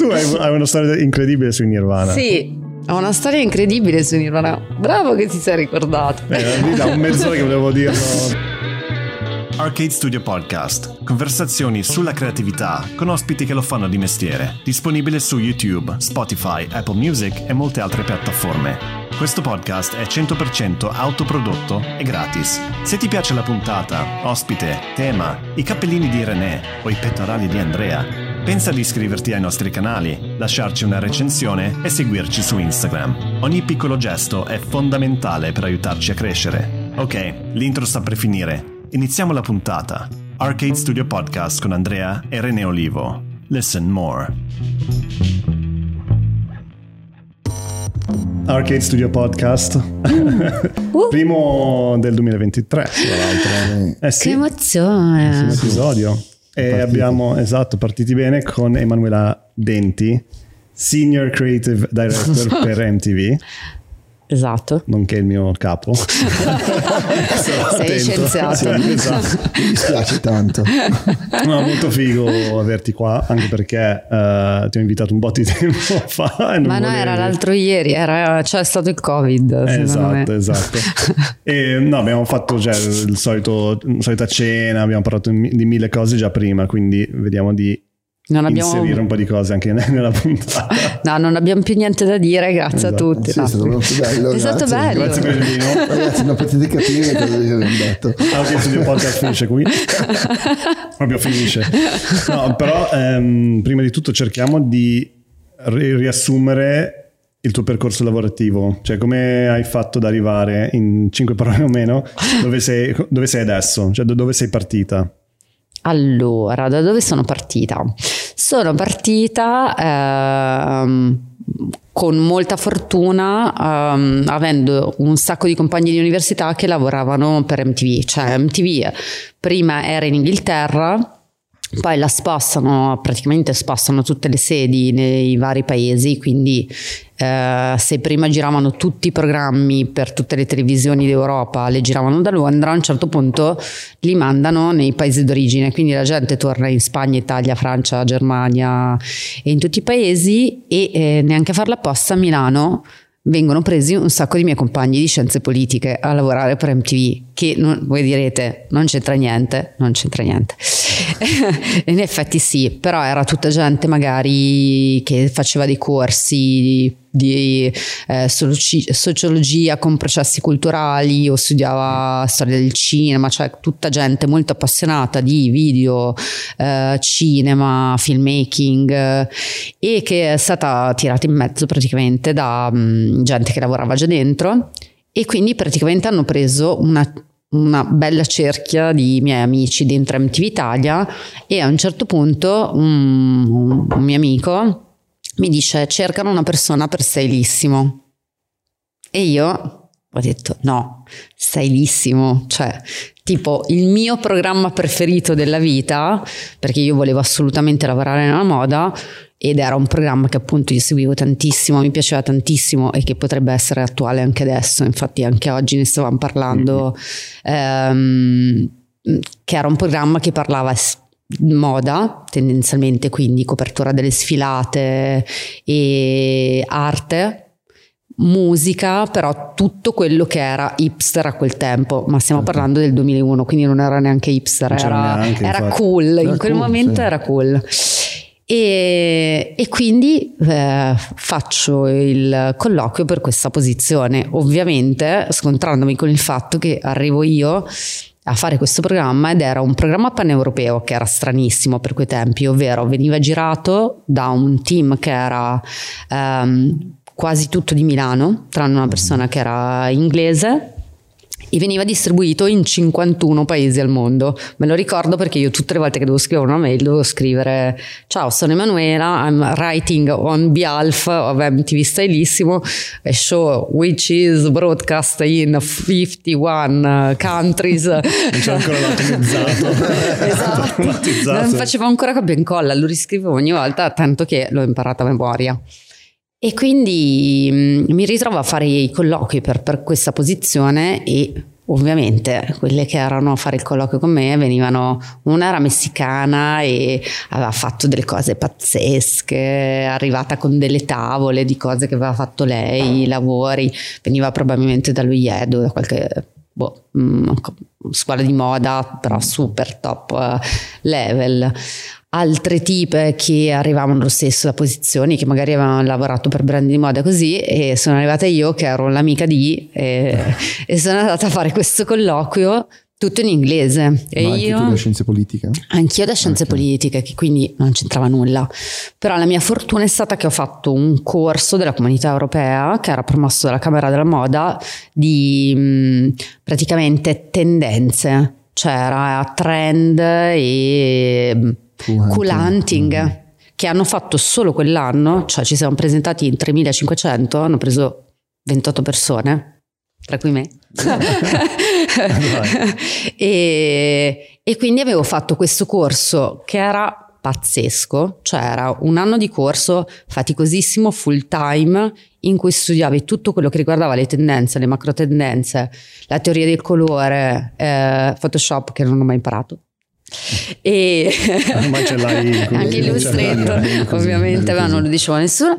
tu hai, hai una storia incredibile su Nirvana. Sì, ho una storia incredibile su Nirvana. Bravo che ti sei ricordato. Eh, da un mezz'ora che volevo dirlo. Arcade Studio Podcast. Conversazioni sulla creatività con ospiti che lo fanno di mestiere. Disponibile su YouTube, Spotify, Apple Music e molte altre piattaforme. Questo podcast è 100% autoprodotto e gratis. Se ti piace la puntata, ospite, tema, i cappellini di René o i pettorali di Andrea, pensa di iscriverti ai nostri canali, lasciarci una recensione e seguirci su Instagram. Ogni piccolo gesto è fondamentale per aiutarci a crescere. Ok, l'intro sta per finire. Iniziamo la puntata. Arcade Studio Podcast con Andrea e René Olivo. Listen more. Arcade Studio Podcast. Primo del 2023, tra l'altro. Eh sì, Che emozione. episodio. E abbiamo, esatto, partiti bene con Emanuela Denti, Senior Creative Director per MTV, Esatto. nonché il mio capo. Sei scienziato. Sì, esatto. Mi dispiace tanto. No, molto figo averti qua, anche perché eh, ti ho invitato un po' di tempo fa. Ma no, volevi. era l'altro ieri, era, c'è stato il Covid. Eh, secondo me. esatto, esatto. E, no, abbiamo fatto cioè, il solito, la solita cena, abbiamo parlato di mille cose già prima, quindi vediamo di Non abbiamo, inserire un po' di cose anche nella puntata. no, non abbiamo più niente da dire, grazie Esatto. a tutti. Sì, no. è stato molto bello. È stato grazie. bello. Grazie per il vino. Ragazzi, non potete capire cosa vi abbiamo detto. Anche il studio podcast finisce qui. Proprio finisce. No, però ehm, prima di tutto cerchiamo di ri- riassumere il tuo percorso lavorativo, cioè come hai fatto ad arrivare in cinque parole o meno dove sei, dove sei adesso, cioè da dove sei partita. Allora, da dove sono partita? Sono partita ehm, con molta fortuna, ehm, avendo un sacco di compagni di università che lavoravano per MTV. Cioè, MTV prima era in Inghilterra. Poi la spostano, praticamente spostano tutte le sedi nei vari paesi, quindi eh, se prima giravano tutti i programmi per tutte le televisioni d'Europa, le giravano da Londra, a un certo punto li mandano nei paesi d'origine, quindi la gente torna in Spagna, Italia, Francia, Germania e in tutti i paesi e eh, neanche a farla apposta a Milano vengono presi un sacco di miei compagni di scienze politiche a lavorare per MTV, che non- voi direte non c'entra niente, non c'entra niente. in effetti sì, però era tutta gente magari che faceva dei corsi di eh, sociologi- sociologia con processi culturali o studiava storia del cinema, cioè tutta gente molto appassionata di video, eh, cinema, filmmaking eh, e che è stata tirata in mezzo praticamente da mh, gente che lavorava già dentro. E quindi praticamente hanno preso una una bella cerchia di miei amici dentro MTV Italia e a un certo punto un, un mio amico mi dice cercano una persona per stylissimo e io ho detto no, stylissimo, cioè tipo il mio programma preferito della vita, perché io volevo assolutamente lavorare nella moda ed era un programma che appunto io seguivo tantissimo, mi piaceva tantissimo e che potrebbe essere attuale anche adesso, infatti anche oggi ne stavamo parlando, ehm, che era un programma che parlava moda tendenzialmente, quindi copertura delle sfilate e arte musica, però tutto quello che era hipster a quel tempo, ma stiamo parlando del 2001, quindi non era neanche hipster, era, neanche, era cool, in Era quel cool, momento sì. era cool. E, e quindi eh, faccio il colloquio per questa posizione, ovviamente scontrandomi con il fatto che arrivo io a fare questo programma ed era un programma paneuropeo che era stranissimo per quei tempi, ovvero veniva girato da un team che era ehm, quasi tutto di Milano, tranne una persona che era inglese e veniva distribuito in 51 paesi al mondo. Me lo ricordo perché io tutte le volte che devo scrivere una mail devo scrivere ciao sono Emanuela, I'm writing on behalf of MTV Stylissimo, a show which is broadcast in 51 countries. Non c'è ancora l'automizzato. esatto. Non facevo ancora copia e incolla, lo riscrivevo ogni volta, tanto che l'ho imparata a memoria. E quindi mh, mi ritrovo a fare i colloqui per, per questa posizione e ovviamente quelle che erano a fare il colloquio con me venivano, una era messicana e aveva fatto delle cose pazzesche, arrivata con delle tavole di cose che aveva fatto lei, lavori, veniva probabilmente dallo IEDO, da qualche boh, mh, scuola di moda, però super top uh, level altre tipe che arrivavano lo stesso da posizioni che magari avevano lavorato per brand di moda così e sono arrivata io che ero l'amica di e, e sono andata a fare questo colloquio tutto in inglese. E Ma anche io, tu da scienze politiche? Anch'io da scienze Ok. politiche, che quindi non c'entrava nulla. Però la mia fortuna è stata che ho fatto un corso della comunità europea, che era promosso dalla Camera della Moda, di mh, praticamente tendenze. Cioè era trend e Cool hunting. Che hanno fatto solo quell'anno, cioè ci siamo presentati in 3500, hanno preso 28 persone, tra cui me. e, e quindi avevo fatto questo corso che era pazzesco, cioè era un anno di corso faticosissimo full time in cui studiavi tutto quello che riguardava le tendenze, le macro tendenze, la teoria del colore, eh, Photoshop che non ho mai imparato. E Ormai ce l'hai come- anche ce l'hai. Bene così, ovviamente, ma non lo diceva nessuno.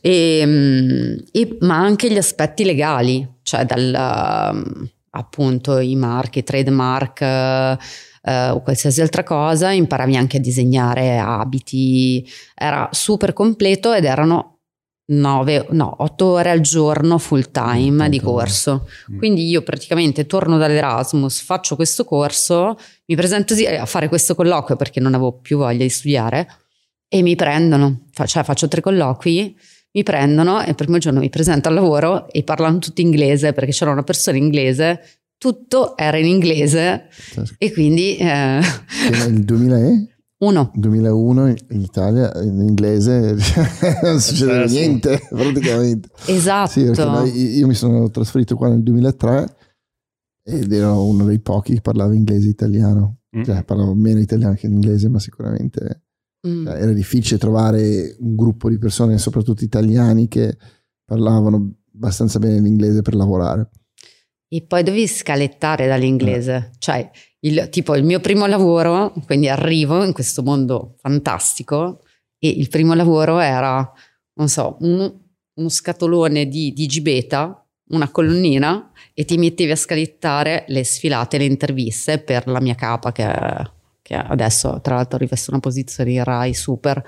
E, e- ma anche gli aspetti legali, cioè dal mm, appunto i marchi, trademark eh, eh, o qualsiasi altra cosa, imparavi anche a disegnare abiti, era super completo ed erano nove, no, otto ore al giorno full time di corso. Mm. Quindi io praticamente torno dall'Erasmus, faccio questo corso, mi presento sì- a fare questo colloquio perché non avevo più voglia di studiare e mi prendono, cioè faccio tre colloqui, mi prendono e il primo giorno mi presento al lavoro e parlano tutti inglese perché c'era una persona inglese, tutto era in inglese e quindi eh, nel 2000 e? uno. 2001 in Italia in inglese non succede Eh, sì. niente praticamente Esatto. sì io mi sono trasferito qua nel 2003 ed ero uno dei pochi che parlava inglese e italiano Mm. cioè parlavo meno italiano che inglese ma sicuramente Mm. cioè, era difficile trovare un gruppo di persone soprattutto italiani che parlavano abbastanza bene l'inglese per lavorare E poi dovevi scalettare dall'inglese, cioè il, tipo il mio primo lavoro, quindi arrivo in questo mondo fantastico e il primo lavoro era, non so, un- uno scatolone di, di gibeta, una colonnina e ti mettevi a scalettare le sfilate, le interviste per la mia capa che, che adesso tra l'altro riveste una posizione in Rai super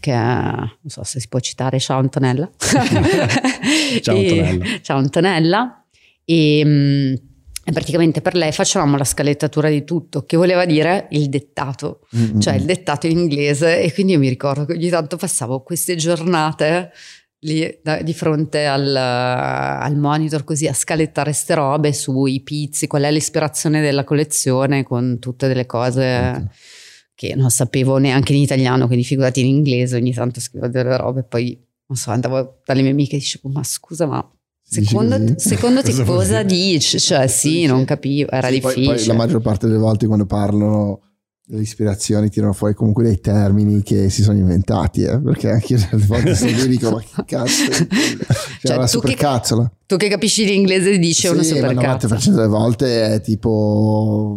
che non so se si può citare, ciao Antonella. Ciao, E- Antonella. ciao Antonella e, mm, e praticamente per lei facevamo la scalettatura di tutto, che voleva dire il dettato, Mm, cioè mm, il dettato in inglese e quindi io mi ricordo che ogni tanto passavo queste giornate lì da- di fronte al, al monitor così a scalettare ste robe sui pizzi, qual è l'ispirazione della collezione con tutte delle cose Ok. che non sapevo neanche in italiano, quindi figurati in inglese, ogni tanto scrivevo delle robe e poi non so, andavo dalle mie amiche e dicevo ma scusa ma secondo, secondo te Cosa cosa dici? Cioè sì, non capivo, era Sì, poi- difficile. Poi, la maggior parte delle volte quando parlano delle ispirazioni tirano fuori comunque dei termini che si sono inventati, eh, perché anche io delle volte sono lì dico ma che cazzo è? Cioè, Cioè, una che- supercazzola. Tu che capisci l'inglese dici una Sì, ma il supercazzo. 90% delle volte è tipo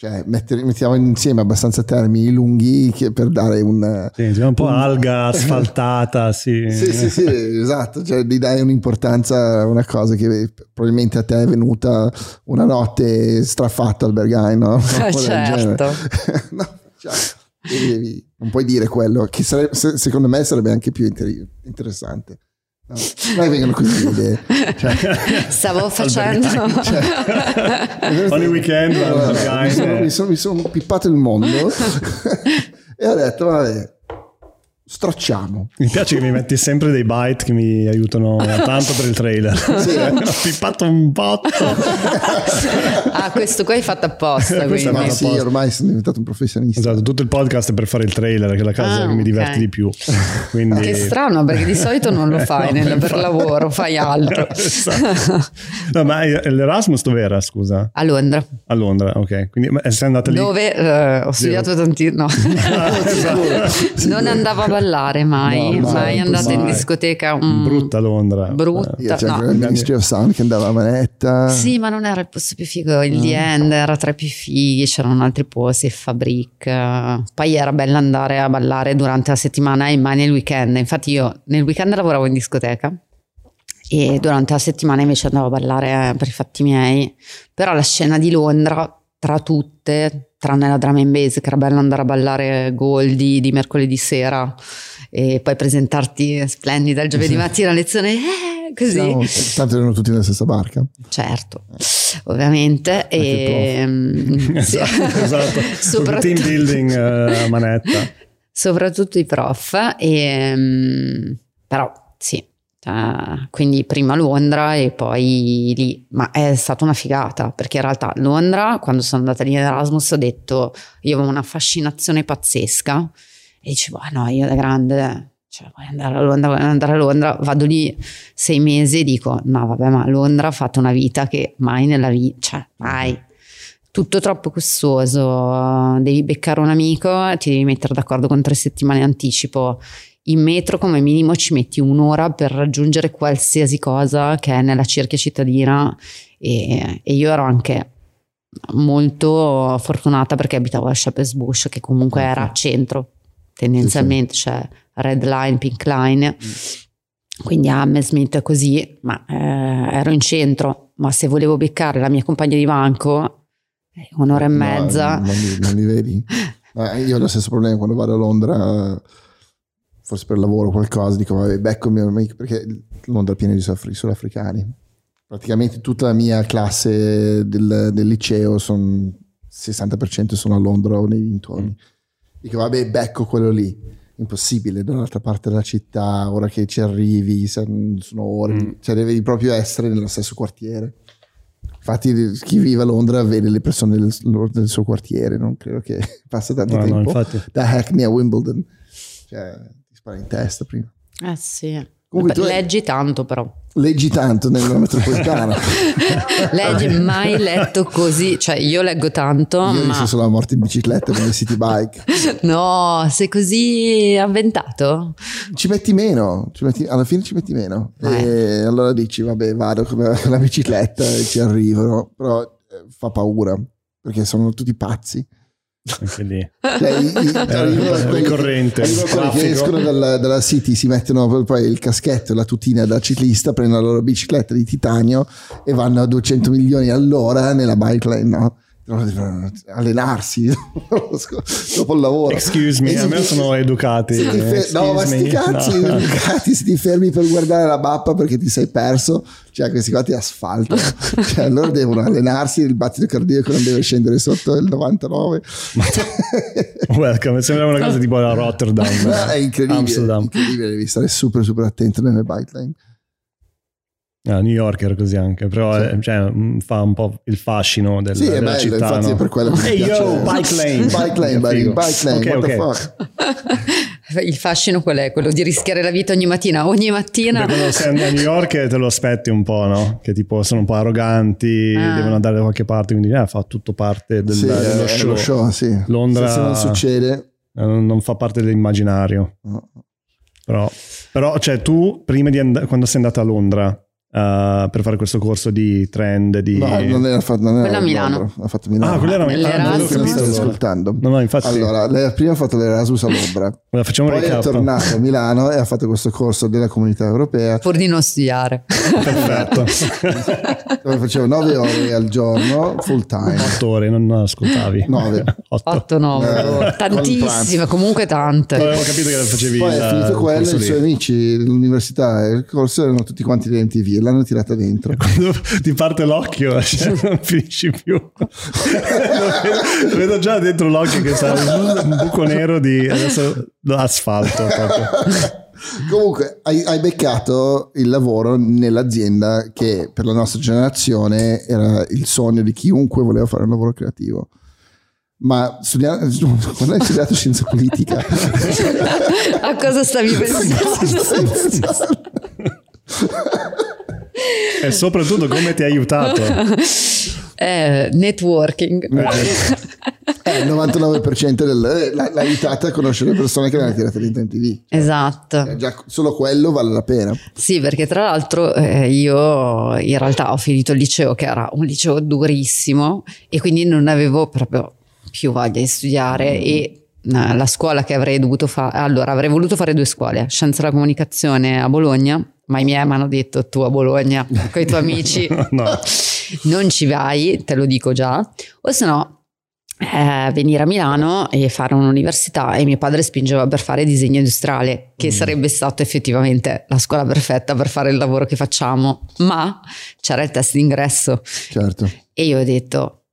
cioè mettere- mettiamo insieme abbastanza termini lunghi che per dare un Sì, un po' alga asfaltata, sì. sì, sì, sì, esatto, cioè gli dai un'importanza a una cosa che probabilmente a te è venuta una notte straffatta al Berghain, no? Genere. certo. no, cioè, devi- non puoi dire quello, che sarebbe- se- secondo me sarebbe anche più inter- interessante. No, mai vengono così le idee. Cioè, Stavo facendo... cioè, Ogni weekend Berghain, mi, sono, mi, sono, mi sono pippato il mondo e ho detto, vabbè, stracciamo. Mi piace che mi metti sempre dei byte che mi aiutano tanto per il trailer. Sì, eh? Ho pippato un botto. ah, questo qua hai fatto apposta. Ma sì, apposta. ormai sono diventato un professionista. Esatto, tutto il podcast è per fare il trailer, che è la cosa Ah, che mi diverte di più. Quindi... Che strano, perché di solito non lo fai No, nel- per infatti. lavoro, fai altro. Esatto. No, ma l'Erasmus dove era, scusa? A Londra, A Londra, ok. Quindi ma sei andata lì? dove eh, ho studiato tanti... No, Ah, esatto. non andavo a ballare mai, No, mai, mai andata in discoteca. mm, Brutta Londra. Brutta, Io c'era no. il Ministry of Sound che andava a manetta. Sì, ma non era il posto più figo. Il The End era tra i più fighi, c'erano altri posti, Fabric. eh. Poi era bello andare a ballare durante la settimana e mai nel weekend. Infatti, io nel weekend lavoravo in discoteca e durante la settimana invece andavo a ballare eh, per i fatti miei. Però la scena di Londra, tra tutte, tranne la drum and bass, che era bello andare a ballare Goldie di mercoledì sera e poi presentarti splendida il giovedì mattina a lezione. eh, così. Siamo- tanto erano tutti nella stessa barca. Certo, ovviamente. E, mm, sì. esatto, esatto. Soprattutto- Team building eh, a manetta. soprattutto i prof. E, mm, però sì, cioè, quindi prima Londra e poi lì. Ma è stata una figata perché in realtà Londra, quando sono andata lì in Erasmus, ho detto io avevo una fascinazione pazzesca e dicevo, ah no, io da grande. Cioè, voglio andare a Londra, voglio andare a Londra, vado lì sei mesi e dico: No, vabbè, ma Londra ha fatto una vita che mai nella vita, cioè, mai. Tutto troppo costoso, devi beccare un amico, ti devi mettere d'accordo con tre settimane in anticipo. In metro, come minimo, ci metti un'ora per raggiungere qualsiasi cosa che è nella cerchia cittadina. E, e io ero anche molto fortunata perché abitavo a Shepherd's Bush, che comunque era a centro tendenzialmente, cioè Red Line, Pink Line, quindi Hammersmith così, ma eh, ero in centro, ma se volevo beccare la mia compagna di banco, eh, un'ora e No, mezza, non, li, non li vedi. Eh, io ho lo stesso problema quando vado a Londra, forse per lavoro o qualcosa, dico vabbè, becco il mio amico perché Londra è piena di sudafri- sudafricani. Praticamente tutta la mia classe del, del liceo, son, 60% sono a Londra o nei dintorni. Dico vabbè, becco quello lì. Impossibile, dall'altra parte della città, ora che ci arrivi, sono ore, Mm. cioè devi proprio essere nello stesso quartiere. Infatti chi vive a Londra vede le persone del, del suo quartiere, non credo che passa tanto No, no, tempo infatti. da Hackney a Wimbledon. Cioè, in testa prima. eh sì. Comunque tu hai- leggi tanto però. Leggi tanto nella metropolitana. Leggi mai letto così, cioè io leggo tanto, Io ma visto solo la morte in bicicletta con le city bike. no, sei così avventato? Ci metti meno, ci metti- alla fine ci metti meno. Eh. E allora dici, vabbè, vado con la, con la bicicletta e ci arrivano. Però eh, fa paura perché sono tutti pazzi. Anche lì. Cioè, i- i- quelli- ricorrente, che escono dalla, dalla city, si mettono poi il caschetto e la tutina da ciclista, prendono la loro bicicletta di titanio e vanno a 200 milioni all'ora nella bike lane, no? Allenarsi dopo il lavoro. Excuse me, almeno sono educati. se ti fe- no, ma sti cazzi, No. educati, se ti fermi per guardare la mappa perché ti sei perso, cioè questi qua ti asfaltano. cioè, loro devono allenarsi, il battito cardiaco non deve scendere sotto il 99. Welcome, sembra una cosa tipo a Rotterdam. è incredibile, Amsterdam. incredibile, devi stare super super attento nelle bike lane. Ah, New York era così anche, però Sì. eh, cioè, mm, fa un po' il fascino del, Sì, è della bello, città. infatti no? è per quello che mi Hey yo, bike lane. Bike lane, buddy, Figo. bike lane, Ok, what the ok. fuck? Il fascino qual è? Quello di rischiare la vita ogni mattina, ogni mattina. Perché quando sei a New York te lo aspetti un po', no? Che tipo sono un po' arroganti, Ah. devono andare da qualche parte, quindi eh, fa tutto parte del, Sì, dello è show. show, sì. Londra- Se, non succede, Eh, Non, non fa parte dell'immaginario. no. Però, però cioè, tu prima di and- quando sei andata a Londra eh, per fare questo corso di trend, di... no, non era fatto, non era a Milano. Ha fatto Milano. Ah, quello era ah, non avevo che non ascoltando. No, no, infatti. Allora, lei ha prima fatto l'Erasmus a Londra, Allora, facciamo poi è tornato a Milano e ha fatto questo corso della comunità europea Pur di non studiare. Perfetto. dove facevo 9 ore al giorno full time. Otto ore, non ascoltavi. Nove. Otto. 8, 9, Eh, con il tantissime, comunque tante. Avevo capito che facevi Poi è finito quello, i suoi amici dell'università e il corso erano tutti quanti di MTV e l'hanno tirata dentro. Quando ti parte l'occhio, cioè, non finisci più. lo, vedo, lo vedo già dentro l'occhio che sta un buco nero di adesso asfalto. proprio. Comunque, hai, hai beccato il lavoro nell'azienda che per la nostra generazione era il sogno di chiunque voleva fare un lavoro creativo. Ma studia- quando hai studiato scienza politica, A cosa stavi pensando? E soprattutto come ti ha aiutato. Eh, networking. Eh, Eh, il 99% del, eh, l'ha, l'ha aiutata a conoscere le persone che le hanno tirate dentro in TV. Esatto. Eh, già solo quello vale la pena. Sì, perché tra l'altro eh, io in realtà ho finito il liceo che era un liceo durissimo e quindi non avevo proprio più voglia di studiare e eh, la scuola che avrei dovuto fare, allora avrei voluto fare due scuole, Scienza della Comunicazione a Bologna, ma i miei mi hanno detto tu a Bologna con i tuoi amici no. non ci vai, te lo dico già, o se no eh, venire a Milano e fare un'università e mio padre spingeva per fare disegno industriale, che mm. sarebbe stato effettivamente la scuola perfetta per fare il lavoro che facciamo, ma c'era il test d'ingresso. Certo. E io ho detto,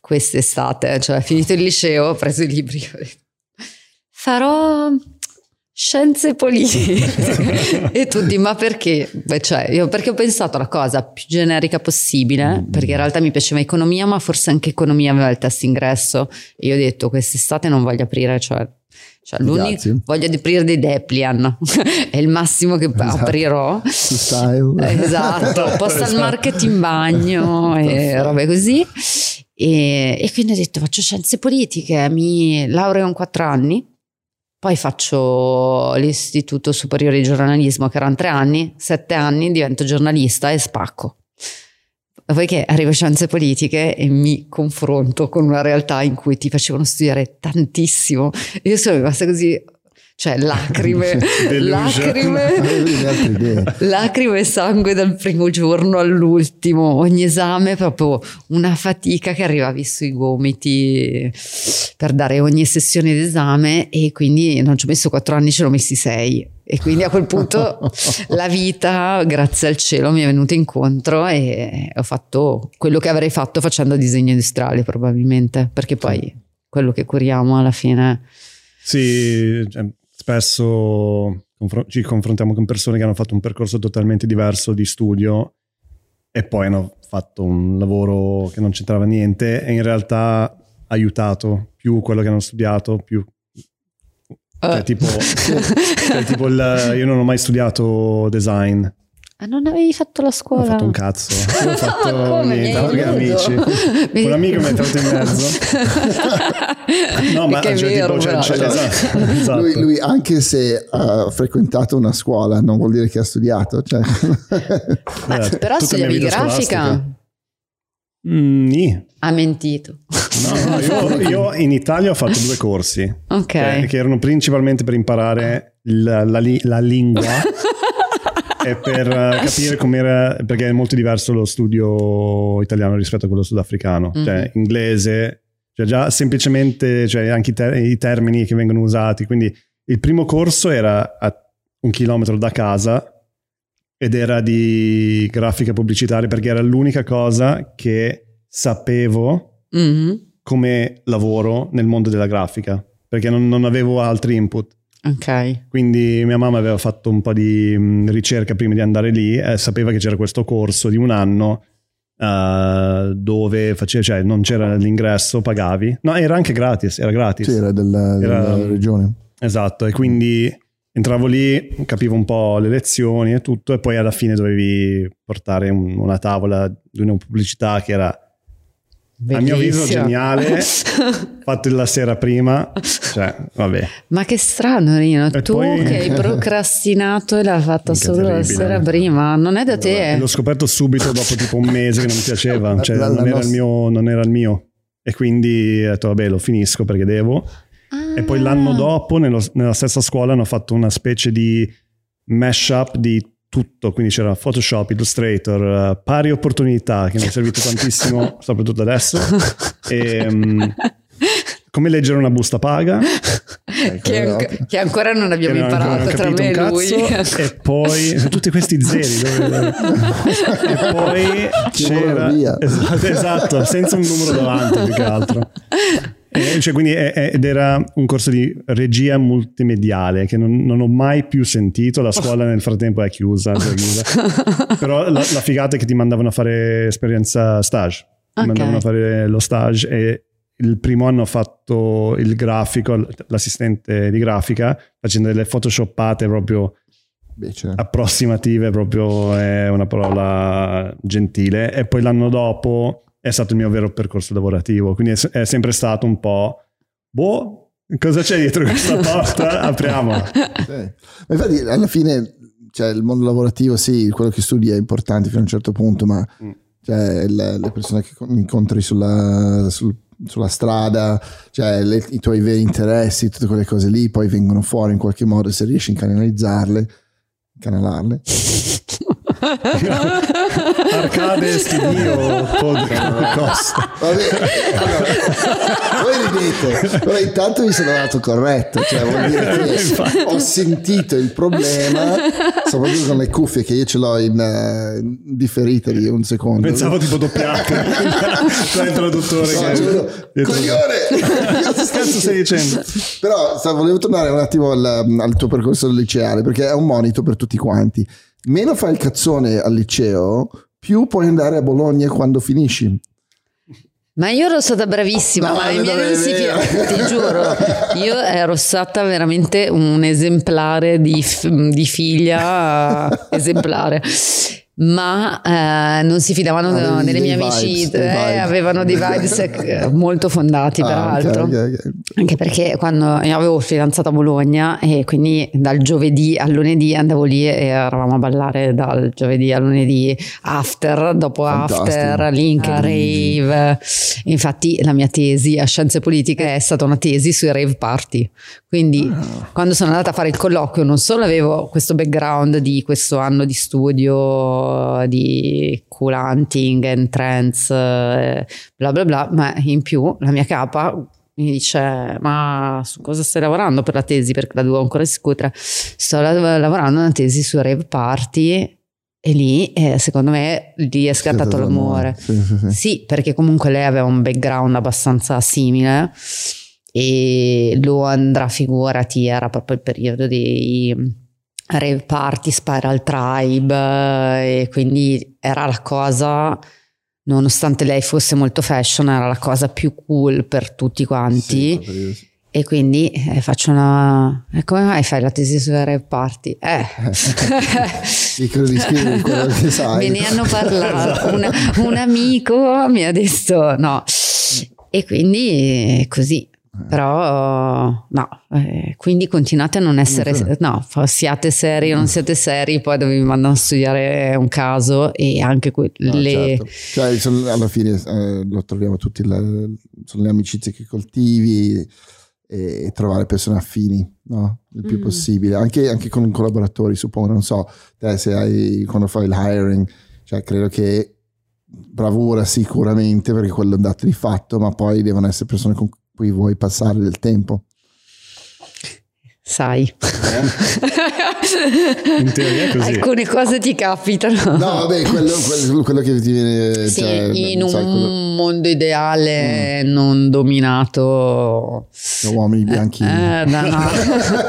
quest'estate, cioè finito il liceo, ho preso i libri, farò Scienze politiche e tutti, ma perché? Beh, cioè, io perché ho pensato alla cosa più generica possibile, mm. perché in realtà mi piaceva economia, ma forse anche economia aveva il test ingresso. E io ho detto quest'estate non voglio aprire, cioè, cioè l'unico voglio aprire dei Deplian, è il massimo che esatto. aprirò. Esatto, postal esatto. market in bagno e robe così. E, e quindi ho detto faccio scienze politiche, mi laureo in quattro anni poi faccio l'istituto superiore di giornalismo che erano tre anni, sette anni divento giornalista e spacco. Poiché arrivo a scienze politiche e mi confronto con una realtà in cui ti facevano studiare tantissimo. Io sono rimasta così cioè lacrime, lacrime, lacrime e sangue dal primo giorno all'ultimo, ogni esame proprio una fatica che arrivavi sui gomiti per dare ogni sessione d'esame e quindi non ci ho messo quattro anni, ce l'ho messi sei. E quindi a quel punto la vita, grazie al cielo, mi è venuta incontro e ho fatto quello che avrei fatto facendo disegno industriale probabilmente, perché poi quello che curiamo alla fine... Sì, cioè, spesso ci confrontiamo con persone che hanno fatto un percorso totalmente diverso di studio e poi hanno fatto un lavoro che non c'entrava niente e in realtà ha aiutato più quello che hanno studiato, più cioè, uh. tipo, cioè, tipo il, io non ho mai studiato design Ah, non avevi fatto la scuola? Ho fatto un cazzo. Ho fatto Come? niente, perché amici. Un amico mi è entrato in mezzo. no, ma cioè, vero, tipo, cioè, cioè, esatto, esatto. Lui, lui, anche se ha frequentato una scuola, non vuol dire che ha studiato. Cioè. eh, però studiavi grafica. Mm, ha mentito. No, no io, io, in Italia ho fatto due corsi. Ok. Che, che erano principalmente per imparare la, la, la lingua è per eh, capire com'era, perché è molto diverso lo studio italiano rispetto a quello sudafricano, mm-hmm. cioè inglese, cioè già semplicemente cioè anche i, ter- i, termini che vengono usati, quindi il primo corso era a un chilometro da casa ed era di grafica pubblicitaria perché era l'unica cosa che sapevo mm-hmm. come lavoro nel mondo della grafica, perché non, non avevo altri input. Ok. Quindi mia mamma aveva fatto un po' di mm, ricerca prima di andare lì e sapeva che c'era questo corso di un anno uh, dove faceva, cioè non c'era l'ingresso, pagavi. No, era anche gratis, era gratis. Sì, era della, della era, regione. Esatto, e quindi entravo lì, capivo un po' le lezioni e tutto e poi alla fine dovevi portare un, una tavola di una pubblicità che era Bellissimo. A mio avviso geniale, fatto la sera prima, cioè, vabbè. Ma che strano Rino, e tu poi... che hai procrastinato e l'hai fatta solo la sera prima, non è da te. L'ho scoperto subito dopo tipo un mese che non mi piaceva, cioè non, era nostra... mio, non, era il mio, E quindi ho detto vabbè lo finisco perché devo. Ah. E poi l'anno dopo nello, nella stessa scuola hanno fatto una specie di mashup di tutto, quindi c'era Photoshop, Illustrator, uh, pari opportunità che mi è servito tantissimo, soprattutto adesso. E, um, come leggere una busta paga? Che, anc- che, ancora non abbiamo imparato tra me e lui. e poi tutti questi zeri dove, e poi c'era esatto, esatto, senza un numero davanti più che altro eh, cioè, quindi, ed era un corso di regia multimediale che non, non, ho mai più sentito. La scuola nel frattempo è chiusa. chiusa. Però la, la, figata è che ti mandavano a fare esperienza stage. Ti okay. mandavano a fare lo stage e il primo anno ho fatto il grafico, l'assistente di grafica, facendo delle photoshoppate proprio Bece. approssimative, proprio è una parola gentile. E poi l'anno dopo è stato il mio vero percorso lavorativo, quindi è, è sempre stato un po' boh, cosa c'è dietro questa porta? Apriamo. Sì. Ma infatti alla fine cioè, il mondo lavorativo sì, quello che studi è importante fino a un certo punto, ma Mm. cioè, le, le persone che incontri sulla, sul- sulla strada, cioè, le- i tuoi veri interessi, tutte quelle cose lì poi vengono fuori in qualche modo se riesci a canalizzarle, canalarle. Arcade Studio Podcast. Vabbè, allora, voi ridete, però intanto mi sono dato corretto, cioè vuol dire che ho sentito il problema, soprattutto con le cuffie che io ce l'ho in, eh, in differita di un secondo. Pensavo tipo doppiato tra il traduttore No, che giuro, coglione! Cosa cazzo stai dicendo? Però volevo tornare un attimo al, al tuo percorso liceale perché è un monito per tutti quanti. Meno fai il cazzone al liceo, più puoi andare a Bologna quando finisci. Ma io ero stata bravissima, No, ma i miei fidano, ti giuro. Io ero stata veramente un esemplare di, di figlia esemplare. Ma eh, non si fidavano Avevi delle dei mie vibes, amicizie, eh, avevano dei vibes eh, molto fondati, Ah, peraltro. ok, ok, ok. Anche perché quando io avevo fidanzato a Bologna e quindi dal giovedì al lunedì andavo lì e eravamo a ballare dal giovedì al lunedì after, dopo Fantastico. after, link, rave. Infatti la mia tesi a scienze politiche è stata una tesi sui rave party. Quindi Ah. quando sono andata a fare il colloquio non solo avevo questo background di questo anno di studio di cool hunting and trends, eh, bla bla bla, ma in più la mia capa mi dice ma su cosa stai lavorando per la tesi? Perché la devo ancora discutere. Sto la- lavorando una tesi su rave party e lì eh, secondo me lì è scattato l'amore Sì, sì, sì. sì, perché comunque lei aveva un background abbastanza simile e Luandra, figurati, era proprio il periodo dei rave party, Spiral Tribe eh, e quindi era la cosa, nonostante lei fosse molto fashion, era la cosa più cool per tutti quanti Sì, e quindi eh, faccio una... E come mai fai la tesi sulle rave party? Eh... Piccolo di scrivere quello che sai. Me ne hanno parlato. Una- un amico mi ha detto no. E quindi è così. Però no, eh, quindi continuate a non essere, no, siate seri o non siete seri, poi dove vi mandano a studiare un caso e anche que- No, le... certo. Cioè, alla fine eh, lo troviamo tutti, la- sono le amicizie che coltivi e, trovare persone affini, no? Il più Mm. possibile, anche, anche con collaboratori, suppongo, non so, te se hai, quando fai il hiring, cioè credo che bravura sicuramente, perché quello è un dato di fatto, ma poi devono essere persone con cui vuoi passare del tempo. Sai. In teoria è così. Alcune cose ti capitano. No, vabbè, quello, quello- quello che ti viene... Sì, cioè, in un quello- mondo ideale non dominato. uomini bianchi. Eh, no, no.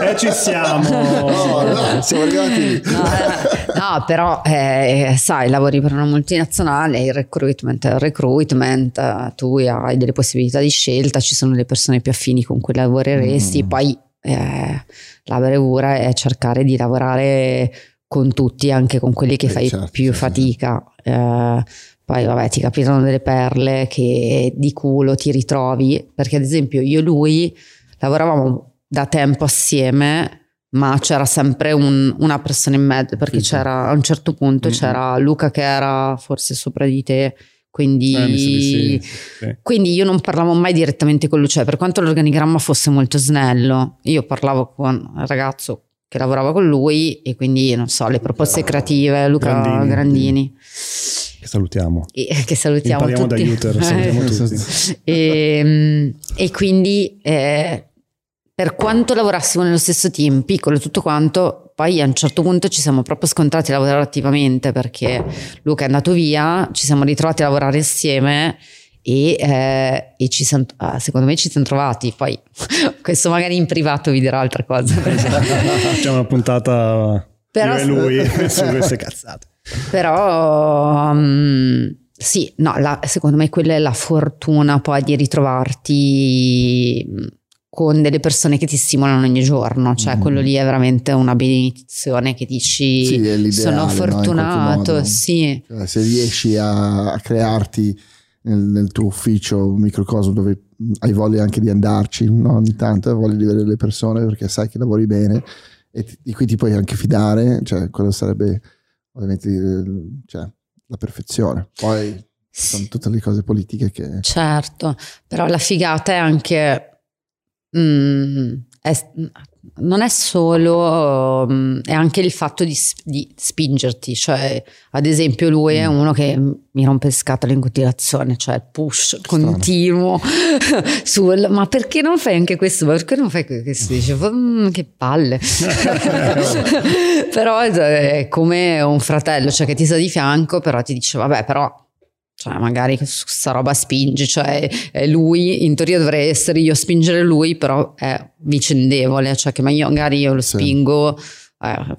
Eh, ci siamo. No, no, siamo arrivati. No, eh, no, però eh, sai, lavori per una multinazionale, il recruitment, è il recruitment, eh, tu hai delle possibilità di scelta, ci sono le persone più affini con cui lavoreresti, Mm. poi eh, la bravura è cercare di lavorare con tutti, anche con quelli che Eh, fai certo, più sì, sì, fatica. Eh, poi vabbè ti capitano delle perle che di culo ti ritrovi, perché ad esempio io e lui lavoravamo da tempo assieme, ma c'era sempre un- una persona in mezzo, perché Sì, sì. c'era a un certo punto Mm-mm. c'era Luca che era forse sopra di te, quindi, Eh, sì, sì. quindi io non parlavo mai direttamente con lui, cioè per quanto l'organigramma fosse molto snello, io parlavo con il ragazzo che lavorava con lui e quindi non so, le proposte creative, Luca Grandini. Grandini, Che salutiamo. e- che salutiamo Impariamo da. Uter, salutiamo tutti. e, mm, e quindi eh, per quanto lavorassimo nello stesso team, piccolo e tutto quanto, poi a un certo punto ci siamo proprio scontrati a lavorare attivamente perché Luca è andato via, ci siamo ritrovati a lavorare insieme e, eh, e ci siamo- ah, secondo me ci siamo trovati. Poi questo magari in privato vi dirà altre cose. Facciamo una puntata Però- io lui su queste cazzate. Però mm, sì, no, la- secondo me quella è la fortuna poi di ritrovarti mm, con delle persone che ti stimolano ogni giorno, cioè Mm. quello lì è veramente una benedizione che dici Sì, sono no, fortunato, modo. sì. Cioè, se riesci a, a crearti nel, nel tuo ufficio, un microcosmo dove hai voglia anche di andarci no? ogni tanto, hai voglia di vedere le persone perché sai che lavori bene e ti- di cui ti puoi anche fidare, cioè quello sarebbe ovviamente cioè, la perfezione. Poi sono tutte le cose politiche che... Certo, però la figata è anche... mm, è- non è solo, mm, è anche il fatto di, di spingerti, cioè ad esempio lui è uno che mi rompe le scatole in continuazione, cioè push continuo sul ma perché non fai anche questo, ma perché non fai questo? Dicevo, "Mm, che palle, però è come un fratello, cioè che ti sta di fianco, però ti dice vabbè però cioè magari su sta roba spingi, cioè è lui, in teoria dovrei essere io a spingere lui, però è vicendevole, cioè che magari io lo Sì. spingo eh,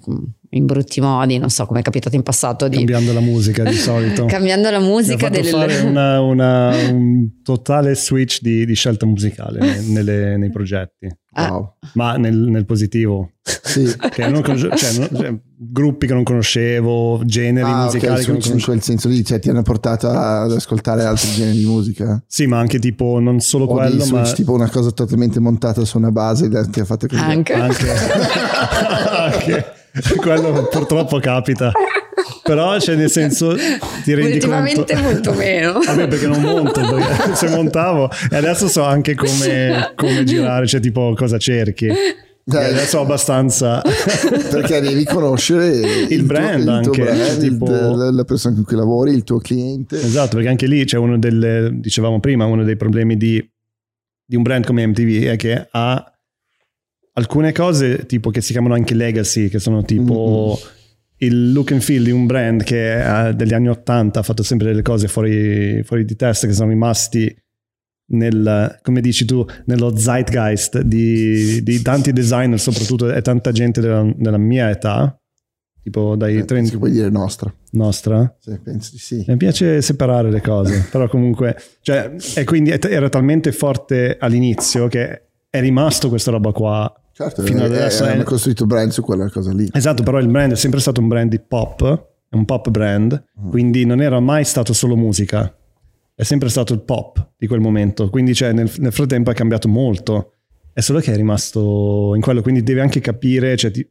in brutti modi, non so come è capitato in passato di Cambiando la musica di solito. cambiando la Mi ha musica fatto del... fare una- una- un totale switch di, di scelta musicale ne- nelle- nei progetti. Wow. ma nel, nel positivo. Sì. Che non conosce- cioè, non- cioè, gruppi che non conoscevo, generi Ah, musicali che non switch in conoscevo. quel senso lì, cioè ti hanno portato ad ascoltare altri generi di musica. Sì, ma anche tipo non solo O quello, di ma switch, tipo una cosa totalmente montata su una base e ti ha fatto così. Anche. anche, anche quello purtroppo capita. Però, cioè, nel senso, ti rendi Ultimamente conto. molto meno. Vabbè, perché non monto, perché se montavo e adesso so anche come, come girare, cioè tipo cosa cerchi. Dai. adesso abbastanza Perché devi conoscere Il brand tuo, il tuo anche, brand, cioè, il- tipo- la, la persona con cui lavori, il tuo cliente. Esatto, perché anche lì c'è uno delle, dicevamo prima, uno dei problemi di, di un brand come MTV è che ha alcune cose tipo che si chiamano anche legacy, che sono tipo il look and feel di un brand che eh, degli anni 80 ha fatto sempre delle cose fuori, fuori di testa che sono rimasti nel, come dici tu, nello zeitgeist di, di tanti designer, soprattutto e tanta gente della, della mia età, tipo dai Eh, 30 si puoi dire nostra. nostra. Sì, penso di sì. Mi piace separare le cose, però comunque, cioè, e quindi era talmente forte all'inizio che è rimasto questa roba qua. Certo, Fino adesso eh, è- hanno costruito brand su quella cosa lì. Esatto, però il brand è sempre stato un brand di pop, è un pop brand, quindi non era mai stato solo musica, è sempre stato il pop di quel momento, quindi cioè, nel, nel frattempo è cambiato molto, è solo che è rimasto in quello, quindi devi anche capire, cioè, ti-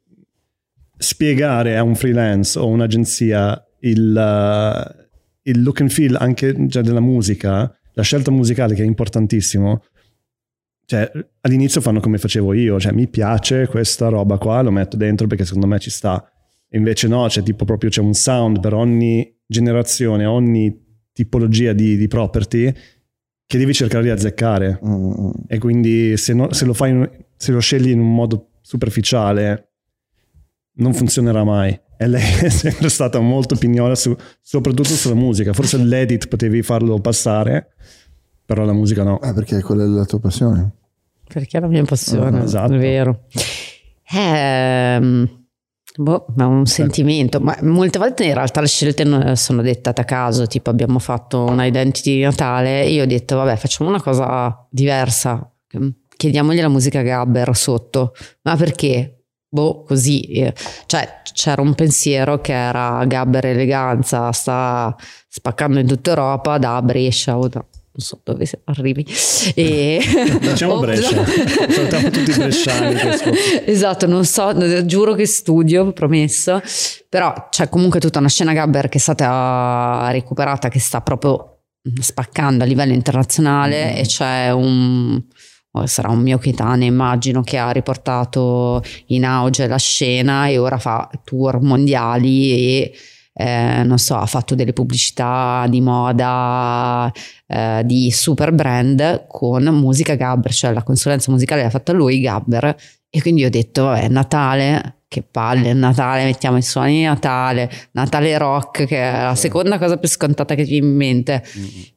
spiegare a un freelance o un'agenzia il, uh, il look and feel anche già della musica, la scelta musicale che è importantissimo. Cioè, all'inizio fanno come facevo io, cioè mi piace questa roba qua, lo metto dentro perché secondo me ci sta. E invece no, c'è tipo proprio c'è un sound per ogni generazione, ogni tipologia di, di property che devi cercare di azzeccare. Mm, E quindi se, no- se lo fai, se lo scegli in un modo superficiale, non funzionerà mai. E lei è sempre stata molto pignola, su- soprattutto sulla musica. Forse l'edit potevi farlo passare, però la musica no. Ah, perché quella è la tua passione. Perché è la mia passione, Ah, esatto. è vero. Ehm, boh, è un sentimento, ma molte volte in realtà le scelte non sono dettate a caso, tipo abbiamo fatto una identity di Natale e io ho detto vabbè facciamo una cosa diversa, chiediamogli la musica Gabber sotto, ma perché? Boh, così, eh, cioè c'era un pensiero che era Gabber eleganza, sta spaccando in tutta Europa, da Brescia o da non so dove arrivi. E... Diciamo. Brescia. Salutiamo tutti i bresciani esatto, non so, giuro che studio, promesso. Però c'è comunque tutta una scena Gabber che è stata recuperata, che sta proprio spaccando a livello internazionale e c'è un... oh, Sarà un mio coetaneo, immagino, che ha riportato in auge la scena e ora fa tour mondiali e eh, non so, ha fatto delle pubblicità di moda eh, di super brand con musica Gabber, cioè la consulenza musicale l'ha fatta lui, Gabber, e quindi ho detto, vabbè, Natale, che palle, è Natale, mettiamo i suoni di Natale, Natale rock, che è la seconda cosa più scontata che ti viene in mente,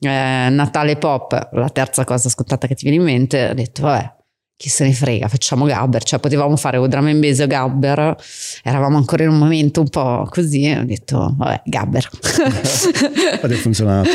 eh, Natale pop, la terza cosa scontata che ti viene in mente, ho detto, vabbè, chi se ne frega, facciamo Gabber, cioè potevamo fare o drum and bass o Gabber, eravamo ancora in un momento un po' così, e ho detto, vabbè, Gabber. Ed è funzionato.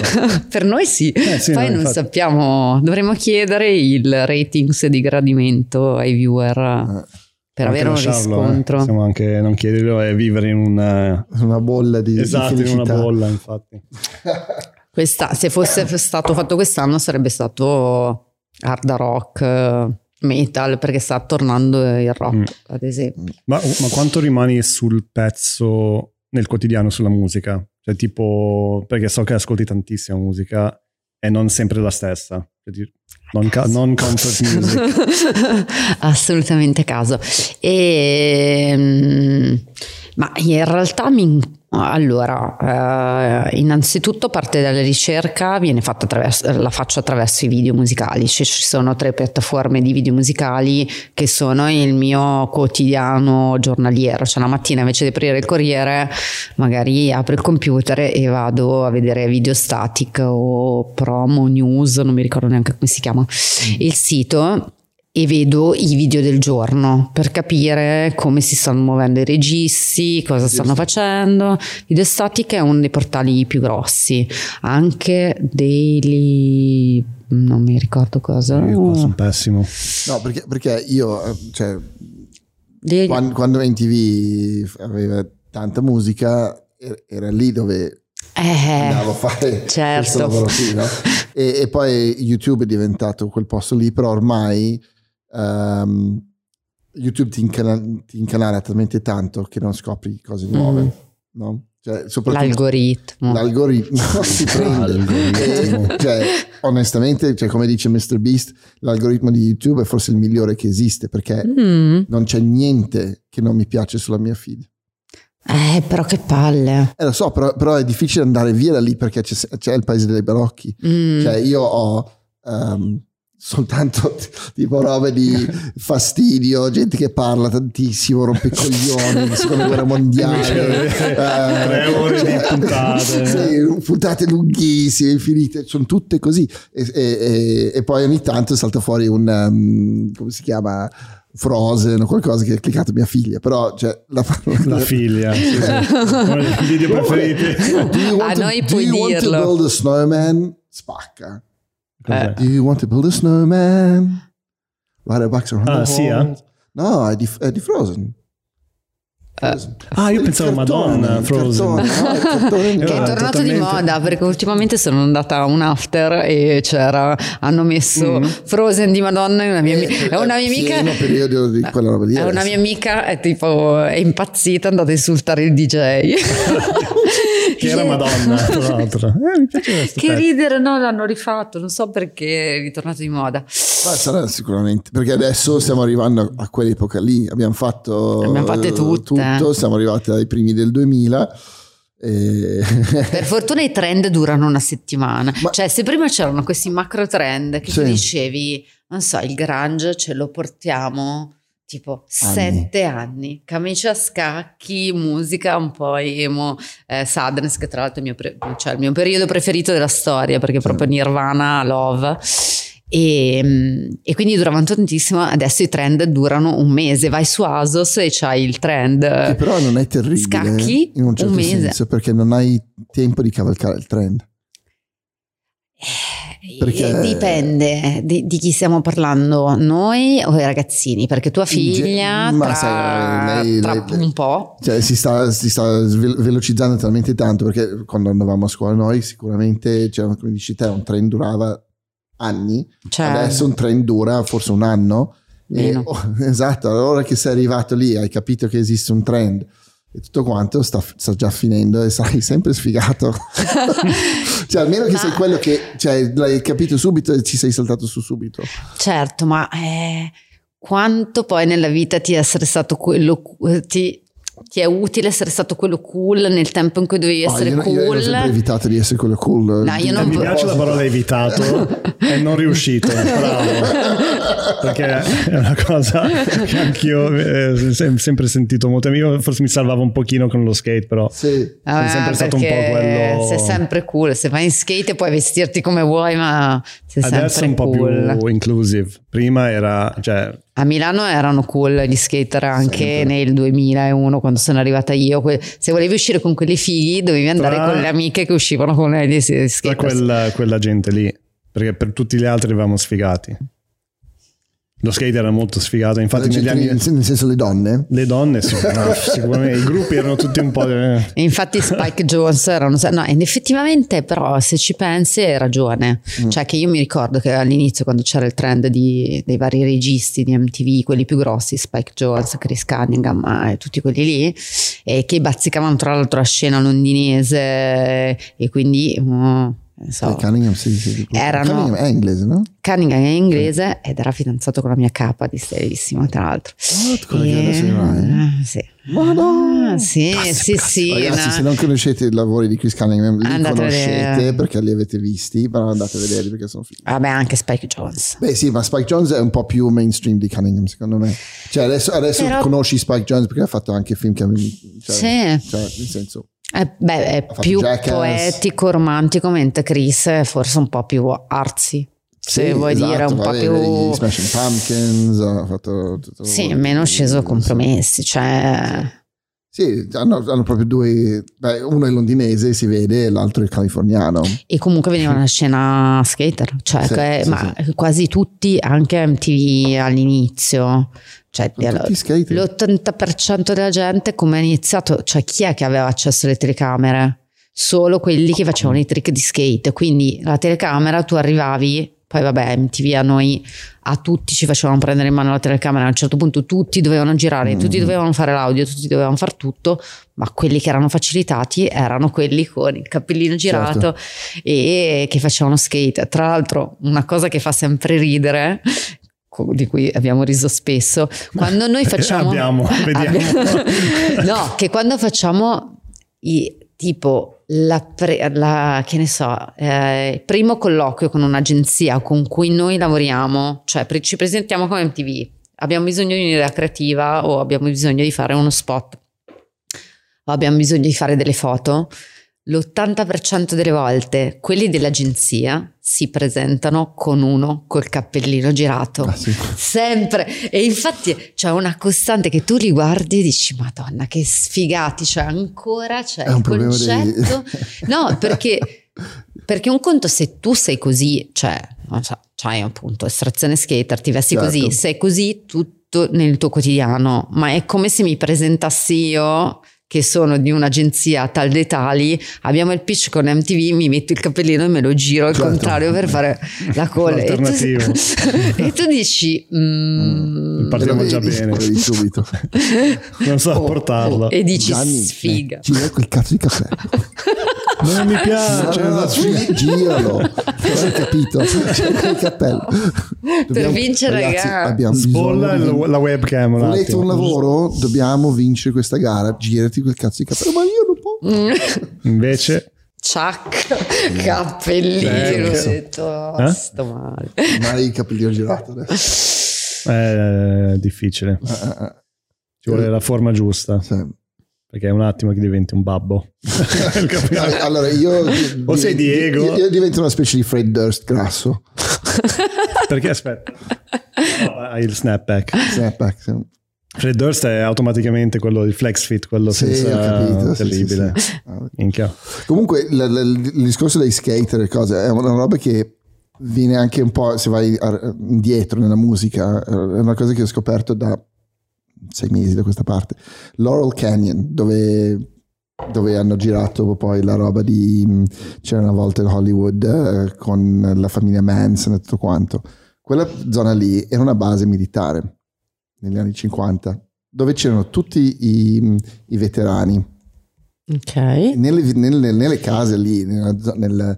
per noi sì, Eh, sì, poi no, non infatti. sappiamo, dovremmo chiedere il ratings di gradimento ai viewer per Anche avere un eh. riscontro. Possiamo anche non chiederlo e vivere in una... Una bolla di, di Esatto, in una bolla, infatti. Questa, se fosse stato fatto quest'anno sarebbe stato hard rock, metal, perché sta tornando il rock, Mm. ad esempio. Ma, ma quanto rimani sul pezzo nel quotidiano sulla musica? Cioè, tipo, perché so che ascolti tantissima musica e non sempre la stessa. Cioè, Non, ca- non concert music. Assolutamente caso. E, mm, ma in realtà mi... Allora, eh, innanzitutto parte dalla ricerca, viene fatta attraverso, la faccio attraverso i video musicali. Ci, ci sono tre piattaforme di video musicali che sono il mio quotidiano giornaliero. Cioè la mattina invece di aprire il Corriere, magari apro il computer e vado a vedere video static o promo news, non mi ricordo neanche come si chiama il sito e vedo i video del giorno per capire come si stanno muovendo i registi, cosa stanno facendo. Video Static è uno dei portali più grossi, anche Daily non mi ricordo cosa. Io qua sono pessimo. No, perché, perché io, eh, cioè, Daily- quando, quando MTV aveva tanta musica, er- era lì dove Eh, andavo a fare certo. questo lavoro qui, no? e, e poi YouTube è diventato quel posto lì, però ormai ehm, YouTube ti, incana- ti incanala talmente tanto che non scopri cose nuove, Mm. no? Cioè, soprattutto l'algoritmo. l'algoritmo si prende. L'algoritmo. Cioè, onestamente, cioè, come dice Mr. Beast, l'algoritmo di YouTube è forse il migliore che esiste perché Mm. non c'è niente che non mi piace sulla mia feed. Eh, però che palle. Eh, lo so, però, però è difficile andare via da lì perché c'è, c'è il paese dei balocchi. Mm. Cioè, io ho ehm, soltanto tipo robe di fastidio, gente che parla tantissimo, rompe i coglioni, la seconda guerra mondiale. Invece, eh, tre ore di puntate. Sì, puntate lunghissime, infinite, sono tutte così. E, e- e- e poi ogni tanto salta fuori un, um, come si chiama? Frozen o qualcosa che ha cliccato mia figlia, però cioè, la, La figlia. sì, sì. Uno dei video preferiti. Do you want A to- noi do puoi you want to dirlo. build a snowman? Spacca. Cos'è? Do you want to build a snowman? Ride a box around Ah, the sì, eh? No, è di, è di Frozen. Frozen. Ah, io Il pensavo cartone, Madonna, Frozen. cartone, no, che è tornato totalmente. di moda perché ultimamente sono andata a un after e c'era hanno messo Mm. Frozen di Madonna e una mia, Eh, è una mia amica è una adesso. mia amica è tipo è impazzita è andata a insultare il DJ Che era Madonna, tra l'altro. Eh, mi piace questo che pezzo. ridere no l'hanno rifatto non so perché è ritornato di moda Ma sarà sicuramente, perché adesso stiamo arrivando a quell'epoca lì, abbiamo fatto Abbiamo fatte eh, tutte. tutto, siamo arrivati ai primi del 2000 e... per fortuna i trend durano una settimana Ma- cioè se prima c'erano questi macro trend che tu Sì. dicevi non so il grunge ce lo portiamo tipo Anni. sette anni camicia a scacchi musica un po' emo eh, sadness che tra l'altro è il mio, pre- cioè il mio periodo preferito della storia perché proprio Nirvana Love e, mm, e quindi duravano tantissimo adesso i trend durano un mese vai su Asos e c'hai il trend che però non è terribile Scacchi, in un certo un mese. senso, perché non hai tempo di cavalcare il trend. Perché- Eh, Dipende di, di chi stiamo parlando, noi o i ragazzini, perché tua In ge- figlia ma tra, sai, lei- tra lei- un po', Cioè, si sta, si sta velocizzando talmente tanto perché quando andavamo a scuola noi sicuramente c'era, come dici te, un trend durava anni, cioè, adesso un trend dura forse un anno. E, oh, esatto, allora che sei arrivato lì, hai capito che esiste un trend e tutto quanto sta, sta già finendo e sarai sempre sfigato. cioè, almeno che Ma- sei quello che cioè, l'hai capito subito e ci sei saltato su subito. certo, ma eh, quanto poi nella vita ti è essere stato quello, ti, ti è utile essere stato quello cool nel tempo in cui dovevi Ah, essere io, io cool? ho sempre evitato di essere quello cool. No, io Eh, non- mi piace la parola evitato e non riuscito, bravo. Perché è una cosa che anch'io ho sempre sentito molto. Io forse mi salvavo un pochino con lo skate, però Sì. Sono sempre stato un po' quello- Sei sempre cool, se vai in skate puoi vestirti come vuoi, ma sei adesso è sempre un po' cool. più inclusive. Prima era, cioè, A Milano erano cool gli skater anche Sempre. nel 2001 quando sono arrivata io. Que- Se volevi uscire con quelli fighi dovevi andare Tra- con le amiche che uscivano con gli s- tra skater. quella, quella gente lì. Perché per tutti gli altri eravamo sfigati. Lo skate era molto sfigato, infatti negli C'entri- anni... nel senso le donne? Le donne sì, no, sicuramente, i gruppi erano tutti un po'... eh, infatti Spike Jones erano... No, ed effettivamente però se ci pensi hai ragione. Cioè che io mi ricordo che all'inizio quando c'era il trend di- dei vari registi di MTV, quelli più grossi, Spike Jones, Chris Cunningham eh, e tutti quelli lì, e che bazzicavano tra l'altro la scena londinese e quindi... mm, non so, Eh, Cunningham, sì, sì. Erano- Cunningham è inglese, no? Cunningham è inglese ed era fidanzato con la mia capa di stilissima tra l'altro. Adesso E- rimane? Sì. Madonna! Ah, sì, sì, sì. Ragazzi, no. se non conoscete i lavori di Chris Cunningham, li Andate conoscete perché li avete visti, però andate a vederli perché sono fighi. Vabbè, anche Spike Jones. Beh sì, ma Spike Jones è un po' più mainstream di Cunningham secondo me. Cioè adesso, adesso Però- conosci Spike Jones perché ha fatto anche film che... Cioè, Sì. cioè, nel senso... Eh, beh, è più Jackass. poetico, romantico, mentre Chris è forse un po' più artsy. Se sì, vuoi esatto, dire un po' più. Gli Smashing Pumpkins, ha fatto... Tutto, Sì, meno sceso a compromessi. Cioè, Sì, hanno, hanno proprio due... Beh, uno è londinese, si vede, e l'altro è californiano. e comunque veniva una scena skater, cioè Sì, che- sì, ma quasi tutti, anche MTV all'inizio. Cioè, Sono allora, tutti skater. l'80% della gente come ha iniziato, cioè chi è che aveva accesso alle telecamere? Solo quelli che facevano i trick di skate, quindi la telecamera tu arrivavi, poi vabbè MTV a noi, a tutti ci facevano prendere in mano la telecamera, a un certo punto tutti dovevano girare, tutti Mm. dovevano fare l'audio, tutti dovevano fare tutto, ma quelli che erano facilitati erano quelli con il cappellino girato Certo. e che facevano skate. Tra l'altro una cosa che fa sempre ridere di cui abbiamo riso spesso quando noi facciamo Abbiamo, vediamo. no che quando facciamo i, tipo la, pre- la- che ne so eh, il primo colloquio con un'agenzia con cui noi lavoriamo cioè pre- ci presentiamo come MTV abbiamo bisogno di un'idea creativa o abbiamo bisogno di fare uno spot o abbiamo bisogno di fare delle foto l'80% delle volte quelli dell'agenzia si presentano con uno col cappellino girato Ah, sì. sempre e infatti c'è una costante che tu li guardi e dici madonna che sfigati cioè ancora c'è il problema dei- concetto no perché perché un conto se tu sei così cioè so c'hai appunto estrazione skater ti vesti Certo. così sei così tutto nel tuo quotidiano ma è come se mi presentassi io che sono di un'agenzia tal dei tali, abbiamo il pitch con MTV, mi metto il cappellino e me lo giro al Certo. contrario per fare la call. E e tu dici, mm, Partiamo già bene. vedi subito. Non so oh, portarlo. oh, e dici, Gianni, sfiga. eh, gira quel cazzo di cappello. Non mi piace. No, no, no, gi- giralo. Hai capito? Quel cappello. Dobbiamo- vincere la ragazzi, gara. abbiamo Sbolla bisogno di- il- la webcam. un Volete attimo. un lavoro? Dobbiamo vincere questa gara. Girati quel cazzo di cappello. Ma io non posso. Invece, Ciac, cappellino. Eh, ho detto, oh, Eh? sto male. Ma hai il cappellino girato adesso. è difficile. Eh, eh, Ci vuole la forma giusta. eh, sì. Perché è un attimo che diventi un babbo. Allora io O sei Diego. io, io divento una specie di Fred Durst grasso Perché aspetta. No, hai il snapback. Snapback, sì. Fred Durst è automaticamente quello di flex fit, quello Sì, senza capito, terribile. sì, sì. Comunque l- l- il discorso dei skater e cose è una roba che viene anche un po' se vai indietro nella musica, è una cosa che ho scoperto da sei mesi da questa parte. Laurel Canyon, dove, dove hanno girato poi la roba di c'era una volta in Hollywood eh, con la famiglia Manson e tutto quanto. Quella zona lì era una base militare negli anni 50 dove c'erano tutti i, i veterani Ok. nelle, nelle- nelle case lì, nella nel,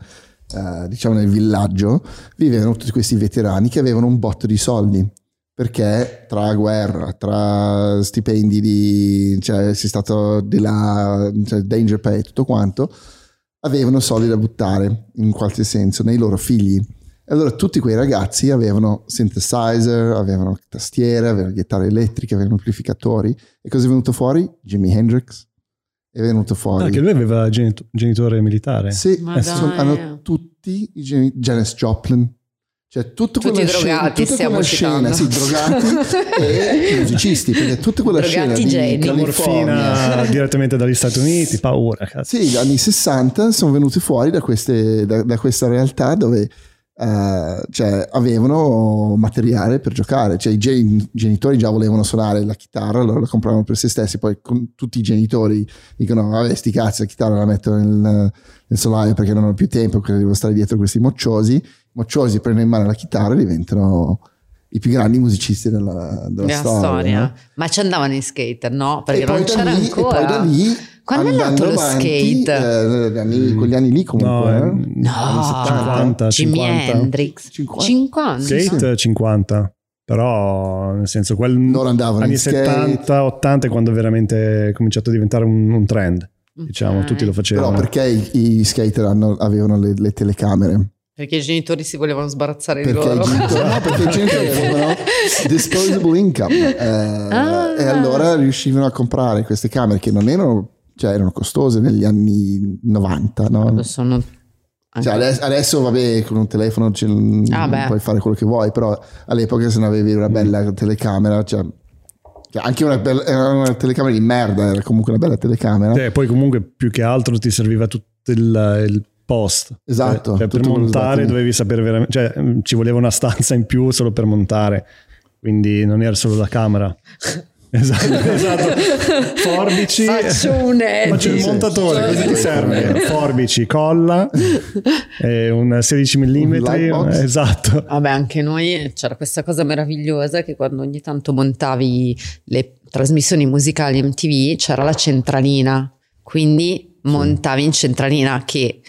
eh, diciamo nel villaggio, vivevano tutti questi veterani che avevano un botto di soldi. Perché tra guerra, tra stipendi di, cioè, sei stato là, cioè, danger pay e tutto quanto, avevano soldi da buttare in qualche senso nei loro figli. E allora tutti quei ragazzi avevano synthesizer, avevano tastiere, avevano chitarre elettriche, avevano amplificatori. E cosa è venuto fuori? Jimi Hendrix è venuto fuori. Ah, che lui aveva genito- genitore militare. Sì, Ma eh, sono- hanno tutti i geni- Janis Joplin. Cioè, tutta Tutti quella scena, drogati, tutta stiamo quella scena, sì, drogati e musicisti, perché tutta quella Drogati scena geni. di La morfina direttamente dagli Stati Uniti, paura, cazzo. sì, gli anni 60 sono venuti fuori da, queste- da- da questa realtà dove eh, cioè, avevano materiale per giocare, cioè i gen- genitori già volevano suonare la chitarra, allora la compravano per se stessi, poi tutti i genitori dicono vabbè sti cazzi la chitarra la metto nel, nel solaio perché non ho più tempo, perché devo stare dietro questi mocciosi, I mocciosi prendono in mano la chitarra e diventano i più grandi musicisti della, della storia. storia. no? Ma ci andavano i skater, no? Perché e poi non da c'era lì, ancora. E poi da lì, Quando è nato lo avanti, skate? eh, gli anni- quegli anni lì comunque. No, eh. anni No, 50, Jimi 50. Hendrix. 50. 50. Skate 50, però nel senso quel Loro andavano anni in skate. 70, 80 è quando veramente è cominciato a diventare un, un trend. Diciamo, Ok. tutti lo facevano. Però perché i, i skater hanno- avevano le, le telecamere? Perché i genitori si volevano sbarazzare di Perché i loro. genitori, no, perché i genitori avevano disposable income eh, Ah. e allora riuscivano a comprare queste camere che non erano, cioè erano costose negli anni 90, no? Sono Cioè, adesso, adesso, vabbè, con un telefono ce- Ah, puoi fare quello che vuoi, però all'epoca se non avevi una bella telecamera, cioè, cioè, anche una, bella, era una telecamera di merda, era comunque una bella telecamera. Eh, poi comunque più che altro ti serviva tutto il, il post. Esatto, Cioè, per montare dovevi sapere veramente, cioè mh, ci voleva una stanza in più solo per montare, quindi non era solo la camera. esatto, esatto. Forbici. Faccio un c'è il montatore, cosa ti serve? Forbici, colla, e un 16 mm. Un. Esatto. Vabbè, anche noi c'era questa cosa meravigliosa che quando ogni tanto montavi le trasmissioni musicali MTV c'era la centralina, quindi montavi in centralina che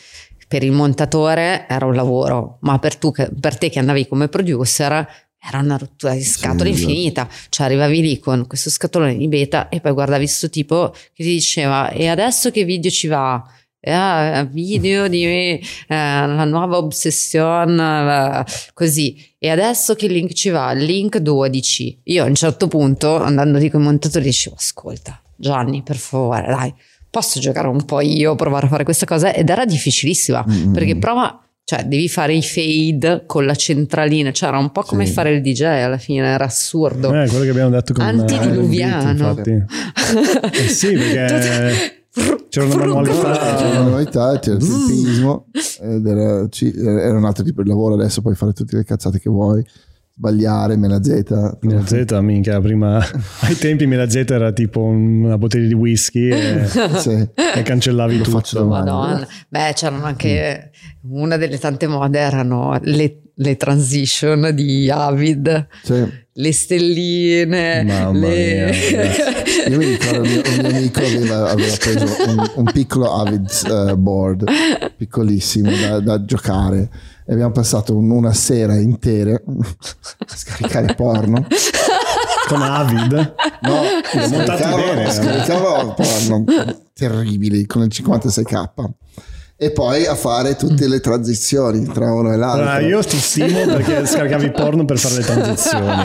per il montatore era un lavoro, ma per, tu, per te che andavi come producer era una rottura di scatola esatto. infinita, cioè arrivavi lì con questo scatolone di beta e poi guardavi sto tipo che ti diceva e adesso che video ci va? E, ah, video di eh, la nuova obsession eh, così e adesso che link ci va link 12 io a un certo punto andando lì con i montatori dicevo ascolta Gianni per favore dai posso giocare un po' io provare a fare questa cosa ed era difficilissima Mm, perché prova cioè devi fare i fade con la centralina cioè era un po' come Sì. fare il DJ alla fine era assurdo Eh, quello che abbiamo detto con eh, infatti. Eh sì, perché c'era una manualità. C'era una novità, c'era il tempismo ed era, era un altro tipo di lavoro. Adesso puoi fare tutte le cazzate che vuoi, sbagliare, mela Z. Mela Z, minchia, prima ai tempi Mela Z era tipo una bottiglia di whisky e, Sì. e cancellavi Lo tutto. faccio domani. Madonna. Beh, c'erano anche una delle tante mode erano le, le transition di Avid, Sì. le stelline, Mamma le... mia. Io mi ricordo un mio, un mio amico aveva, aveva preso un, un piccolo Avid eh, board, piccolissimo da, da giocare. E abbiamo passato un- una sera intera a scaricare porno. Con Avid. No, bene, eh. scaricava porno terribili con il 56k. E poi a fare tutte le transizioni tra uno e l'altro. Allora, io ti stimo perché scaricavi porno per fare le transizioni. No,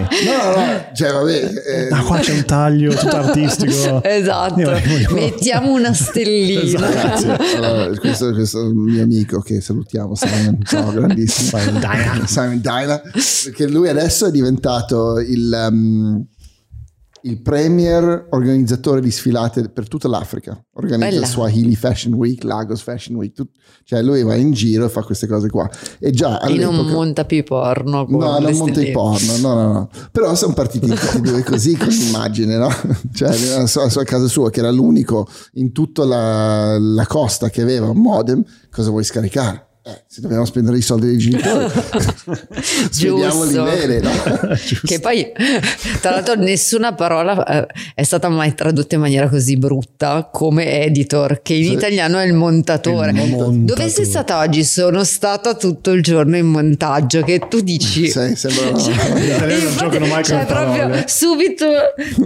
no, no, cioè vabbè. eh, Ma qua c'è un taglio tutto artistico. Esatto, Io voglio- mettiamo una stellina. Esatto. Allora, questo, questo è il mio amico che salutiamo, Simon, ciao, grandissimo. Simon Dyna. Simon Dyna, perché lui adesso è diventato il, um, il premier organizzatore di sfilate per tutta l'Africa. Organizza Bella. il Swahili Fashion Week, Lagos Fashion Week, tut- cioè lui va in giro e fa queste cose qua. E già E non monta più i porno. No, non monta i porno, no, no, no. Però sono partiti tutti due così con l'immagine, no? Cioè, sua casa sua, che era l'unico in tutta la, la costa che aveva un modem, cosa vuoi scaricare? Eh, se dobbiamo spendere i soldi dei genitori, spendiamoli bene, no? Che poi, tra l'altro, nessuna parola eh, è stata mai tradotta in maniera così brutta come editor, che in Sì. italiano è il montatore. Il montatore. Dove sei stata oggi? Sono stata tutto il giorno in montaggio. Che tu dici. Sì, sembra Gli italiani non giocano mai cioè, proprio subito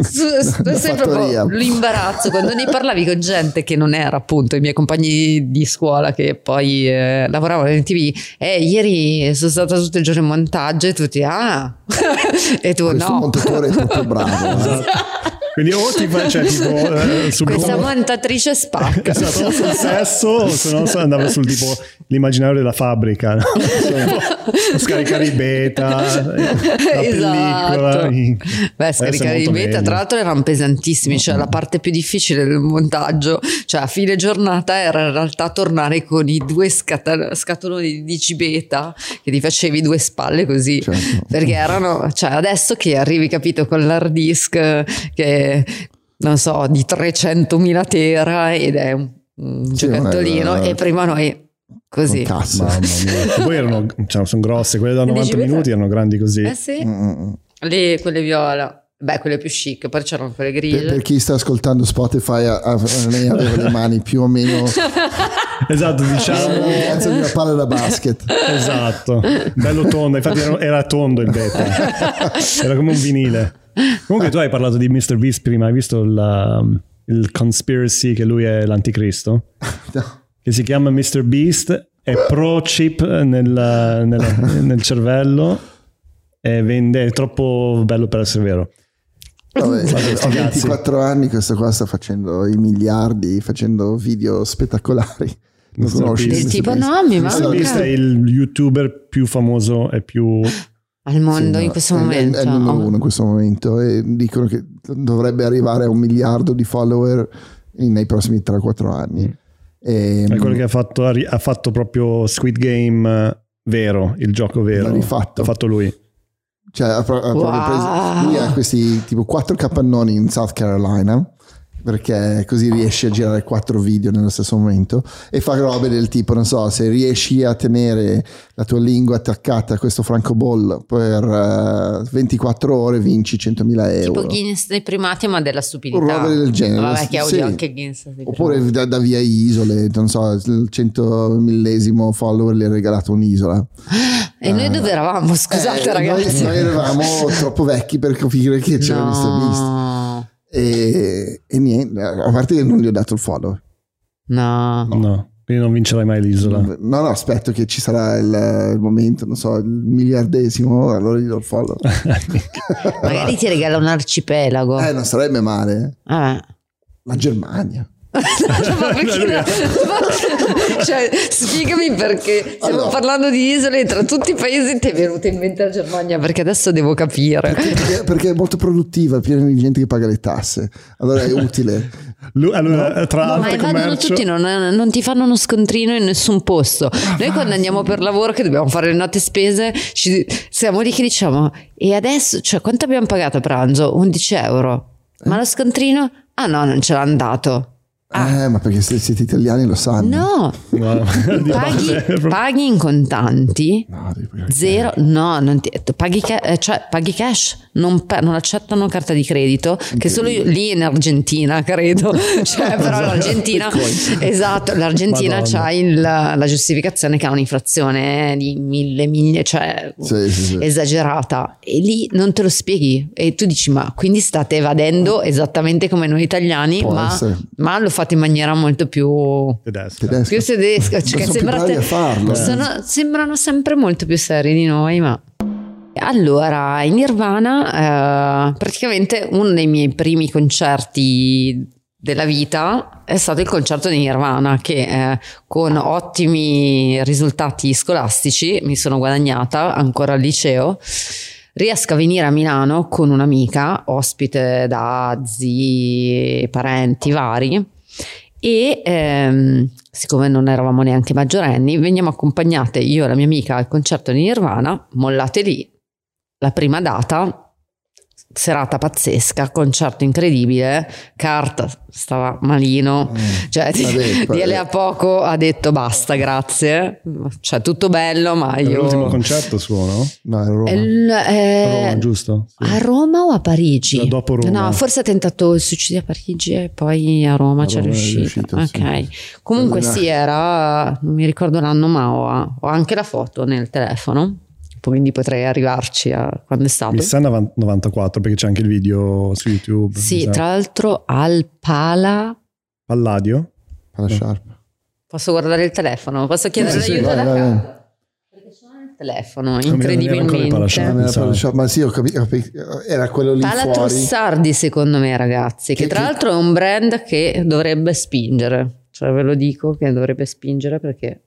su, sei fattoria. proprio l'imbarazzo quando ne parlavi con gente che non era appunto i miei compagni di scuola che poi eh, lavoravano in tv e ieri sono stata tutto il giorno in montaggio e tutti ah e tu Questo no montatore è proprio bravo. eh. Quindi o ti fai, cioè, tipo, eh, sul Questa come- montatrice spacca. Esatto, sul sesso, o se no andava sul tipo l'immaginario della fabbrica, no? scaricare i beta, la pellicola. Esatto. Beh, scaricare i beta, meglio. tra l'altro erano pesantissimi, cioè la parte più difficile del montaggio, cioè a fine giornata era in realtà tornare con i due scata- scatoloni di 10 beta che ti facevi due spalle così, Certo. perché erano, cioè adesso che arrivi capito con l'hard disk che non so di 300.000 tera ed è un, un Sì, giocattolino è- e prima noi così. Cazzo. Mamma mia. Poi erano, cioè, sono grosse, quelle da 90 beta? minuti erano grandi così. Eh sì, Mm, mm, mm. le, quelle viola. Beh, quelle più chic, poi c'erano quelle Per, grigie. per chi sta ascoltando Spotify, a- a- lei aveva le mani più o meno Esatto, diciamo. Cazzo di una palla da basket. Esatto, bello tondo, infatti era, era tondo il beta, era come un vinile. Comunque tu hai parlato di Mr. Beast prima, hai visto la- il conspiracy che lui è l'anticristo? No. Che si chiama Mr. Beast, è pro chip nel, nel- nel cervello e vende, è troppo bello per essere vero. Vabbè, ho cazzi. 24 anni, questo qua sta facendo i miliardi, facendo video spettacolari. Non Mr. conosci Beast. Del Mr. tipo, Beast? no, mi Mr. manca Beast è il youtuber più famoso e più... al mondo Sì, in questo è- momento. È, il numero uno in questo momento e dicono che dovrebbe arrivare a un miliardo di follower nei prossimi 3-4 anni. E, È quello che ha fatto, ha fatto proprio Squid Game eh, vero, il gioco vero. L'ha rifatto. L'ha fatto lui. Cioè, ha ha Wow. preso- lui ha questi tipo quattro capannoni in South Carolina perché così riesci a girare quattro video nello stesso momento e fa robe del tipo, non so, se riesci a tenere la tua lingua attaccata a questo francobollo per eh, 24 ore vinci 100.000 euro. Tipo Guinness dei primati, ma della stupidità. Roba del genere, Vabbè, che sì. odio anche Guinness. dei Oppure da, da via isole, non so, il 100 millesimo follower gli ha regalato un'isola. E noi dove eravamo? Scusate, Eh, noi- ragazzi. Noi, eravamo troppo vecchi per capire che c'era Mr. Beast. No, E, e niente, a parte che non gli ho dato il follow. no. No. quindi non vincerai mai l'isola. No, no, aspetto che ci sarà il, il momento, non so, il miliardesimo, allora gli do il follow. Magari ti regala un arcipelago. Eh, non sarebbe male. Vabbè. La Germania. Ma perché- cioè, spiegami perché stiamo Allora. parlando di isole e tra tutti i paesi ti è venuta in mente la Germania perché adesso devo capire. Perché, perché è molto produttiva, piena di gente che paga le tasse. Allora è utile. Lui- allora, tra Ma l'altro, invadono commercio, tutti, non, non ti fanno uno scontrino in nessun posto. Noi quando andiamo per lavoro che dobbiamo fare le note spese, ci- siamo lì che diciamo e adesso, cioè quanto abbiamo pagato a pranzo? 11 euro. Ma lo scontrino? Ah no, non ce l'hanno dato. Eh, ma perché se siete italiani lo sanno. No, paghi, paghi in contanti. No. Zero, no, non ti- paghi, ca- eh, cioè, paghi cash, non, pa- non accettano carta di credito, che solo io- lì in Argentina credo, cioè, però l'Argentina, esatto, l'Argentina c'ha il- la giustificazione che ha un'inflazione di mille miglia, cioè Sì, sì, sì. esagerata, e lì non te lo spieghi e tu dici ma quindi state evadendo esattamente come noi italiani, Può ma, essere. ma lo fate in maniera molto più. Tedesco. più tedesca, cioè che sono più bravi sembrate- a farlo. eh. sono- sembrano sempre molto più seri di noi, ma. Allora, in Nirvana, eh, praticamente uno dei miei primi concerti della vita è stato il concerto di Nirvana che eh, con ottimi risultati scolastici mi sono guadagnata ancora al liceo. Riesco a venire a Milano con un'amica, ospite da zii, parenti vari, e ehm, siccome non eravamo neanche maggiorenni, veniamo accompagnate io e la mia amica al concerto di Nirvana, mollate lì, la prima data, serata pazzesca, concerto incredibile, Carta stava malino, cioè di, poi- di a poco ha detto basta, grazie, cioè tutto bello, ma È l'ultimo io... concerto suo, no? No, era Roma. Il- eh, Roma, giusto? Sì. a Roma o a Parigi? No, dopo Roma. No, forse ha tentato il suicidio a Parigi e poi a Roma A c'è Roma è riuscito. riuscito, ok. Comunque Allora- sì, era, non mi ricordo l'anno, ma ho, ho anche la foto nel telefono. Quindi potrei arrivarci a quando è stato. Mi sa 90 94 perché c'è anche il video su YouTube. Sì, tra l'altro al Pala. Palladio? Alla Sharp. Posso guardare il telefono? Posso chiedere Sì, sì, l'aiuto vai, da vai, telefono, incredibilmente. Ma sì, ho capito, ho capito. era quello lì Pala fuori. Trussardi secondo me ragazzi, che, Che- tra che- l'altro è un brand che dovrebbe spingere, cioè ve lo dico che dovrebbe spingere perché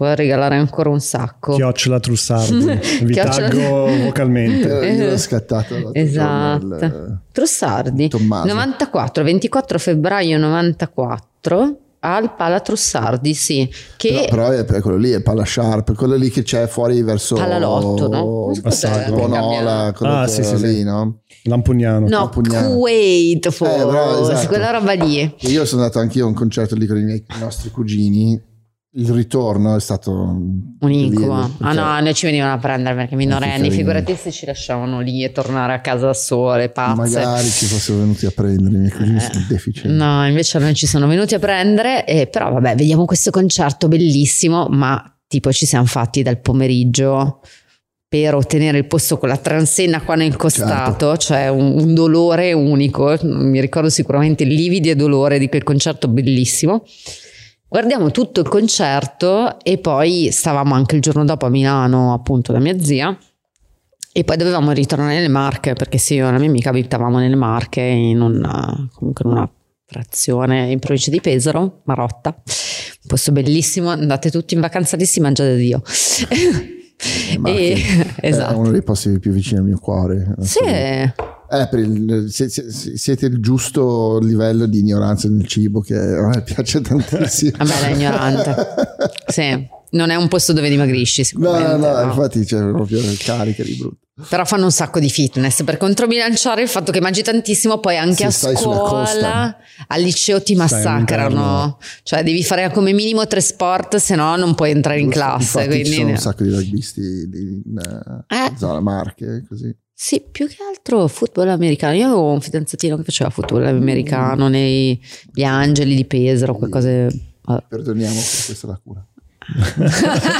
può regalare ancora un sacco. Chiocciola Trussardi. Vi Chiocciola- taggo vocalmente. Eh, Io l'ho scattato l'altro Esatto. il- Trussardi, Tommaso. 94, 24 febbraio 94 al Pala Trussardi, sì, che Però, però è è quello lì, è Palla Sharp, quello lì che c'è fuori verso Palalotto, no? Passaggio. Bonola, quello Ah, sì, sì, lì, sì. no? Lampugnano. No, Pugnano. Kuwait forse, bravo, esatto. quella roba lì. Io sono andato anch'io a un concerto lì con i, miei, i nostri cugini. Il ritorno è stato Un incubo. lì, Ah no, noi ci venivano a prendere perché minorenni, figurati se ci lasciavano lì e tornare a casa da sole, pazze. Magari ci fossero venuti a prendere cugini Eh, sono deficienti. No, invece a noi ci sono venuti a prendere, e però vabbè, vediamo questo concerto bellissimo, ma tipo ci siamo fatti dal pomeriggio per ottenere il posto con la transenna qua nel costato, cioè un, un dolore unico, mi ricordo sicuramente lividi e dolore di quel concerto bellissimo. Guardiamo tutto il concerto e poi stavamo anche il giorno dopo a Milano, appunto, da mia zia. E poi dovevamo ritornare nelle Marche perché sì, io e la mia amica abitavamo nelle Marche in una, comunque in una frazione in provincia di Pesaro, Marotta. Un posto bellissimo, andate tutti in vacanza lì, si mangia da Dio. E- È esatto. uno dei posti più vicini al mio cuore. Sì, Eh, per il- se- se- se- siete il giusto livello di ignoranza nel cibo che a me piace tantissimo. a me è ignorante. Sì, non è un posto dove dimagrisci No, no, sicuramente. no, no. infatti c'è proprio carica di brutto. Però fanno un sacco di fitness per controbilanciare il fatto che mangi tantissimo, poi anche Se a scuola, al liceo ti massacrano. Cioè devi fare come minimo tre sport, se no non puoi entrare in classe. Infatti ci Quindi... sono un sacco di rugbisti in eh, Eh. zona Marche, così. Sì, più che altro football americano. Io avevo un fidanzatino che faceva football americano nei gli Angeli di Pesaro, quelle cose. vabbè. Perdoniamo per questa lacuna.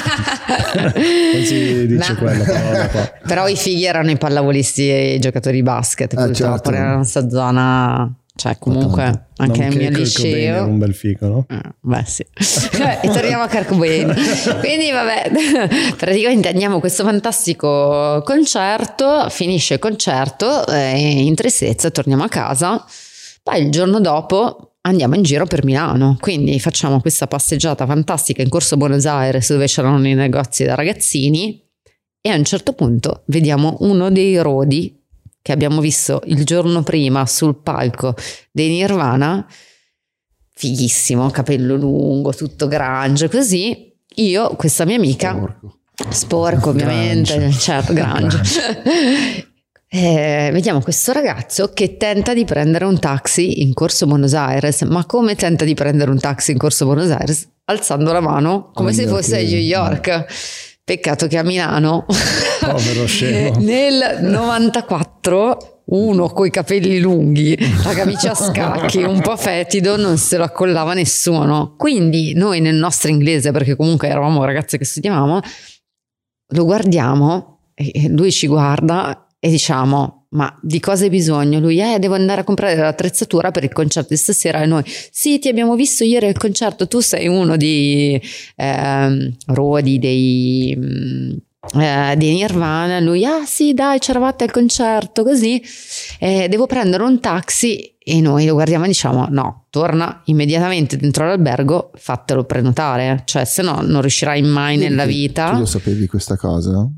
Non si dice Ma- quella parola qua. Però i fighi erano i pallavolisti e i giocatori di basket, Eh, purtroppo certo. nella nostra zona, cioè comunque anche nel mio Cobain era liceo. un bel figo, no? Ah, Beh sì, e torniamo a Carcobain. Quindi vabbè, praticamente andiamo a questo fantastico concerto, finisce il concerto e in tristezza torniamo a casa. Poi il giorno dopo andiamo in giro per Milano, quindi facciamo questa passeggiata fantastica in Corso Buenos Aires dove c'erano i negozi da ragazzini e a un certo punto vediamo uno dei rodi che abbiamo visto il giorno prima sul palco dei Nirvana fighissimo, capello lungo, tutto grunge, così. Io, questa mia amica, Porco. sporco ovviamente, Grunge. certo, grunge. Eh, vediamo questo ragazzo che tenta di prendere un taxi in corso Buenos Aires, ma come tenta di prendere un taxi in corso Buenos Aires? Alzando la mano come Oh se fosse a. New York. Peccato che a Milano Povero scemo. nel 94 uno coi capelli lunghi, la camicia a scacchi, un po' fetido, non se lo accollava nessuno. Quindi noi nel nostro inglese, perché comunque eravamo ragazze che studiavamo, lo guardiamo e lui ci guarda e diciamo ma di cosa hai bisogno? Lui eh devo andare a comprare l'attrezzatura per il concerto di stasera e noi sì ti abbiamo visto ieri al concerto tu sei uno di ehm, Rodi dei mm, eh, di Nirvana lui ah sì dai c'eravate al concerto così eh, devo prendere un taxi e noi lo guardiamo e diciamo no torna immediatamente dentro l'albergo fatelo prenotare cioè se no non riuscirai mai nella vita Tu lo sapevi questa cosa?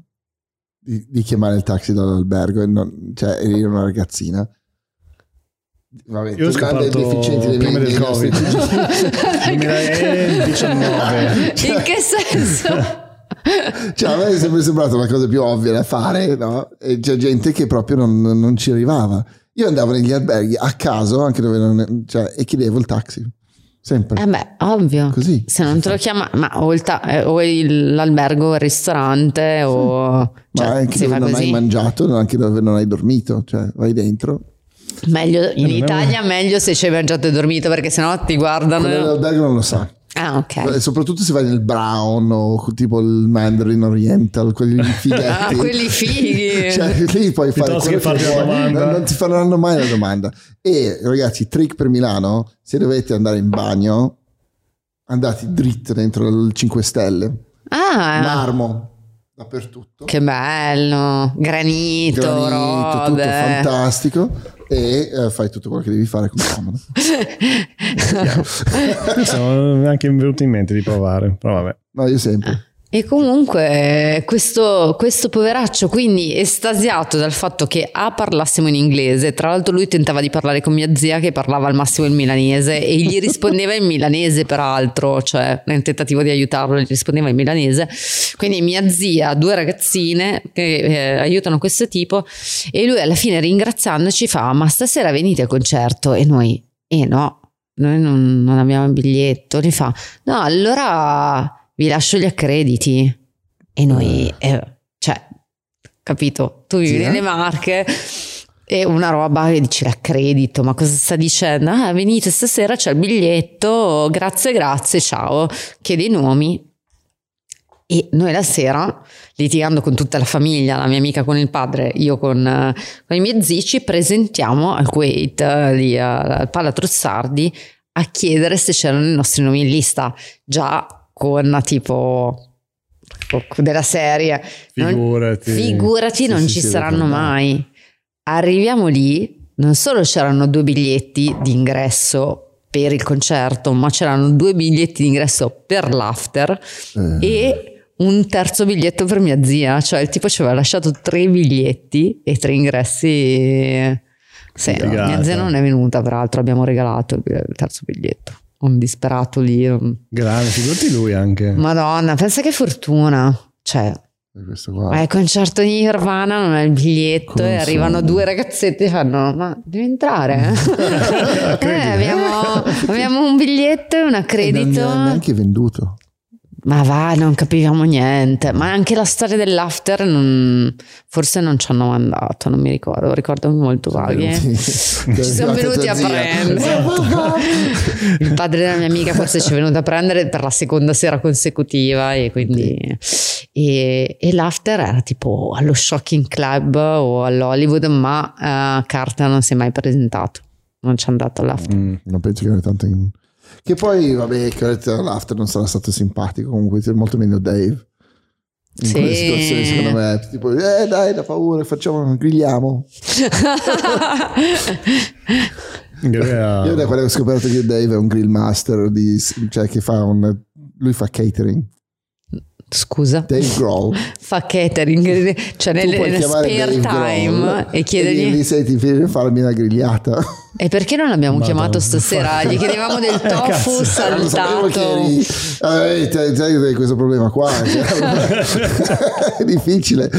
Di, di chiamare il taxi dall'albergo, e non, cioè eri una ragazzina. Vabbè, Io ho scoperto prima del Covid. 2019. in che senso? Cioè, a me è sempre sembrata una cosa più ovvia da fare, no? E c'è gente che proprio non, non ci arrivava. Io andavo negli alberghi a caso, anche dove non, cioè, e chiedevo il taxi. Sempre. Eh beh, ovvio. Così. Se non te lo chiama, ma o, il ta- eh, o il- l'albergo, o il ristorante, o cioè, Ma anche dove non così. hai mangiato, anche dove non hai dormito, cioè vai dentro. Meglio in non è- Italia, meglio se ci hai mangiato e dormito, perché sennò ti guardano. Quello dell'albergo non lo sa. Ah, ok. E Soprattutto se vai nel Brown o tipo il Mandarin Oriental, quelli fighetti. Ah, quelli fighi. Cioè, lì puoi fare Piuttosto quello che vuoi, domanda. Non, non ti faranno mai la domanda. E ragazzi, trick per Milano: se dovete andare in bagno, andate dritto dentro il 5 Stelle, Ah, marmo. Dappertutto. Che bello, granito, Granito, tutto fantastico e eh, fai tutto quello che devi fare con comodo. Mi sono anche venuto in mente di provare, però vabbè. No, io sempre. E comunque questo, questo poveraccio quindi estasiato dal fatto che A parlassimo in inglese, tra l'altro lui tentava di parlare con mia zia che parlava al massimo il milanese e gli rispondeva in milanese peraltro, cioè nel tentativo di aiutarlo gli rispondeva in milanese, quindi mia zia due ragazzine che eh, aiutano questo tipo e lui alla fine ringraziandoci fa ma stasera venite al concerto? E noi, eh no, noi non, non abbiamo il biglietto, li fa no allora vi lascio gli accrediti. E noi, eh, cioè, capito? Tu vivi Sì, eh? nelle Marche e una roba che dici l'accredito, ma cosa sta dicendo? Ah, venite stasera, c'è il biglietto, grazie, grazie, ciao. Chiede i nomi. E noi la sera, litigando con tutta la famiglia, la mia amica con il padre, io con, eh, con i miei zii, ci presentiamo al Kuwait, eh, lì al Palatrossardi, a chiedere se c'erano i nostri nomi in lista. Già con tipo della serie. Non- Figurati. figurati, Sì, non sì, ci sì, saranno mai. Arriviamo lì, non solo c'erano due biglietti d'ingresso per il concerto, ma c'erano due biglietti d'ingresso per l'after Eh. e un terzo biglietto per mia zia. Cioè il tipo ci aveva lasciato tre biglietti e tre ingressi. Sì, mia zia non è venuta, peraltro abbiamo regalato il terzo biglietto. Un disperato lì. un- Grande, figurati lui anche. Madonna, pensa che fortuna. Cioè, E al concerto di Nirvana, non hai il biglietto Come e arrivano sono? due ragazzetti e fanno: Ma devi entrare? eh, Credi? abbiamo, abbiamo un biglietto e un E accredito. non è neanche venduto. Ma va, non capivamo niente. Ma anche la storia dell'after, non- forse non ci hanno mandato, non mi ricordo, ricordo molto vaghi. Ci Ci sono venuti a prendere. Il padre della mia amica forse ci è venuto a prendere per la seconda sera consecutiva e quindi e, e l'after era tipo allo Shocking Club o all'Hollywood ma eh, Carter non si è mai presentato non ci è andato all'after Mm. Non penso che ne tanto in... Che poi, vabbè, che l'after non sarà stato simpatico. Comunque, molto meno Dave. In Sì. quelle situazioni, secondo me, tipo, eh dai, da paura, facciamo, grigliamo. Io da quando ho scoperto che Dave è un grill master, di, cioè che fa un... Lui fa catering. Scusa Dave Grohl. fa catering cioè chiamare spare time e chiedergli dirgli, senti, vieni a farmi una grigliata. e perché non l'abbiamo Madonna. chiamato stasera gli chiedevamo del tofu che saltato eri... Eh, questo problema qua. cioè, è difficile.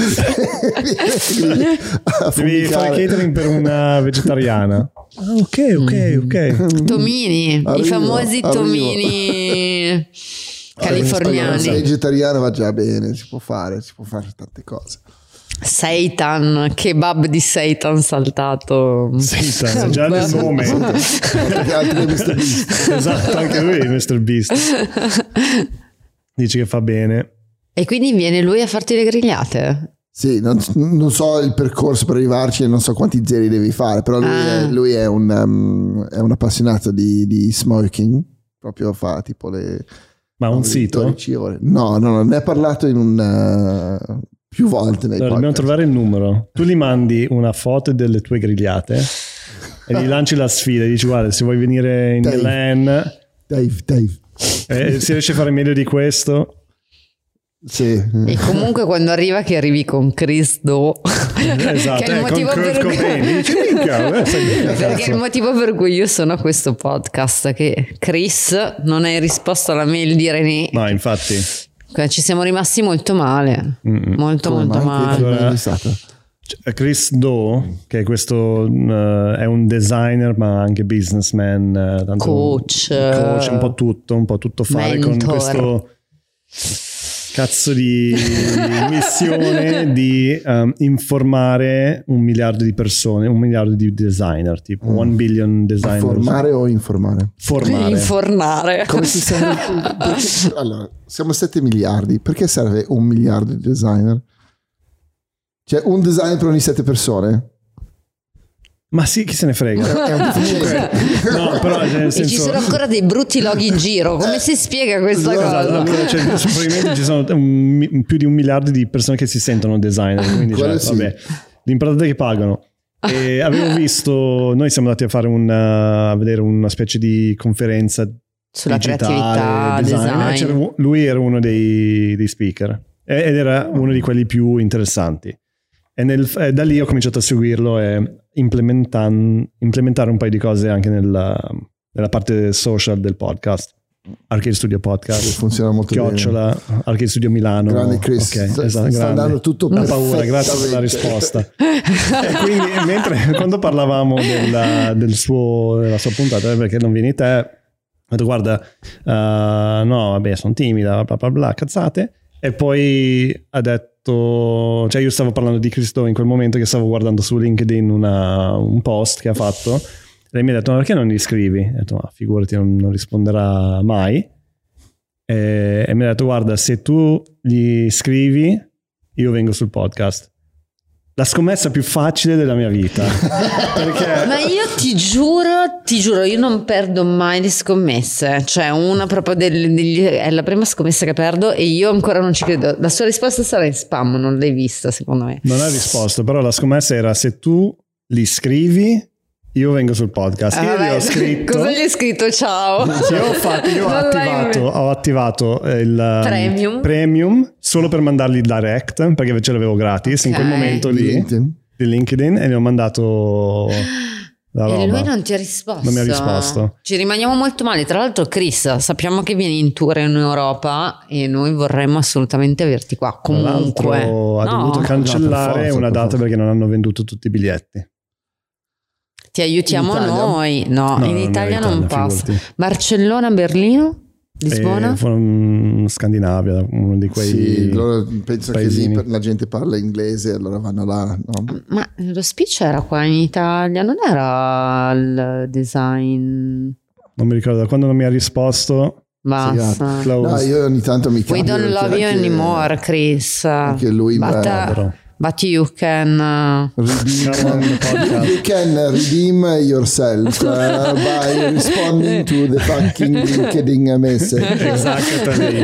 Devi fare catering per una vegetariana. Ah, ok, ok, ok. Tomini, i Arrivo, famosi arrivo. tomini Se californiani. vegetariano va già bene, si può fare, si può fare tante cose. Seitan, kebab di Seitan saltato. Seitan, già nel nome. È esatto, anche lui è Mr. Beast. Dici che fa bene. E quindi viene lui a farti le grigliate? Sì, non, non so il percorso per arrivarci e non so quanti zeri devi fare, però lui, Ah. è, lui è un, um, è un appassionato di, di smoking, proprio fa tipo le... Ma un sito? 12 ore. No, no, no, ne ha parlato in un, uh, più volte nei Allora, dobbiamo trovare il numero. Tu gli mandi una foto delle tue grigliate e gli lanci la sfida. Dici, guarda, se vuoi venire in Dave. Milan, Dave, Dave. eh, si riesce a fare meglio di questo. Sì. E comunque quando arriva che arrivi con Chris Do, Esatto, che è il eh, con motivo per cui... Eh, Perché il motivo per cui io sono a questo podcast che Chris non hai risposto alla mail di René. No, infatti. Ci siamo rimasti molto male. Mm-mm. Molto Come molto male. Cioè, Chris Do, che è questo eh, è un designer ma anche businessman, tanto Coach. coach, un po' tutto, un po' tutto fare con Mentor. questo cazzo di missione di ehm, informare un miliardo di persone, un miliardo di designer, tipo Mm. one billion designer. Formare o informare? Formare. Infornare. Come si serve? perché- allora, siamo 7 miliardi. Perché serve un miliardo di designer? Cioè, un designer per ogni 7 persone? Ma sì, chi se ne frega. No, però cioè, nel E ci senso... sono ancora dei brutti loghi in giro. Come si spiega questa Esatto, cosa? Allora, cioè, adesso probabilmente ci sono un più di un miliardo di persone che si sentono designer, quindi cioè, sì. vabbè, l'importante è che pagano. E avevo visto, noi siamo andati a fare una, a vedere una specie di conferenza Sulla digitale, creatività, design. design. Un- lui era uno dei, dei speaker ed era uno di quelli più interessanti. E, nel- e da lì ho cominciato a seguirlo e implementare un paio di cose anche nella, nella parte social del podcast. Arcade Studio Podcast. Funziona molto bene. Chiocciola, Arcade Studio Milano. Grande Chris, Ok, sta- esatto, sta andando tutto Da paura, grazie per la risposta. e quindi mentre quando parlavamo della, del suo, della sua puntata, eh, perché non vieni te, ho detto guarda, eh, no vabbè sono timida, bla bla bla, cazzate. E poi ha detto, cioè io stavo parlando di Cristo in quel momento che stavo guardando su LinkedIn una- un post che ha fatto. Lei mi ha detto, ma perché non gli scrivi? Ho detto, ma figurati, non, non risponderà mai. E, e mi ha detto, guarda, se tu gli scrivi, io vengo sul podcast. La scommessa più facile della mia vita. perché... Ma io ti giuro, ti giuro, io non perdo mai le scommesse. Cioè, una proprio del- degli- è la prima scommessa che perdo e io ancora non ci credo. La sua risposta sarà in spam, non l'hai vista, secondo me. Non ha risposto, però la scommessa era se tu li scrivi, io vengo sul podcast. Io gli ho scritto. Cosa gli hai scritto? Ciao. Io ho, fatto, io ho attivato, ho attivato il um, Premium. premium solo per mandarli direct perché ce l'avevo gratis in Ok. quel momento lì LinkedIn. di LinkedIn e gli ho mandato la roba. E lui non ti ha risposto. Non mi ha risposto. Ci rimaniamo molto male. Tra l'altro, Chris, sappiamo che vieni in tour in Europa e noi vorremmo assolutamente averti qua. Comunque, ha No, dovuto No, cancellare per forza, una per data perché non hanno venduto tutti i biglietti. Ti aiutiamo noi. No, No, in non Italia non Italia, passa. Barcellona, Berlino, Lisbona. E mm, Scandinavia, uno di quei Sì, loro penso paesini. che lì la gente parla inglese, allora vanno là. no? Ma lo speech era qua in Italia, non era il design. Non mi ricordo da quando non mi ha risposto. Basta. Close. No, io ogni tanto mi We cambio don't love you anymore, Chris. Anche lui but. But you can. uh, Come on the podcast. You can redeem yourself uh, by responding to the fucking LinkedIn message. Exactly.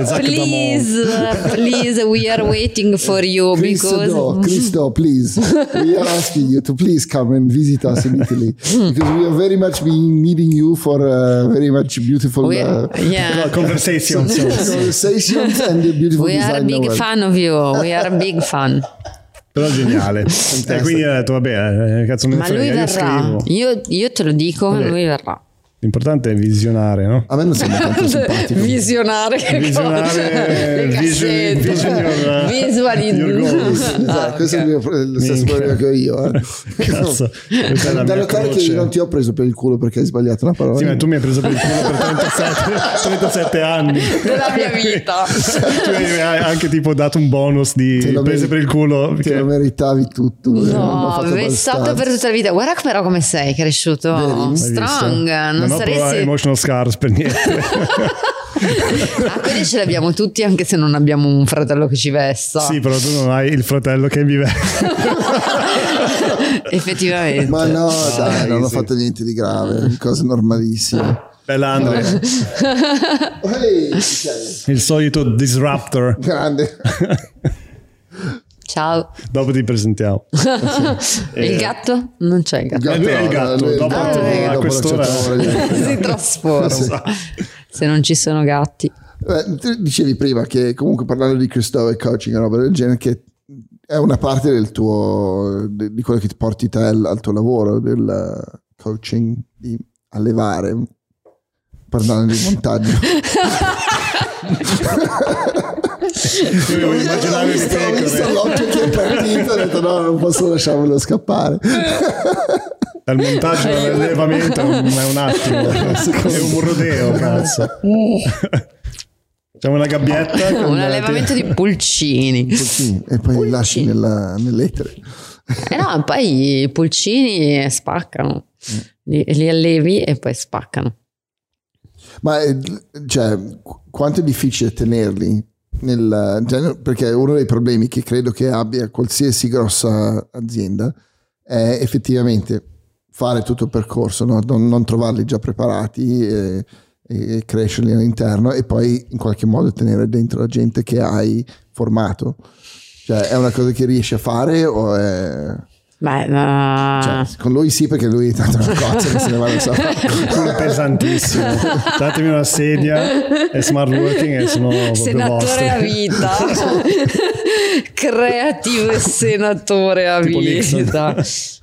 Exactly. please, uh, please, we are waiting for you Cristo, because. Cristo, please. We are asking you to please come and visit us in Italy because we are very much been needing you for uh, very much beautiful We, uh, yeah. Conversations. conversations and the beautiful We are a big novel. fan of you. We are a big fan. Però geniale. e quindi ho detto, vabbè, eh, cazzo me ne Ma lui frega, io verrà. scrivo. Io, io te lo dico, Vabbè. lui verrà. L'importante è visionare, no? A me non sembra tanto simpatico. Visionare che Visionare, cosa? Le vision- cassette. vision your, uh, Visuali- your goals. Esatto, Ah, questo ok. è il mio- lo stesso problema che ho io. eh. Cazzo, la da notare che io non ti ho preso per il culo perché hai sbagliato una parola. Sì, ma tu mi hai preso per il culo per 37, 37 anni. Della mia vita. tu hai anche tipo dato un bonus di Te prese meri- per il culo. Te perché- lo meritavi tutto. No, vessato abbastanza. per tutta la vita. Guarda però come sei cresciuto. Vedi? Strong. Non, non ho saresti. emotional scars per niente. Ah, quelli ce li abbiamo tutti, anche se non abbiamo un fratello che ci vessa. sì, però tu non hai il fratello che vive. Effettivamente. Ma no, dai, Dai, non ho sì. fatto niente di grave, cose normalissime. Bella Andre, il solito disruptor. grande. Ciao. Dopo ti presentiamo. Il gatto? Non c'è il gatto. Eh, lui è il gatto, lui dopo- gatto, a dopo una quest'ora- si trasforma. Esatto. Se non ci sono gatti. Eh, dicevi prima che comunque parlando di Cristo e coaching e roba del genere che è una parte del tuo di quello che ti porti te al, al tuo lavoro del coaching di allevare parlando di montaggio Io devo immaginare le visto, ho visto pecore. l'occhio che è partito ho detto no non posso lasciarmelo scappare Dal montaggio all'allevamento è un, è un attimo. È un rodeo, cazzo. Facciamo una gabbietta. con- Un allevamento di pulcini. Sì, e poi li lasci nella- nell'etere Eh no, poi i pulcini spaccano. Li, li allevi e poi spaccano. Ma eh, cioè, qu- quanto è difficile tenerli? Nel, cioè, perché uno dei problemi che credo che abbia qualsiasi grossa azienda è effettivamente fare tutto il percorso, no? non, non, trovarli già preparati e, e, crescerli all'interno e poi in qualche modo tenere dentro la gente che hai formato. Cioè, è una cosa che riesci a fare o è... Beh, no. cioè, con lui sì, perché lui tanto una cozza che se ne va da solo. È pesantissimo. Datemi una sedia, è smart working e sono Senatore a vita. Creative senatore a tipo vita.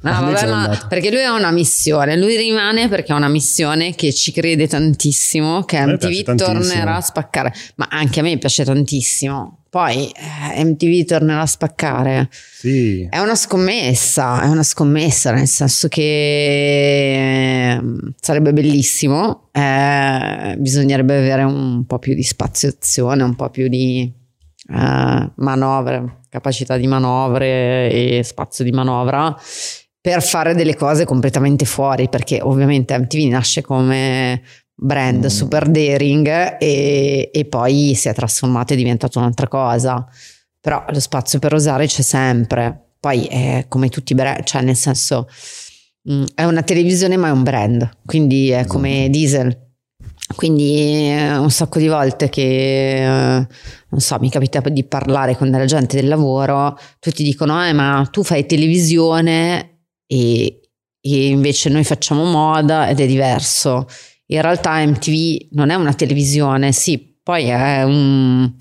No, vabbè, ma perché lui ha una missione. Lui rimane perché ha una missione che ci crede tantissimo. Che MTV tornerà a spaccare. Ma anche a me piace tantissimo poi eh, MTV tornerà a spaccare. Sì. È una scommessa, è una scommessa, nel senso che eh, sarebbe bellissimo, eh, bisognerebbe avere un po' più di spazio azione, un po' più di eh, manovre, capacità di manovre e spazio di manovra per fare delle cose completamente fuori, perché ovviamente MTV nasce come brand mm. super daring e, e, poi si è trasformato e è diventato un'altra cosa. Però lo spazio per osare c'è sempre. Poi è come tutti i brand, cioè nel senso mh, mm, è una televisione ma è un brand, quindi è come esatto. diesel. Quindi eh, un sacco di volte che, eh, non so, mi capita di parlare con della gente del lavoro, tutti dicono, eh ma tu fai televisione e, e invece noi facciamo moda ed è diverso. In realtà MTV non è una televisione, sì, poi è un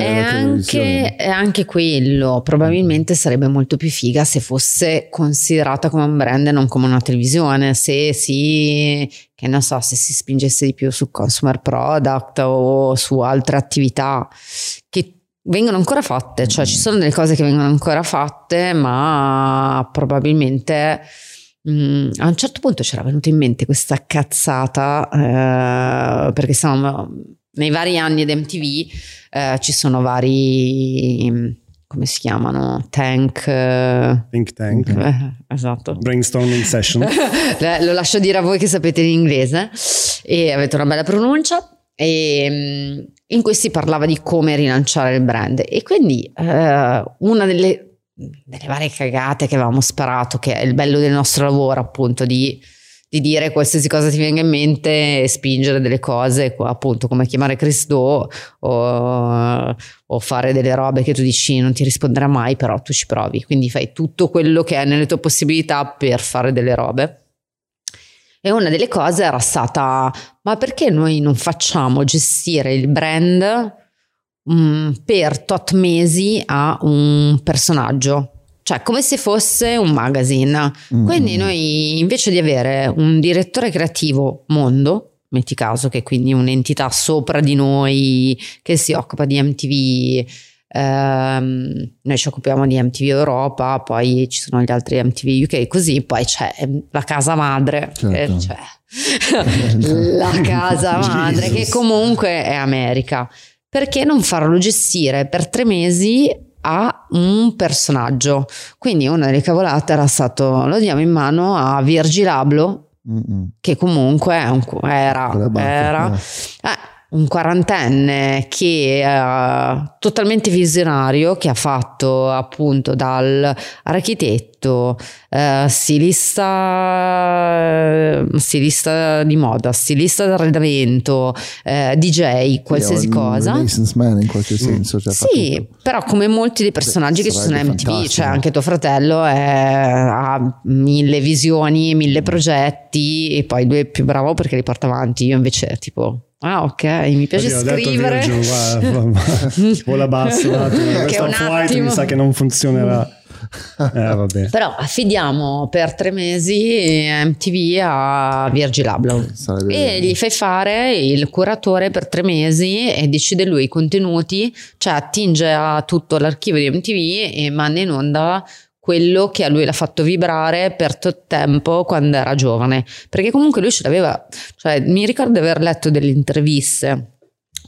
è anche, è anche, è anche, quello probabilmente sarebbe molto più figa se fosse considerata come un brand e non come una televisione se si che non so se si spingesse di più su consumer product o su altre attività che vengono ancora fatte cioè ci sono delle cose che vengono ancora fatte ma probabilmente Mm, a un certo punto c'era venuta in mente questa cazzata eh, perché siamo nei vari anni di MTV eh, ci sono vari come si chiamano? Tank eh, think tank. eh, esatto. Brainstorming session. Lo lascio dire a voi che sapete l'inglese e avete una bella pronuncia e mm, in cui si parlava di come rilanciare il brand. E quindi eh, una delle delle varie cagate che avevamo sparato, che è il bello del nostro lavoro, appunto, di, di dire qualsiasi cosa ti venga in mente e spingere delle cose, appunto, come chiamare Chris Do o, o, fare delle robe che tu dici non ti risponderà mai, però tu ci provi. Quindi fai tutto quello che è nelle tue possibilità per fare delle robe. E una delle cose era stata, ma perché noi non facciamo gestire il brand Mm, per tot mesi a un personaggio. Cioè, come se fosse un magazine. Mm. Quindi noi, invece di avere un direttore creativo mondo, metti caso che quindi un'entità sopra di noi che si occupa di MTV, ehm, noi ci occupiamo di MTV Europa, poi ci sono gli altri MTV UK, così poi c'è la casa madre, certo. cioè, la casa madre che comunque è America perché non farlo gestire per tre mesi a un personaggio? Quindi una delle cavolate era stato lo diamo in mano a Virgil Abloh, che comunque un, era, era eh, un quarantenne che è totalmente visionario, che ha fatto appunto dal architetto, eh, stilista, stilista di moda, stilista d'arredamento, eh, DJ, qualsiasi cosa. man in qualche senso. Cioè sì, però come molti dei personaggi Beh, che ci sono in MTV, cioè anche tuo fratello è, ha mille visioni, mille progetti e poi lui è più bravo perché li porta avanti, io invece tipo Ah, ok, mi piace Oddio, scrivere. Virgil, va, vola basso, questa flight mi sa che non funzionerà. Eh, Però affidiamo per tre mesi MTV a Virgil Abloh. Sarebbe... e gli fai fare il curatore per tre mesi e decide lui i contenuti, cioè attinge a tutto l'archivio di MTV e manda in onda quello che a lui l'ha fatto vibrare per tutto tempo quando era giovane. Perché comunque lui ce l'aveva, cioè mi ricordo di aver letto delle interviste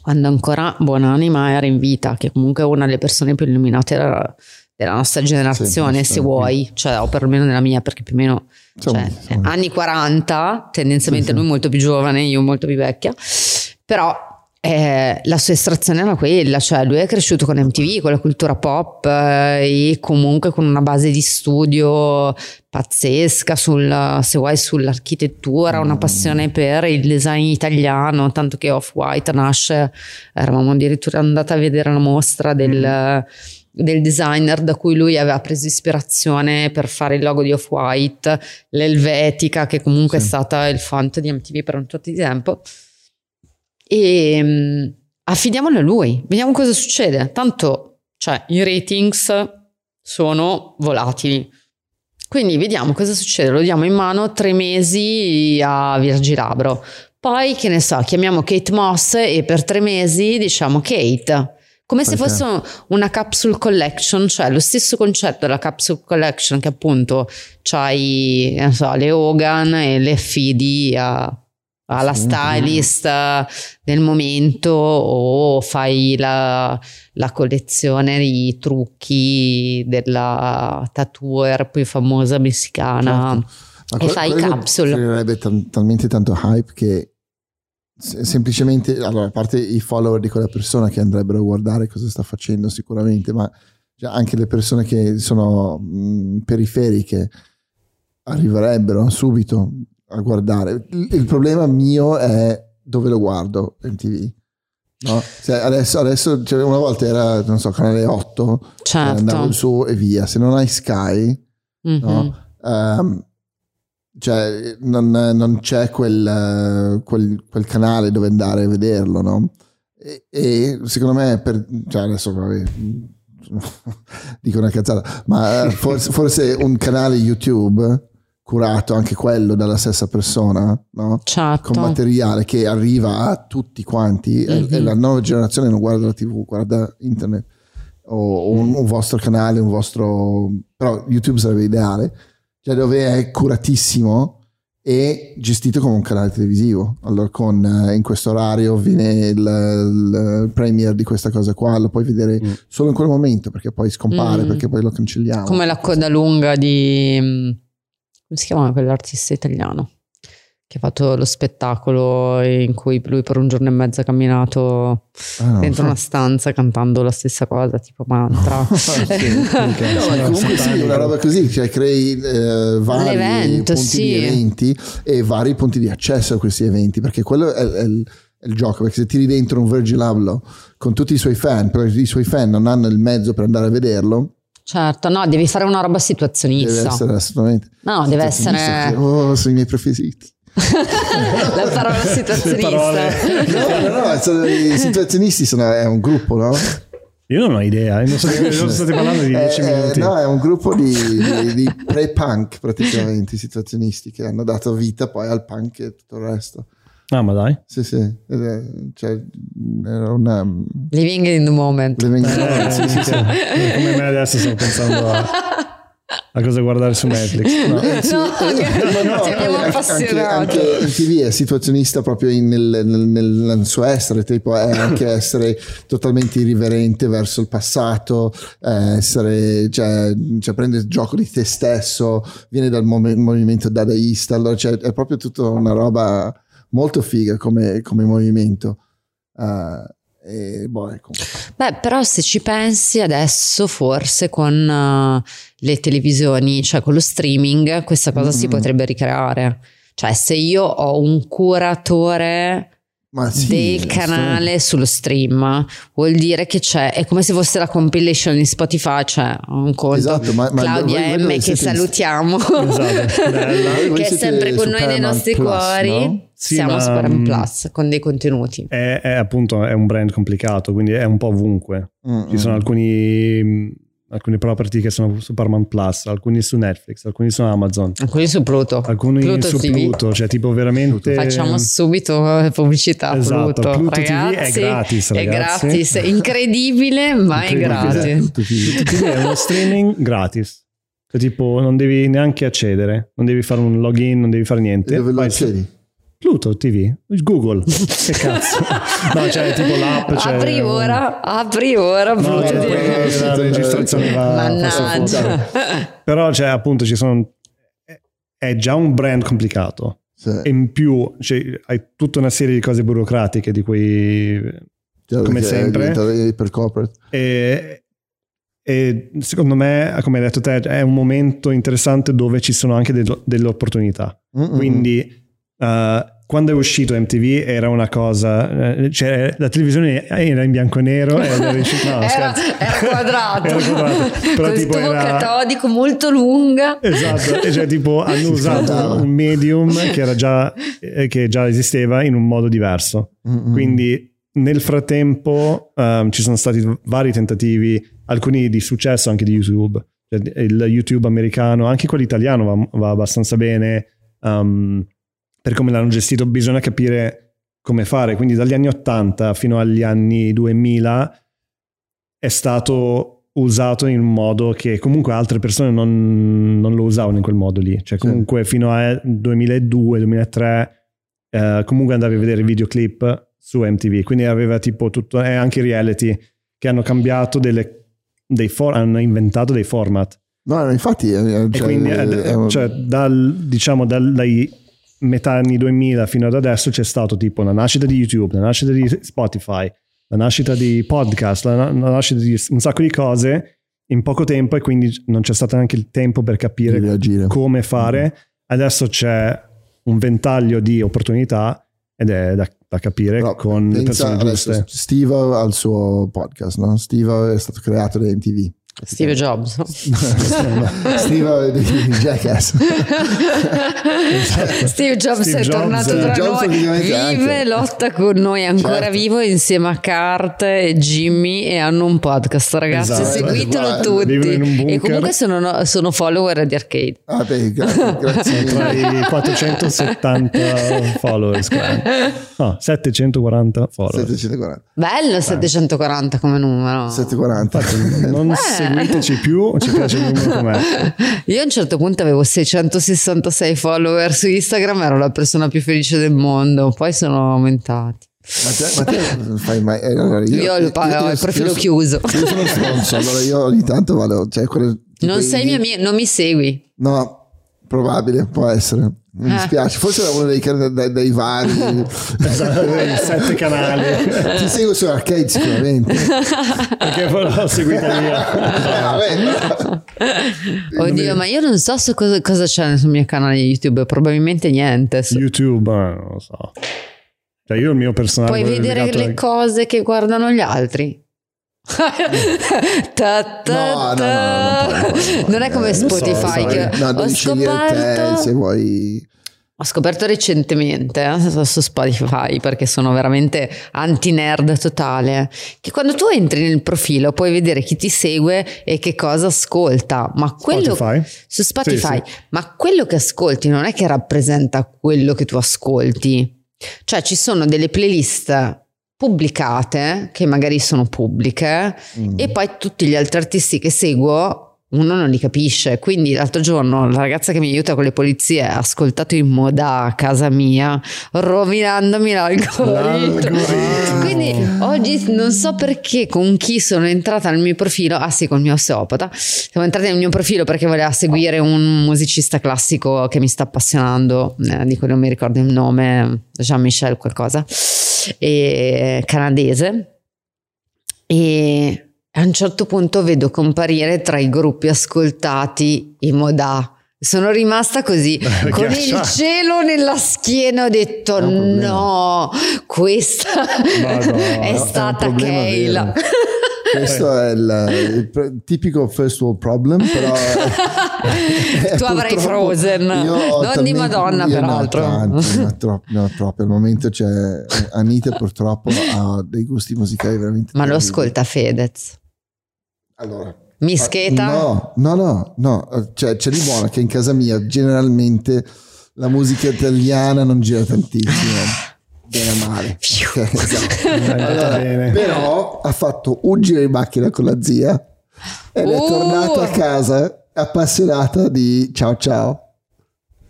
quando ancora Buonanima era in vita, che comunque è una delle persone più illuminate della, della nostra generazione, sì, se vuoi, cioè, o perlomeno della mia, perché più o meno cioè, anni 40, tendenzialmente sì, lui molto più giovane, io molto più vecchia, però eh, la sua estrazione era quella, cioè lui è cresciuto con MTV, con la cultura pop eh, e comunque con una base di studio pazzesca sul, se vuoi sull'architettura, una passione per il design italiano, tanto che Off-White nasce, eravamo addirittura andati a vedere la mostra del, del designer da cui lui aveva preso ispirazione per fare il logo di Off-White, l'Elvetica che comunque sì. è stata il font di MTV per un tot di tempo e um, affidiamolo a lui, vediamo cosa succede. Tanto, cioè, i ratings sono volatili. Quindi vediamo cosa succede, lo diamo in mano tre mesi a Virgilabro. Poi, che ne so, chiamiamo Kate Moss e per tre mesi diciamo Kate. Come se fosse una capsule collection, cioè lo stesso concetto della capsule collection che appunto c'hai, so, le Hogan e le affidi a alla sì, stylist sì. del momento o fai la, la, collezione di trucchi della tattooer più famosa messicana certo. e fai capsule. Creerebbe t- talmente tanto hype che semplicemente, allora, a parte i follower di quella persona che andrebbero a guardare cosa sta facendo sicuramente, ma anche le persone che sono mh, periferiche arriverebbero subito a guardare. Il, il, problema mio è dove lo guardo MTV. No? Cioè adesso, adesso cioè una volta era, non so, canale 8, certo. andavo su e via. Se non hai Sky, mm-hmm. no? um, cioè, non, non, c'è quel, quel, quel, canale dove andare a vederlo, no? E, e secondo me, per, cioè adesso vabbè, dico una cazzata, ma forse, forse un canale YouTube curato anche quello dalla stessa persona, no? certo. con materiale che arriva a tutti quanti mm-hmm. e, e, la nuova generazione non guarda la tv, guarda internet o, un, un, vostro canale, un vostro... però YouTube sarebbe ideale, cioè dove è curatissimo e gestito come un canale televisivo. Allora con eh, in questo orario viene il, il, premiere di questa cosa qua, lo puoi vedere mm. solo in quel momento perché poi scompare, mm. perché poi lo cancelliamo. Come la coda lunga di come si chiama quell'artista italiano che ha fatto lo spettacolo in cui lui per un giorno e mezzo ha camminato ah, dentro una stanza cantando la stessa cosa, tipo mantra. sì, no, comunque sì, una roba così, cioè crei eh, vari L'evento, punti sì. di eventi e vari punti di accesso a questi eventi, perché quello è, è, il, è il gioco, perché se tiri dentro un Virgil Abloh con tutti i suoi fan, però i suoi fan non hanno il mezzo per andare a vederlo, Certo, no, devi fare una roba situazionista. Deve essere assolutamente. No, deve essere. oh, sono i miei preferiti. La parola situazionista. no, no, no, sono, i situazionisti sono, è un gruppo, no? Io non ho idea, non so di cosa state parlando di 10 eh, minuti. no, è un gruppo di, di, di pre-punk praticamente, i situazionisti che hanno dato vita poi al punk e tutto il resto. Ah, ma dai. Sì, sì. Cioè, era una... Living in the moment. Living in the moment, eh, sì, sì, sì. Come me adesso sto pensando a, a cosa guardare su Netflix. No, eh, sì, no, eh, no, no anche, anche in TV è situazionista proprio in, nel, nel, nel, suo essere, tipo è anche essere totalmente irriverente verso il passato, essere, cioè, cioè prende gioco di te stesso, viene dal movimento dadaista, allora cioè, è proprio tutta una roba molto figa come, come movimento. Uh, boh, ecco. Beh, però se ci pensi adesso, forse con uh, le televisioni, cioè con lo streaming, questa cosa mm-hmm. si potrebbe ricreare. Cioè, se io ho un curatore sì, del canale sullo stream. Vuol dire che c'è è come se fosse la compilation di Spotify cioè un conto. Esatto, ma, ma Claudia voi, M che salutiamo. Esatto, che è sempre con noi nei nostri Plus, cuori. no? sì, siamo su Paramount mm, Plus con dei contenuti. è, è, appunto è un brand complicato quindi è un po' ovunque. Mm, ci sono mm. alcuni alcune property che sono su Paramount Plus, alcuni su Netflix, alcuni su Amazon, alcuni su Pluto, alcuni Pluto su TV. Pluto, cioè tipo veramente facciamo subito eh, pubblicità esatto, Pluto. Pluto ragazzi, TV è gratis, ragazzi. È gratis, incredibile, ma è gratis. Pluto TV è uno streaming gratis. Cioè, tipo non devi neanche accedere, non devi fare un login, non devi fare niente. E dove lo accedi? Pluto TV, Google, che cazzo. No, c'è tipo l'app. C'è apri ora, apri ora. No, c'è TV. la registrazione va. Mannaggia. Però, cioè, appunto, ci sono. È già un brand complicato. Sì. e in più cioè, hai tutta una serie di cose burocratiche di cui Cioè, come perché sempre. per corporate. e, e secondo me come hai detto te è un momento interessante dove ci sono anche del- delle opportunità Mm-mm. quindi eh, quando è uscito MTV era una cosa eh, cioè la televisione era in bianco e nero ed era, riuscito- no, era, era quadrato, Era quadrato. Però tipo tubo era- catodico molto lunga. Esatto, e cioè tipo hanno usato un medium che, era già, eh, che già esisteva in un modo diverso. Mm-mm. Quindi nel frattempo ehm, ci sono stati vari tentativi, alcuni di successo anche di YouTube. Cioè, il YouTube americano, anche quello italiano va, va abbastanza bene ehm, per come l'hanno gestito. Bisogna capire come fare. Quindi dagli anni 80 fino agli anni 2000 è stato usato in un modo che comunque altre persone non, non lo usavano in quel modo lì. Cioè comunque fino al 2002-2003 eh, comunque andavi a vedere videoclip su MTV, quindi aveva tipo tutto, e anche reality che hanno cambiato delle, dei for- hanno inventato dei format. No, infatti, eh, cioè, quindi eh, un- cioè, dal, diciamo dal- dai metà anni 2000 fino ad adesso c'è stato tipo la nascita di YouTube, la nascita di Spotify, la nascita di podcast, la, la nascita di un sacco di cose in poco tempo e quindi non c'è stato neanche il tempo per capire come fare. Adesso c'è un ventaglio di opportunità ed è da, da capire Però con le persone adesso, giuste. Steve ha il suo podcast, no? Steve è stato creato da MTV. Steve Jobs. Steve di di Jackass. Steve Jobs Steve è Jobs, tornato eh. tra Jobs noi, vive, anche. lotta con noi, è ancora Certo. vivo insieme a Kurt e Jimmy e hanno un podcast, ragazzi, Esatto. seguitelo Guarda, tutti. E comunque sono, sono follower di Arcade. Ah, beh, gra- grazie Tra i 470 followers, no, 740 followers. 740. Bello 740 come numero. 740. Non seguiteci più, ci piace numero com'è. Io a un certo punto avevo 666 follower su Instagram, ero la persona più felice del mondo, poi sono aumentati. Ma te, ma te non fai mai. eh, allora, io, Io ho il pa- ho il profilo io- chiuso. Io sono stronzo, allora io ogni tanto vado. Cioè, quelle- Non sei mio amico, non mi segui. No, probabile, può essere. Mi Ah. dispiace, forse era uno dei, dei, dei vari. Sette canali. Ti seguo su arcade sicuramente. Perché poi l'ho seguita io. Oddio, ma io non so su cosa, cosa c'è sul mio canale YouTube, probabilmente niente. Su- YouTube, eh, non lo so. Cioè io il mio personaggio Puoi vedere le cose che guardano gli altri. Ta, ta, No, no, no, ta. no, non puoi, non è come Eh, non so, Spotify sai. che No, ho scegliere te scoperto se vuoi. Ho scoperto recentemente eh, su Spotify perché sono veramente anti-nerd totale. Che quando tu entri nel profilo puoi vedere chi ti segue e che cosa ascolta. Ma quello Spotify? su Spotify, Sì, ma quello che ascolti non è che rappresenta quello che tu ascolti. Cioè ci sono delle playlist pubblicate che magari sono pubbliche Mm. e poi tutti gli altri artisti che seguo uno non li capisce. Quindi l'altro giorno la ragazza che mi aiuta con le polizie ha ascoltato in moda a casa mia, rovinandomi l'algoritmo. Quindi oggi non so perché con chi sono entrata nel mio profilo. Ah sì, col mio osteopata. Siamo entrati nel mio profilo perché voleva seguire un musicista classico che mi sta appassionando, eh, di cui non mi ricordo il nome, Jean-Michel qualcosa, e canadese. E a un certo punto vedo comparire tra i gruppi ascoltati i Modà. Sono rimasta così con il cielo nella schiena. Ho detto: È. No, questa Madonna, è è stata problema Keila. Questo è il, il tipico first world problem, però Tu avrai Frozen. Non di Madonna, peraltro. Troppi, ne ho troppi. Al momento c'è Anita purtroppo ha dei gusti musicali veramente Ma lo terribili. ascolta Fedez. Allora, Mischeta? No, no, no, no. Cioè, c'è di buono che in casa mia generalmente la musica italiana non gira tantissimo. Bene o male. Ok, esatto. È Allora, bene. però ha fatto un giro in macchina con la zia ed è Uh! tornata a casa appassionata di ciao ciao.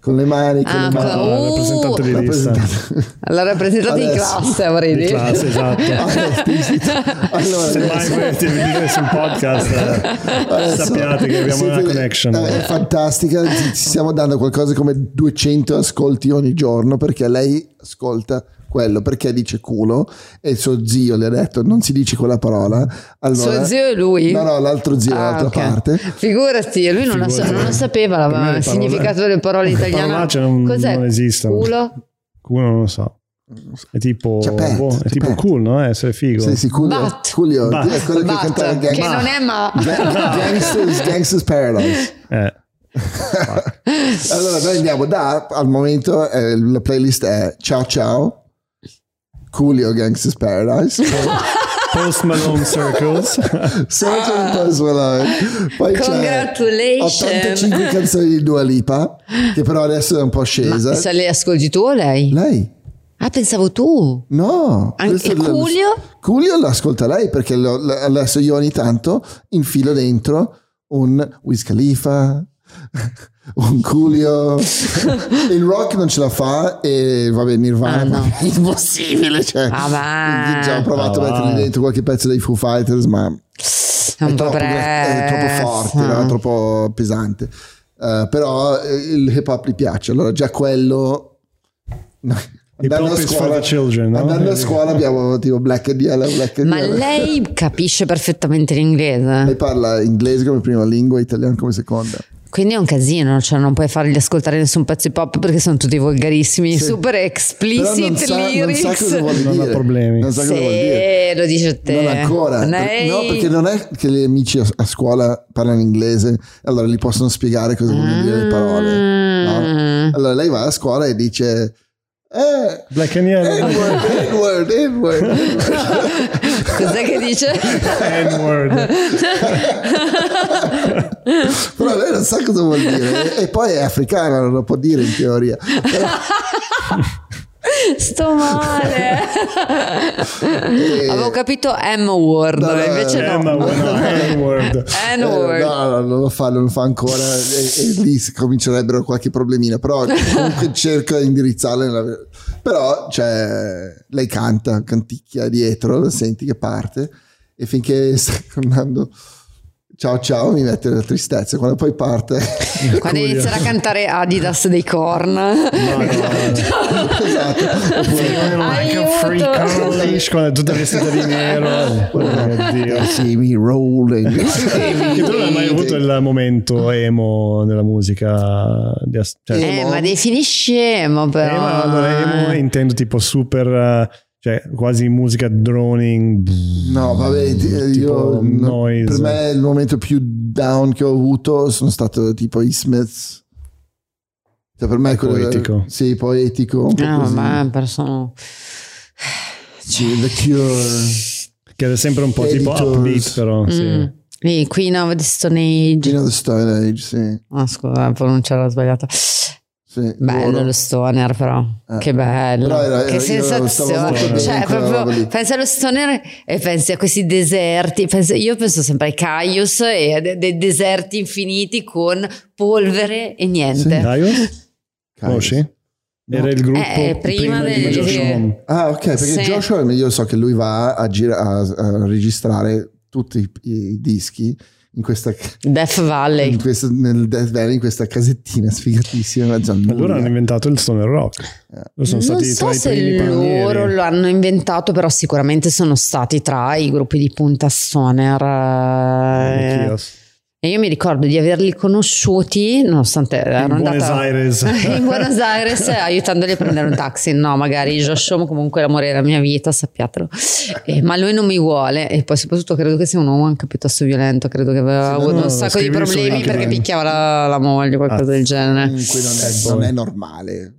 con le mani, con Ah, le mani. co- No, Uh, rappresentante di lista. Rappresentante- La rappresentante di classe avrei Di detto. classe, esatto. allora, Se mai volete venire sul podcast, eh, sappiate che abbiamo una connection. eh, È fantastica, ci ci stiamo dando qualcosa come 200 ascolti ogni giorno perché lei ascolta quello perché dice culo e suo zio le ha detto non si dice quella parola. Allora, Suo zio e lui? No, no, l'altro zio Ah, dall'altra ok. parte. Figurati, lui non, lo sa- Figurati. non lo sapeva il parole- significato delle parole le italiane. non- Cos'è? non esistono. Culo? Culo non lo so. È tipo, C'è Pet, boh, è tipo cool, no? Essere figo. Sì, sì. Bat. Coolio, Bat. è quello che Bat, cantava che Gang- non è ma. Ga- Gangsters, Gangsters Paradise. Eh. Allora noi andiamo da, al momento eh, la playlist è Ciao Ciao, Coolio Gangsters Paradise, Post Malone Circles. Sergeant Post Malone. Poi c'è Congratulations. 85 canzoni di Dua Lipa, che però adesso è un po' scesa. Se le ascolti tu o lei? Lei? Ah, pensavo tu. No. Anche questo è lo- Coolio? Coolio l'ascolta lei perché lo- lo- adesso io ogni tanto infilo dentro un Wiz Khalifa, un Coolio. Il rock non ce la fa e vabbè Nirvana Ah, no. è impossibile. Cioè, Ah, va. Già ho provato Ah, a mettergli va. dentro qualche pezzo dei Foo Fighters ma È un è po' troppo, è troppo forte, no? troppo pesante. Eh, però eh, il hip hop gli piace, allora già quello. Andando a scuola, children, no? andando a scuola abbiamo tipo Black and Yellow, Black and Ma Yellow. lei capisce perfettamente Lei l'inglese, parla inglese come prima lingua, italiano come seconda. Quindi è un casino, cioè non puoi fargli ascoltare nessun pezzo hip hop perché sono tutti volgarissimi, Sì. super Però explicit non sa, non lyrics. sa cosa vuol Non ha dire. problemi. Non sa cosa vuol dire. Sì, lo dice a te. Non ancora. Lei- No, perché non è che gli amici a, scuola parlano inglese, allora gli possono spiegare cosa vogliono dire le parole. Ah. no? Allora lei va a scuola e dice... Eh, Black and Yellow. N-word, N-word, N-word. Cos'è che dice? N-word. Però lei non sa cosa vuol dire. E, e poi è africana, non lo può dire in teoria. Sto male. Avevo capito M-word, No, no, invece no. No, N-word. Eh, no, no, non lo fa, non lo fa ancora e, e lì comincerebbero qualche problemino, però comunque cerca di indirizzarla nella... Però cioè, lei canta, canticchia dietro, senti che parte e finché sta andando ciao ciao mi mette la tristezza, quando poi parte Quando inizierà a cantare Adidas dei corn. No, no, no. esatto, oppure Like a a leash con tutta vestita di nero. Oh mio Dio. see me rolling. Che tu non hai mai avuto il momento emo nella musica? cioè, Eh, ma definisci emo però. emo, allora, emo intendo tipo super, eh, cioè quasi musica droning. No, vabbè, ti- io, Tipo no, noise. per me il momento più down che ho avuto sono stato tipo i Smiths. Cioè, per me è quello Poetico. Sì, poetico. Un po' No, così. ma per sono... Sì, The Cure. Che è sempre un po' tipo Editors. upbeat, però. Mm. Sì, Queen of the Stone Age. Gino the Stone Age, sì. Ah, scusa, pronunciare sbagliata. Sì Bello loro. lo stoner però, Eh. che bello, Però era- che io stavo sensazione, cioè proprio pensi allo stoner e pensi a questi deserti, penso- io penso sempre ai Caius e a de- dei deserti infiniti con polvere e niente. Daios? Conosci? Era il gruppo Eh, prima di del- Josh sì. Homme. Ah, ok, perché Sì. Joshua io so che lui va a, gira- a- a registrare tutti i, i dischi in questa, Death Valley. in questa- nel Death Valley, in questa casettina sfigatissima. Allora hanno inventato il stoner rock. Loro sono non so se loro lo hanno inventato, però sicuramente sono stati tra i gruppi di punta stoner. eh. E io mi ricordo di averli conosciuti, nonostante ero In Buenos Aires. in Buenos Aires aiutandoli a prendere un taxi. No, magari Josh Homme comunque l'amore della mia vita, sappiatelo. Eh, ma lui non mi vuole e poi soprattutto credo che sia un uomo anche piuttosto violento, credo che aveva Sì, no, avuto no, un sacco di problemi perché picchiava la, la moglie, qualcosa Ah. del genere. Comunque non è, Eh, non boh. è normale.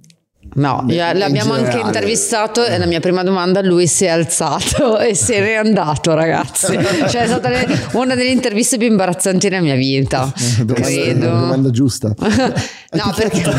No, in l'abbiamo anche generale. intervistato e la mia prima domanda lui si è alzato e se n'è andato ragazzi. Cioè è stata le- una delle interviste più imbarazzanti della mia vita. È Credo. la domanda giusta. No, perché no.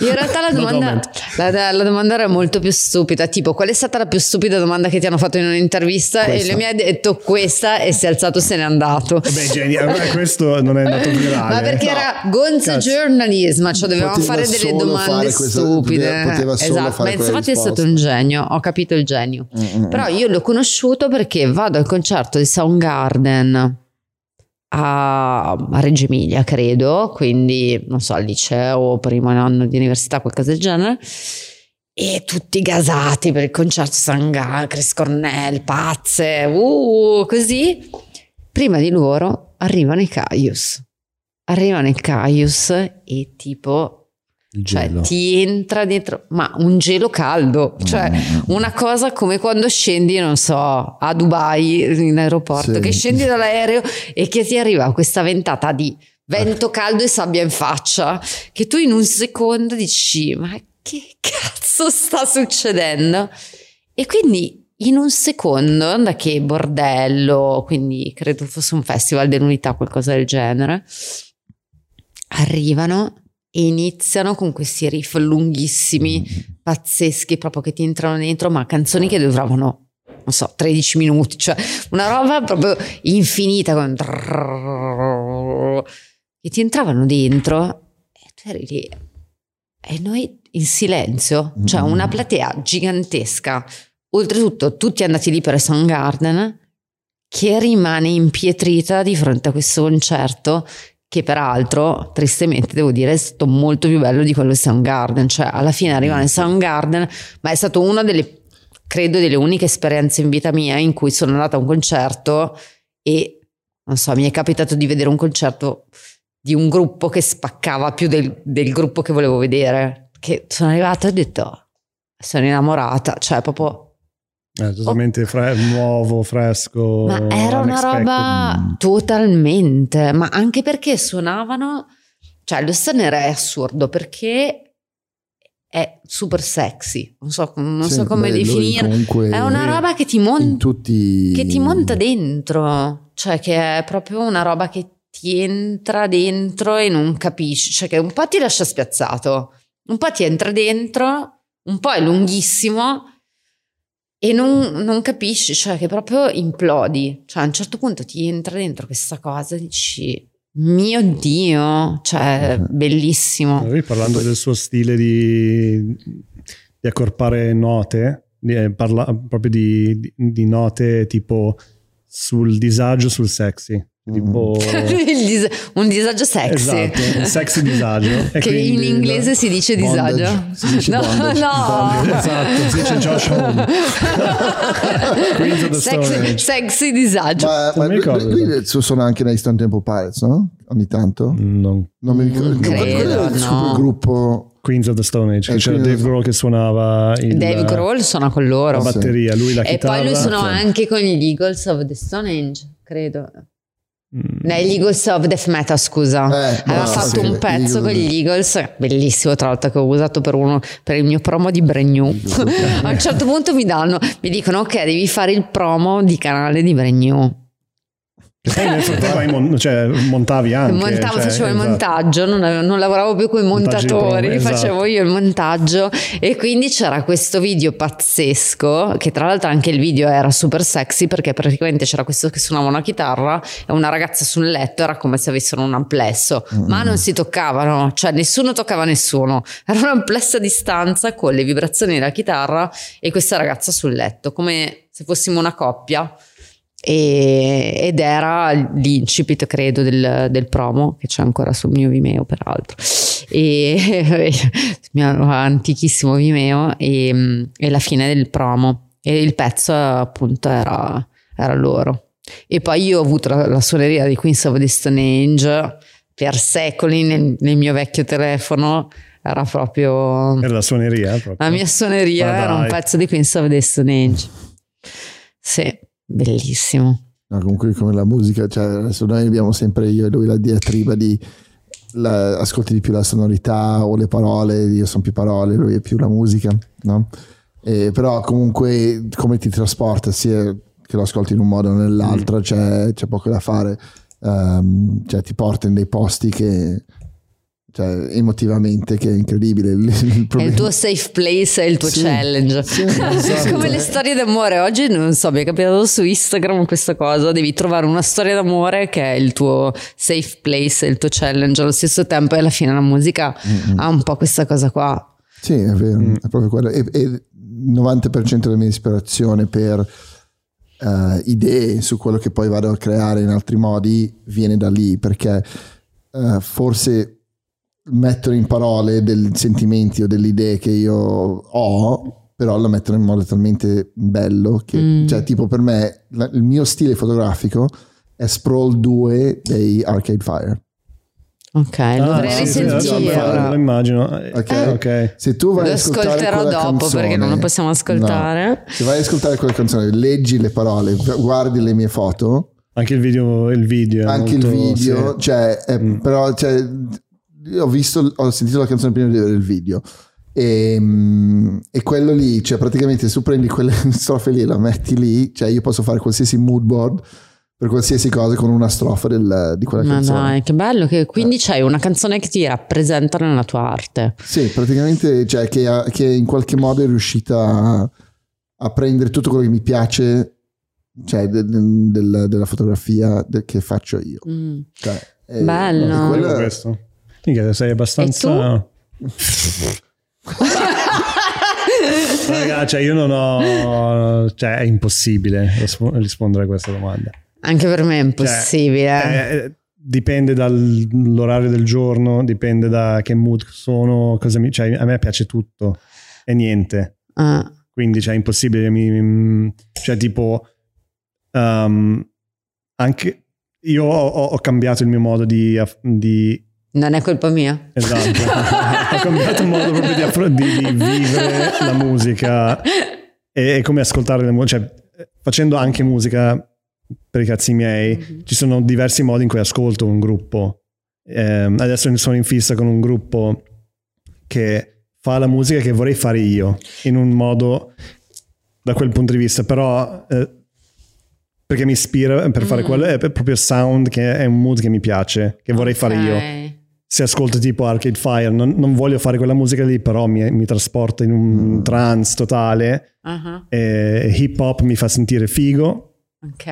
in realtà la domanda, la, la domanda era molto più stupida. Tipo, qual è stata la più stupida domanda che ti hanno fatto in un'intervista? E Questa. lui mi ha detto questa e si è alzato e se n'è andato. Beh, Jenny, eh, questo non è andato virale. Ma perché No. era Gonzo Cazzo. Journalism, cioè dovevamo Poteva fare delle domande fare questa- stupide. poteva- solo esatto, fare ma infatti è stato un genio, ho capito il genio. Mm, mm. Però io l'ho conosciuto perché vado al concerto di Soundgarden a, a Reggio Emilia, credo, quindi non so, al liceo, primo anno di università, qualcosa del genere. E tutti gasati per il concerto Soundgarden, Chris Cornell, pazze, uh, così. Prima di loro arrivano i Caius. Arrivano i Caius e tipo cioè ti entra dentro, ma un gelo caldo, cioè una cosa come quando scendi, non so, a Dubai in aeroporto, Sì. che scendi dall'aereo e che ti arriva questa ventata di vento caldo e sabbia in faccia, che tu in un secondo dici, ma che cazzo sta succedendo? E quindi in un secondo, da che bordello, quindi credo fosse un festival dell'unità, qualcosa del genere, arrivano e iniziano con questi riff lunghissimi, pazzeschi, proprio che ti entrano dentro, ma canzoni che duravano, non so, 13 minuti, cioè una roba proprio infinita, con che ti entravano dentro e tu eri lì. E noi in silenzio, cioè una platea gigantesca, oltretutto tutti andati lì per Soundgarden, che rimane impietrita di fronte a questo concerto che peraltro, tristemente devo dire, è stato molto più bello di quello di Soundgarden, cioè alla fine arrivano in Soundgarden, ma è stato una delle, credo, delle uniche esperienze in vita mia in cui sono andata a un concerto e, non so, mi è capitato di vedere un concerto di un gruppo che spaccava più del, del gruppo che volevo vedere, che sono arrivata e ho detto, sono innamorata, cioè proprio... Eh, totalmente fre- nuovo, fresco. Ma era una unexpected. roba totalmente, ma anche perché suonavano, cioè lo Stoner è assurdo perché è super sexy, non so, non Sì, so come comunque è una roba che ti, monta tutti che ti monta dentro, cioè che è proprio una roba che ti entra dentro e non capisci, cioè che un po' ti lascia spiazzato, un po' ti entra dentro, un po' è lunghissimo e non, non capisci, cioè che proprio implodi, cioè a un certo punto ti entra dentro questa cosa e dici, mio Dio, cioè bellissimo. Lui parlando del suo stile di, di accorpare note, di- eh, parla proprio di, di- di note tipo sul disagio, sul sexy. Tipo, Il dis- un disagio sexy. esatto, un sexy disagio. E Che in inglese si dice Bondage. disagio. Si dice no, bondage. no. Esatto, si dice Josh Home. Queens of the Stone Sexy, Age. sexy disagio. Ma, ma lui, ricordo. lui sono anche nei Stone Temple Pilots, no? Ogni tanto. Non- Non mi ricordo. Non credo, il no. gruppo. Queens of the Stone Age, Eh, c'era Dave Grohl che suonava il, Dave Grohl suona con loro. la batteria, lui la e chitarra. poi lui suonò Cioè, anche con gli Eagles of the Stone Age, credo. Mm, No, gli Eagles of Death Metal, scusa. Eh, Aveva no, fatto sì, un pezzo Eagles. con gli Eagles, bellissimo tra l'altro, che ho usato per, uno, per il mio promo di Brand New. A un certo punto mi danno, mi dicono ok, devi fare il promo di canale di Brand New. Che poi nel frattempo mon- cioè, montavi anche. Montavo, cioè, facevo il esatto. montaggio, non, avevo- non lavoravo più con i montatori, esatto. facevo io il montaggio e quindi c'era questo video pazzesco, che tra l'altro anche il video era super sexy perché praticamente c'era questo che suonava una chitarra e una ragazza sul letto, era come se avessero un amplesso, ma non si toccavano, cioè nessuno toccava nessuno, era un amplesso a distanza con le vibrazioni della chitarra e questa ragazza sul letto, come se fossimo una coppia. E- ed era l'incipit credo del, del promo che c'è ancora sul mio Vimeo peraltro. E il mio antichissimo Vimeo e, e la fine del promo. E il pezzo appunto era, era loro. E poi io ho avuto la, la suoneria di Queens of the Stone Age per secoli nel, nel mio vecchio telefono. Era proprio Era la suoneria proprio. la mia suoneria era un pezzo di Queens of the Stone Age. Sì bellissimo. No, comunque come la musica, cioè adesso noi abbiamo sempre io e lui la diatriba di la- ascolti di più la sonorità o le parole, io sono più parole, lui è più la musica, no? E però comunque come ti trasporta, sia che lo ascolti in un modo o nell'altro, c'è, c'è poco da fare, Ehm, cioè ti porta in dei posti che cioè, emotivamente che è incredibile. Il, il È il tuo safe place, è il tuo Sì, challenge. sì, esatto. Come le storie d'amore. Oggi non so, mi è capitato su Instagram questa cosa. Devi trovare una storia d'amore che è il tuo safe place, il tuo challenge allo stesso tempo. E alla fine la musica ha un po' questa cosa qua. Sì, è vero, è proprio quello. E, e il 90% della mia ispirazione per eh, idee su quello che poi vado a creare in altri modi viene da lì, perché eh, forse mettere in parole dei sentimenti o delle idee che io ho, però la mettono in modo talmente bello che, Mm. cioè, tipo per me, la- il mio stile fotografico è Sprawl 2 dei Arcade Fire. Ok, Ah, lo vorrei sì, sì, adesso lo risentire. immagino. Ok. Eh, ok. Se tu vai Lo ascolterò dopo canzone- perché non lo possiamo ascoltare. No. Se vai ad ascoltare quella canzone, leggi le parole, guardi le mie foto, Anche il video, il video anche molto- il video, sì. cioè, è- Mm. però cioè, io ho visto, ho sentito la canzone prima di vedere il video. E, mm, e quello lì, cioè praticamente se tu prendi quelle strofe lì e la metti lì, cioè io posso fare qualsiasi mood board per qualsiasi cosa con una strofa del- di quella Ma canzone. dai, che bello che quindi c'hai una canzone che ti rappresenta nella tua arte. Sì, praticamente cioè, che, ha- che in qualche modo è riuscita a, a prendere tutto quello che mi piace, cioè de- de- del- della fotografia de- che faccio io. Mm. Cioè, è- Bello. è Bello quello- questo. Minchia, sei abbastanza. Raga, cioè io non ho. Cioè, è impossibile rispo- rispondere a questa domanda. Anche per me è Cioè, impossibile. eh, dipende dall'orario del giorno, dipende da che mood sono. Cosa mi, cioè, a me piace tutto e niente. Ah, Quindi, cioè, è impossibile. Mi, mi- cioè, tipo, um, anche io ho, ho- ho cambiato il mio modo di, di non è colpa mia. Esatto, ho cambiato il modo proprio di, affro- di- di vivere la musica e, e come ascoltare la musica, cioè facendo anche musica per i cazzi miei, Mhm. ci sono diversi modi in cui ascolto un gruppo. Ehm, adesso sono in fissa con un gruppo che fa la musica che vorrei fare io, in un modo da quel punto di vista, però eh, perché mi ispira per fare Mm. quello è proprio sound che è un mood che mi piace, che vorrei fare io. Se ascolto tipo Arcade Fire, non, non voglio fare quella musica lì, però mi, mi trasporta in un Mm. trance totale. Ah, E hip hop mi fa sentire figo. Ok.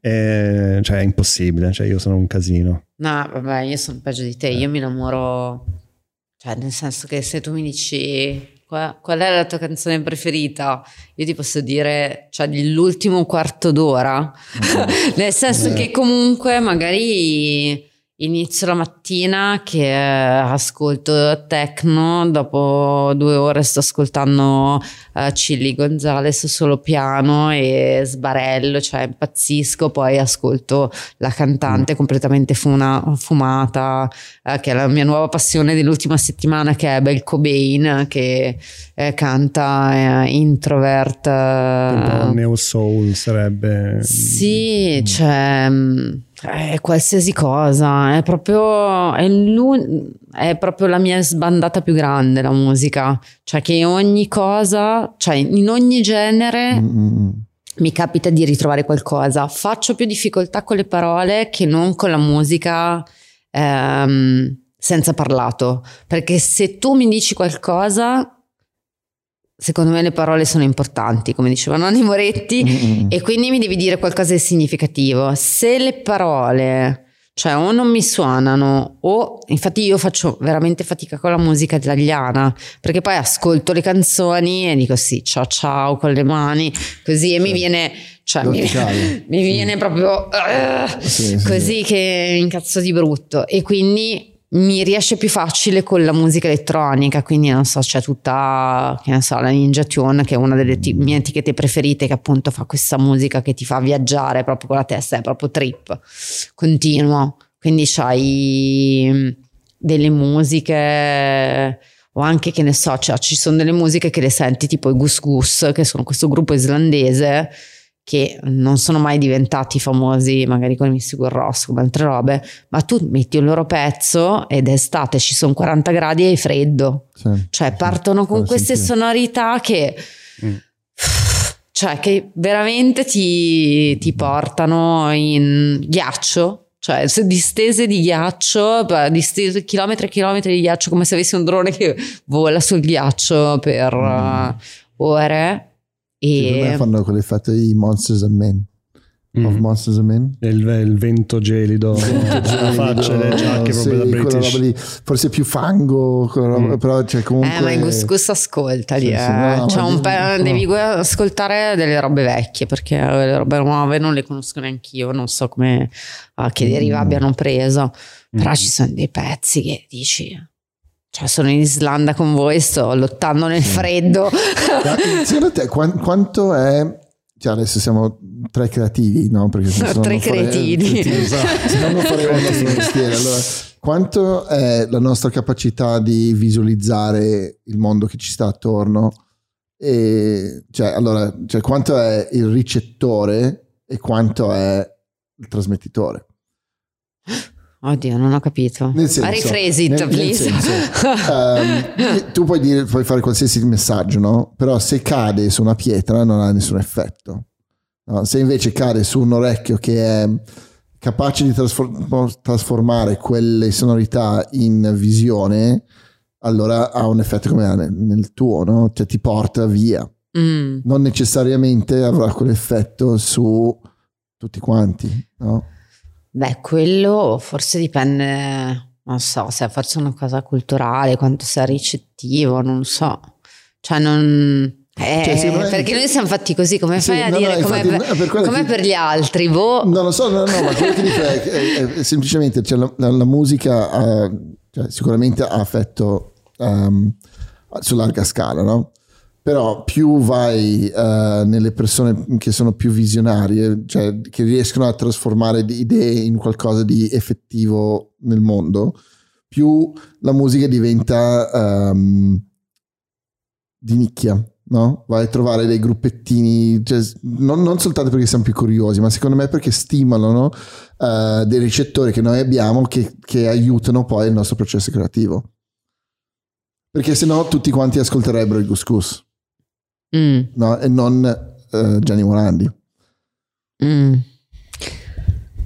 E, cioè, è impossibile. Cioè, io sono un casino. No, vabbè, io sono peggio di te. Io mi innamoro, cioè, nel senso che se tu mi dici qual, qual è la tua canzone preferita, io ti posso dire, cioè, l'ultimo quarto d'ora. nel senso Eh. che comunque magari inizio la mattina che eh, ascolto techno, dopo due ore sto ascoltando eh, Chili Gonzales solo piano e sbarello, cioè impazzisco, poi ascolto la cantante completamente funa- fumata, eh, che è la mia nuova passione dell'ultima settimana, che è Bel Cobain, che eh, canta eh, introvert. Eh, neo soul sarebbe. sì, cioè, mh, è qualsiasi cosa, è proprio, è, è proprio la mia sbandata più grande la musica, cioè che ogni cosa, cioè in ogni genere Mm, mm, mm. mi capita di ritrovare qualcosa. Faccio più difficoltà con le parole che non con la musica ehm, senza parlato. Perché se tu mi dici qualcosa, secondo me le parole sono importanti, come diceva Nonni Moretti, Mm, mm. e quindi mi devi dire qualcosa di significativo. Se le parole, cioè o non mi suonano, o infatti io faccio veramente fatica con la musica italiana, perché poi ascolto le canzoni e dico sì, ciao ciao con le mani, così e mi viene, cioè mi, mi viene proprio eh, Sì, sì, così che incazzo di brutto e quindi mi riesce più facile con la musica elettronica, quindi non so, c'è tutta, che ne so, la Ninja Tune che è una delle ti- mie etichette preferite che appunto fa questa musica che ti fa viaggiare proprio con la testa, è proprio trip continuo, quindi c'hai mm, delle musiche o anche che ne so, cioè, ci sono delle musiche che le senti tipo i Gus Gus che sono questo gruppo islandese che non sono mai diventati famosi magari con il Sigur Ross come altre robe, ma tu metti il loro pezzo ed è estate, ci sono 40 gradi e hai freddo. Sì. Cioè partono con queste sentire. sonorità che... Mm. Cioè che veramente ti, ti portano in ghiaccio, cioè se- distese di ghiaccio, distese chilometri e chilometri di ghiaccio, come se avessi un drone che vola sul ghiaccio per eh, ore. E fanno quell'effetto di Monsters and Men. Mm. Of Monsters and Men. Il, il vento gelido sulla faccia, le giacche Sì, proprio da British. lì. Forse più fango, roba- Mm. però c'è comunque... Eh, ma in Gus Gus ascoltali, Sì, eh. sì, no, Cioè, un pe- no. devi ascoltare delle robe vecchie perché le robe nuove non le conosco neanche io, non so come a che deriva Mm. abbiano preso, però Mm. ci sono dei pezzi che dici, cioè sono in Islanda con voi, sto lottando nel freddo. Secondo te quan- quanto è... Cioè adesso siamo tre creativi, no? Perché se no Tre cretini. esatto. Se no non faremo il nostro mestiere. Allora, quanto è la nostra capacità di visualizzare il mondo che ci sta attorno? E, cioè, allora, cioè, quanto è il ricettore e quanto è il trasmettitore? Oddio, non ho capito. Nel senso, Rephrase it, nel- nel please. senso, ehm, tu puoi, dire, puoi fare qualsiasi messaggio, no? Però se cade su una pietra non ha nessun effetto. No? Se invece cade su un orecchio che è capace di trasfor- trasformare quelle sonorità in visione, allora ha un effetto come nel, nel tuo, no? Cioè ti porta via. Mm. Non necessariamente avrà quell'effetto su tutti quanti, no? Beh, quello forse dipende, non so, se è forse una cosa culturale, quanto sia ricettivo, non so. Cioè, non... eh, Cioè, perché noi siamo fatti così, come Sì, fai a no, no, dire come infatti, per, per com'è che- per gli altri? Boh. Non lo so, no, no, ma quello che dico è, è- è semplicemente cioè, la, la- la musica ha- cioè, sicuramente ha effetto ehm, su larga scala, no? Però più vai eh, nelle persone che sono più visionarie, cioè che riescono a trasformare idee in qualcosa di effettivo nel mondo, più la musica diventa ehm, di nicchia, no? Vai a trovare dei gruppettini, cioè, non, non soltanto perché siamo più curiosi, ma secondo me perché stimolano eh, dei ricettori che noi abbiamo che, che aiutano poi il nostro processo creativo. Perché se no tutti quanti ascolterebbero il Gus Gus, Mm, no? E non eh, Gianni Morandi. mm.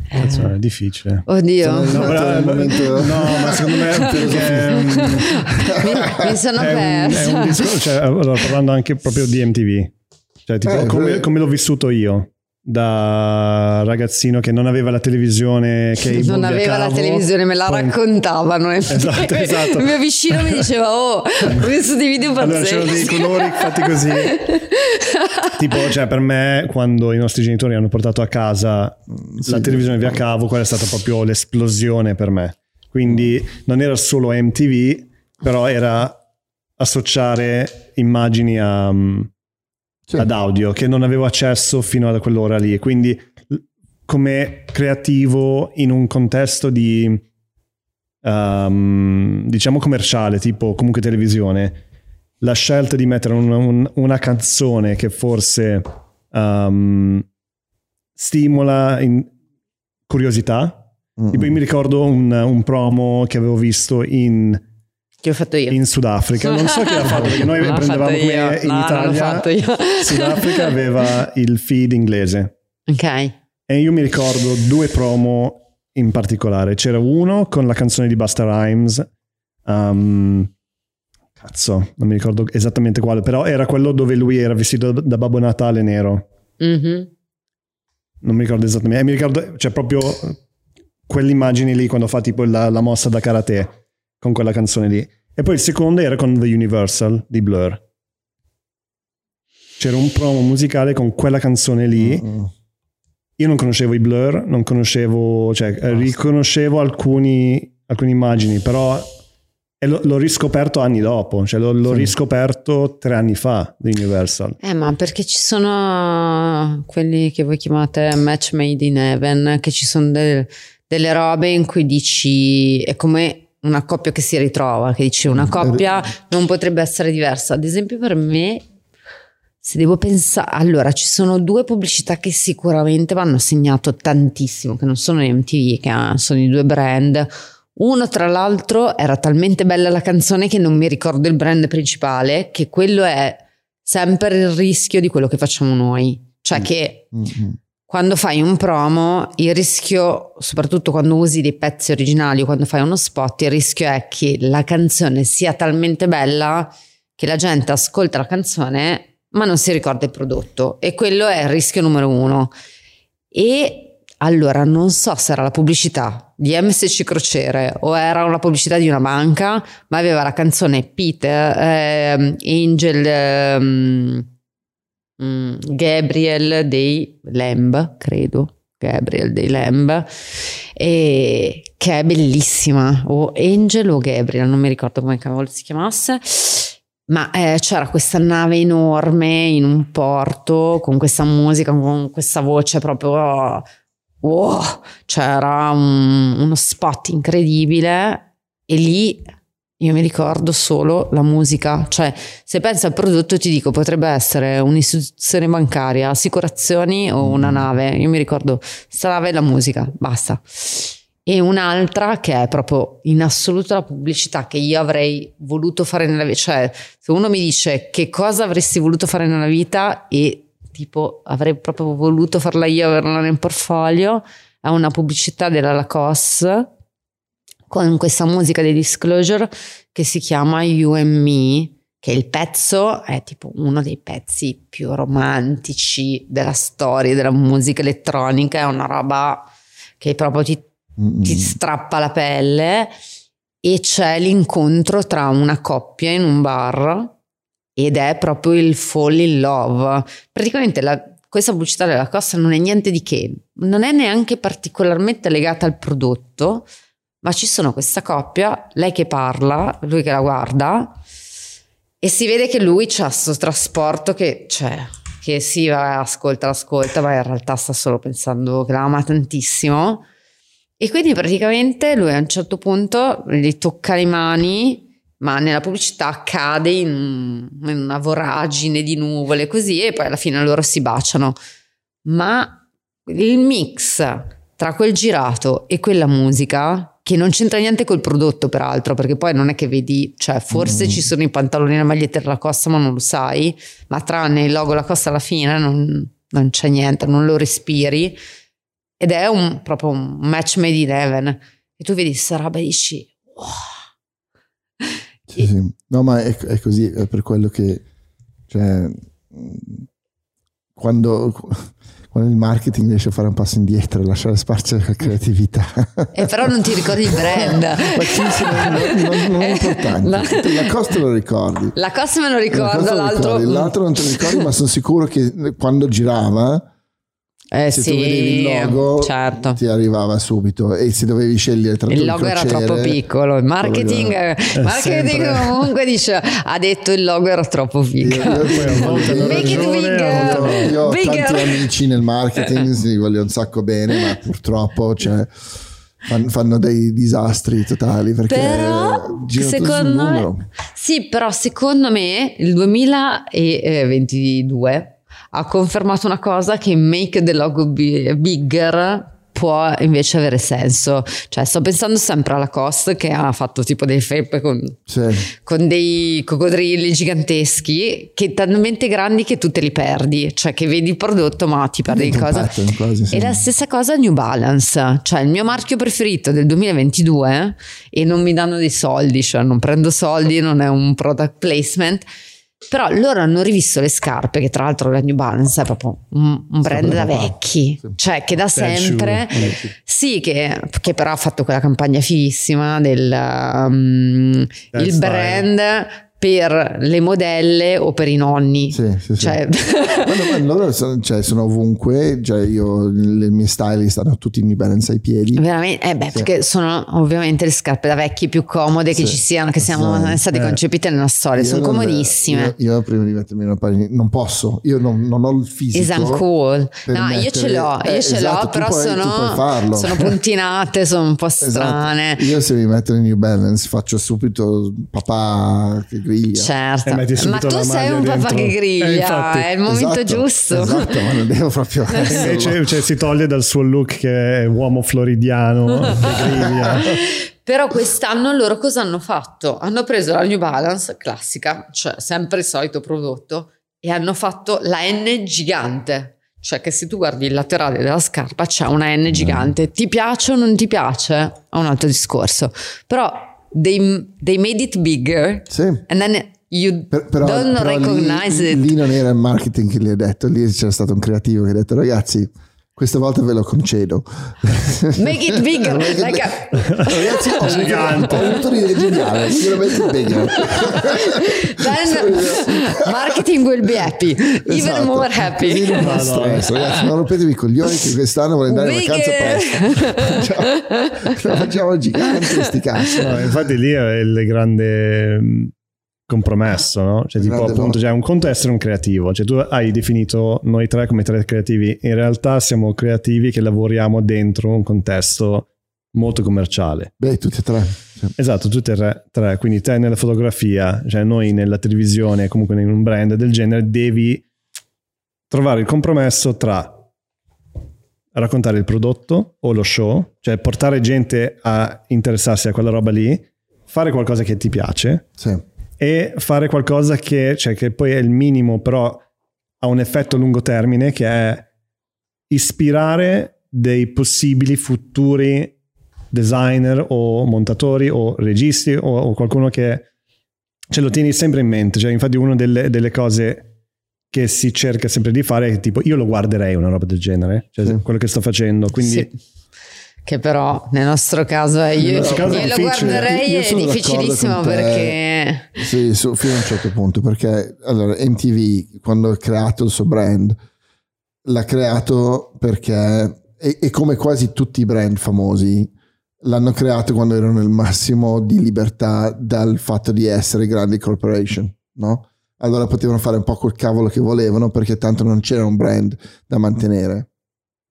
Cazzo, Eh, è difficile. Oddio, mi, arrivato però- momento- no, ma secondo me è perché mm, mi sono è un, un discorso, cioè, allora, parlando anche proprio di MTV, cioè tipo Eh, come, eh. come l'ho vissuto io da ragazzino che non aveva la televisione che non aveva la televisione, me la raccontavano. Esatto, esatto. Il mio vicino mi diceva: Oh, ho visto dei video Allora pazzeschi. c'erano dei colori fatti così. tipo, cioè, per me, quando i nostri genitori hanno portato a casa sì. la televisione via cavo, quella è stata proprio l'esplosione per me. Quindi non era solo MTV, però era associare immagini a, Sì. ad audio che non avevo accesso fino a quell'ora lì. Quindi, come creativo in un contesto di ehm, diciamo commerciale, tipo comunque televisione, la scelta di mettere un- un- una canzone che forse ehm, stimola curiosità. Mm. Tipo, io mi ricordo un, un promo che avevo visto in, Che ho fatto io. in Sudafrica. Non so chi l'ha fatto perché noi prendevamo io. in No, Italia. fatto io. Sudafrica aveva il feed inglese. Ok. E io mi ricordo due promo in particolare. C'era uno con la canzone di Busta Rhymes. um, cazzo, non mi ricordo esattamente quale, però era quello dove lui era vestito da Babbo Natale nero. Mhm. Non mi ricordo esattamente. E mi ricordo, cioè proprio quell'immagine lì quando fa tipo la, la mossa da karate con quella canzone lì. E poi il secondo era con The Universal di Blur. C'era un promo musicale con quella canzone lì. Mm. Io non conoscevo i blur, non conoscevo, cioè eh, riconoscevo alcuni, alcune immagini, però e l'ho, l'ho riscoperto anni dopo, cioè l'ho, l'ho Sì. riscoperto tre anni fa di Universal. Eh, ma perché ci sono quelli che voi chiamate match made in heaven, che ci sono del- delle robe in cui dici è come una coppia che si ritrova, che dici una coppia non potrebbe essere diversa. Ad esempio per me se devo pensare, allora ci sono due pubblicità che sicuramente mi hanno segnato tantissimo, che non sono MTV, che sono i due brand. Uno, tra l'altro, era talmente bella la canzone che non mi ricordo il brand principale, che quello è sempre il rischio di quello che facciamo noi. Cioè Mm. che Mm-mm. Quando fai un promo, il rischio, soprattutto quando usi dei pezzi originali o quando fai uno spot, il rischio è che la canzone sia talmente bella che la gente ascolta la canzone ma non si ricorda il prodotto e quello è il rischio numero uno. E allora non so se era la pubblicità di MSC Crociere o era una pubblicità di una banca, ma aveva la canzone Peter, ehm, Angel, ehm, mm, Gabriel dei Lamb, credo. Gabriel dei Lamb, e che è bellissima, o Angel o Gabriel, non mi ricordo come cavolo si chiamasse. Ma eh, c'era questa nave enorme in un porto con questa musica, con questa voce proprio. Wow, c'era un- uno spot incredibile e lì io mi ricordo solo la musica. Cioè, se penso al prodotto, ti dico, potrebbe essere un'istituzione bancaria, assicurazioni o una nave. Io mi ricordo nave e la musica, basta. E un'altra che è proprio in assoluto la pubblicità che io avrei voluto fare nella vita. Cioè, se uno mi dice che cosa avresti voluto fare nella vita e tipo avrei proprio voluto farla io, averla nel portfolio, è una pubblicità della Lacoste con questa musica dei Disclosure che si chiama You and Me, che il pezzo è tipo uno dei pezzi più romantici della storia della musica elettronica, è una roba che proprio ti ti strappa la pelle e c'è l'incontro tra una coppia in un bar ed è proprio il fall in love. Praticamente la- questa pubblicità della Costa non è niente di che, non è neanche particolarmente legata al prodotto, ma ci sono questa coppia, lei che parla, lui che la guarda e si vede che lui c'ha questo trasporto che c'è. Che sì, vabbè, ascolta, ascolta, ma in realtà sta solo pensando che la ama tantissimo. E quindi praticamente lui a un certo punto gli tocca le mani, ma nella pubblicità cade in, un- in una voragine di nuvole così e poi alla fine loro si baciano. Ma il mix tra quel girato e quella musica, che non c'entra niente col prodotto peraltro, perché poi non è che vedi, cioè forse Mm. ci sono i pantaloni e la maglietta della Costa, ma non lo sai, ma tranne il logo la Costa alla fine non, non c'è niente, non lo respiri ed è un, proprio un match made in heaven e tu vedi sta roba e dici wow. Sì, sì. No, ma è, è così, è per quello che, cioè, quando, quando il marketing riesce a fare un passo indietro e lasciare spazio alla creatività. e però non ti ricordi il brand Ma sì, sì, non, non- non è importante. La- La costa lo ricordi. la cosa me lo La ricordo costa lo l'altro ricordi, l'altro non te lo ricordi, ma sono sicuro che quando girava, eh se sì tu vedevi il logo, certo ti arrivava subito. E se dovevi scegliere tra il due logo era crociere, troppo piccolo il marketing, quello marketing comunque dice ha detto il logo era troppo piccolo io- Make it bigger. ho Bigger. tanti amici nel marketing, si voglio un sacco bene, ma purtroppo cioè, fan- fanno dei disastri totali perché Però, secondo me- numero. Sì, però secondo me il 2022 ha confermato una cosa che make the logo bi- bigger può invece avere senso. Cioè, sto pensando sempre alla Cost che ha fatto tipo dei felpe con, Sì. con dei coccodrilli giganteschi che talmente grandi che tu te li perdi. Cioè, che vedi il prodotto ma ti perdi il cosa. quasi, sì. E la stessa cosa New Balance, cioè il mio marchio preferito del 2022 e non mi danno dei soldi, cioè non prendo soldi, non è un product placement, però loro hanno rivisto le scarpe, che tra l'altro la New Balance è proprio un, un brand da vecchi, Sì. cioè che da sempre... shoe. Sì, che, che però ha fatto quella campagna fighissima del um, brand per le modelle o per i nonni. Sì, sì, sì. Cioè, loro sono, cioè, sono ovunque, cioè io, le mie stylist hanno tutti in New Balance ai piedi. Veramente, eh beh, Sì. perché sono ovviamente le scarpe da vecchi più comode che Sì, ci siano, che esatto. state Eh. concepite nella storia, Io sono non- comodissime. Io, io prima di mettermi una pari non posso, io non, non ho il fisico. Isn't cool. No, io ce mettere- l'ho, io eh, ce esatto, l'ho, però puoi- sono, sono puntinate, sono un po' Esatto. strane. Io se mi metto in New Balance faccio subito papà che griglia. Certo, E metti ma tu sei un papà che griglia, Eh, infatti. è il momento Esatto, giusto. Esatto, ma non devo proprio invece cioè, si toglie dal suo look che è uomo floridiano, che griglia. Però quest'anno loro cosa hanno fatto? Hanno preso la New Balance classica, cioè sempre il solito prodotto, e hanno fatto la N gigante. Cioè che se tu guardi il laterale della scarpa c'è una N gigante. Ti piace o non ti piace? È un altro discorso. Però they, they made it bigger Sì. and then you Per- però, don't però recognize lì, it. lì non era il marketing che gli ha detto, lì c'era stato un creativo che ha detto ragazzi questa volta ve lo concedo. Make it bigger. Make it like big- a- Ragazzi, ho Gigante. ho avuto un'idea geniale, sicuramente bigger. Then marketing will be happy, even Esatto. more Così happy. non fa stress, ragazzi, non rompetevi i coglioni che quest'anno vorrei andare in vacanza Bigger. presto. Facciamo, facciamo gigante sti cazzi. No, infatti lì è il grande compromesso, no? Cioè, tipo, appunto, cioè, un conto è essere un creativo. Cioè, tu hai definito noi tre come tre creativi. In realtà siamo creativi che lavoriamo dentro un contesto molto commerciale. Beh, tutti e tre. Sì. Esatto, tutte e tre, tre. Quindi te nella fotografia, cioè noi nella televisione, comunque in un brand del genere, devi trovare il compromesso tra raccontare il prodotto o lo show, cioè portare gente a interessarsi a quella roba lì, fare qualcosa che ti piace Sì. E fare qualcosa che, cioè, che poi è il minimo, però ha un effetto a lungo termine, che è ispirare dei possibili futuri designer o montatori o registi o, o qualcuno che ce lo tieni sempre in mente. Cioè, infatti, una delle, delle cose che si cerca sempre di fare è tipo io lo guarderei una roba del genere, cioè Sì. quello che sto facendo. Quindi Sì. Che però nel nostro caso è io, caso è io lo difficile. guarderei Io è difficilissimo perché Sì, su- fino a un certo punto, perché allora, MTV quando ha creato il suo brand l'ha creato perché, e, e come quasi tutti i brand famosi, l'hanno creato quando erano nel massimo di libertà dal fatto di essere grandi corporation, no? Allora potevano fare un po' quel cavolo che volevano perché tanto non c'era un brand da mantenere.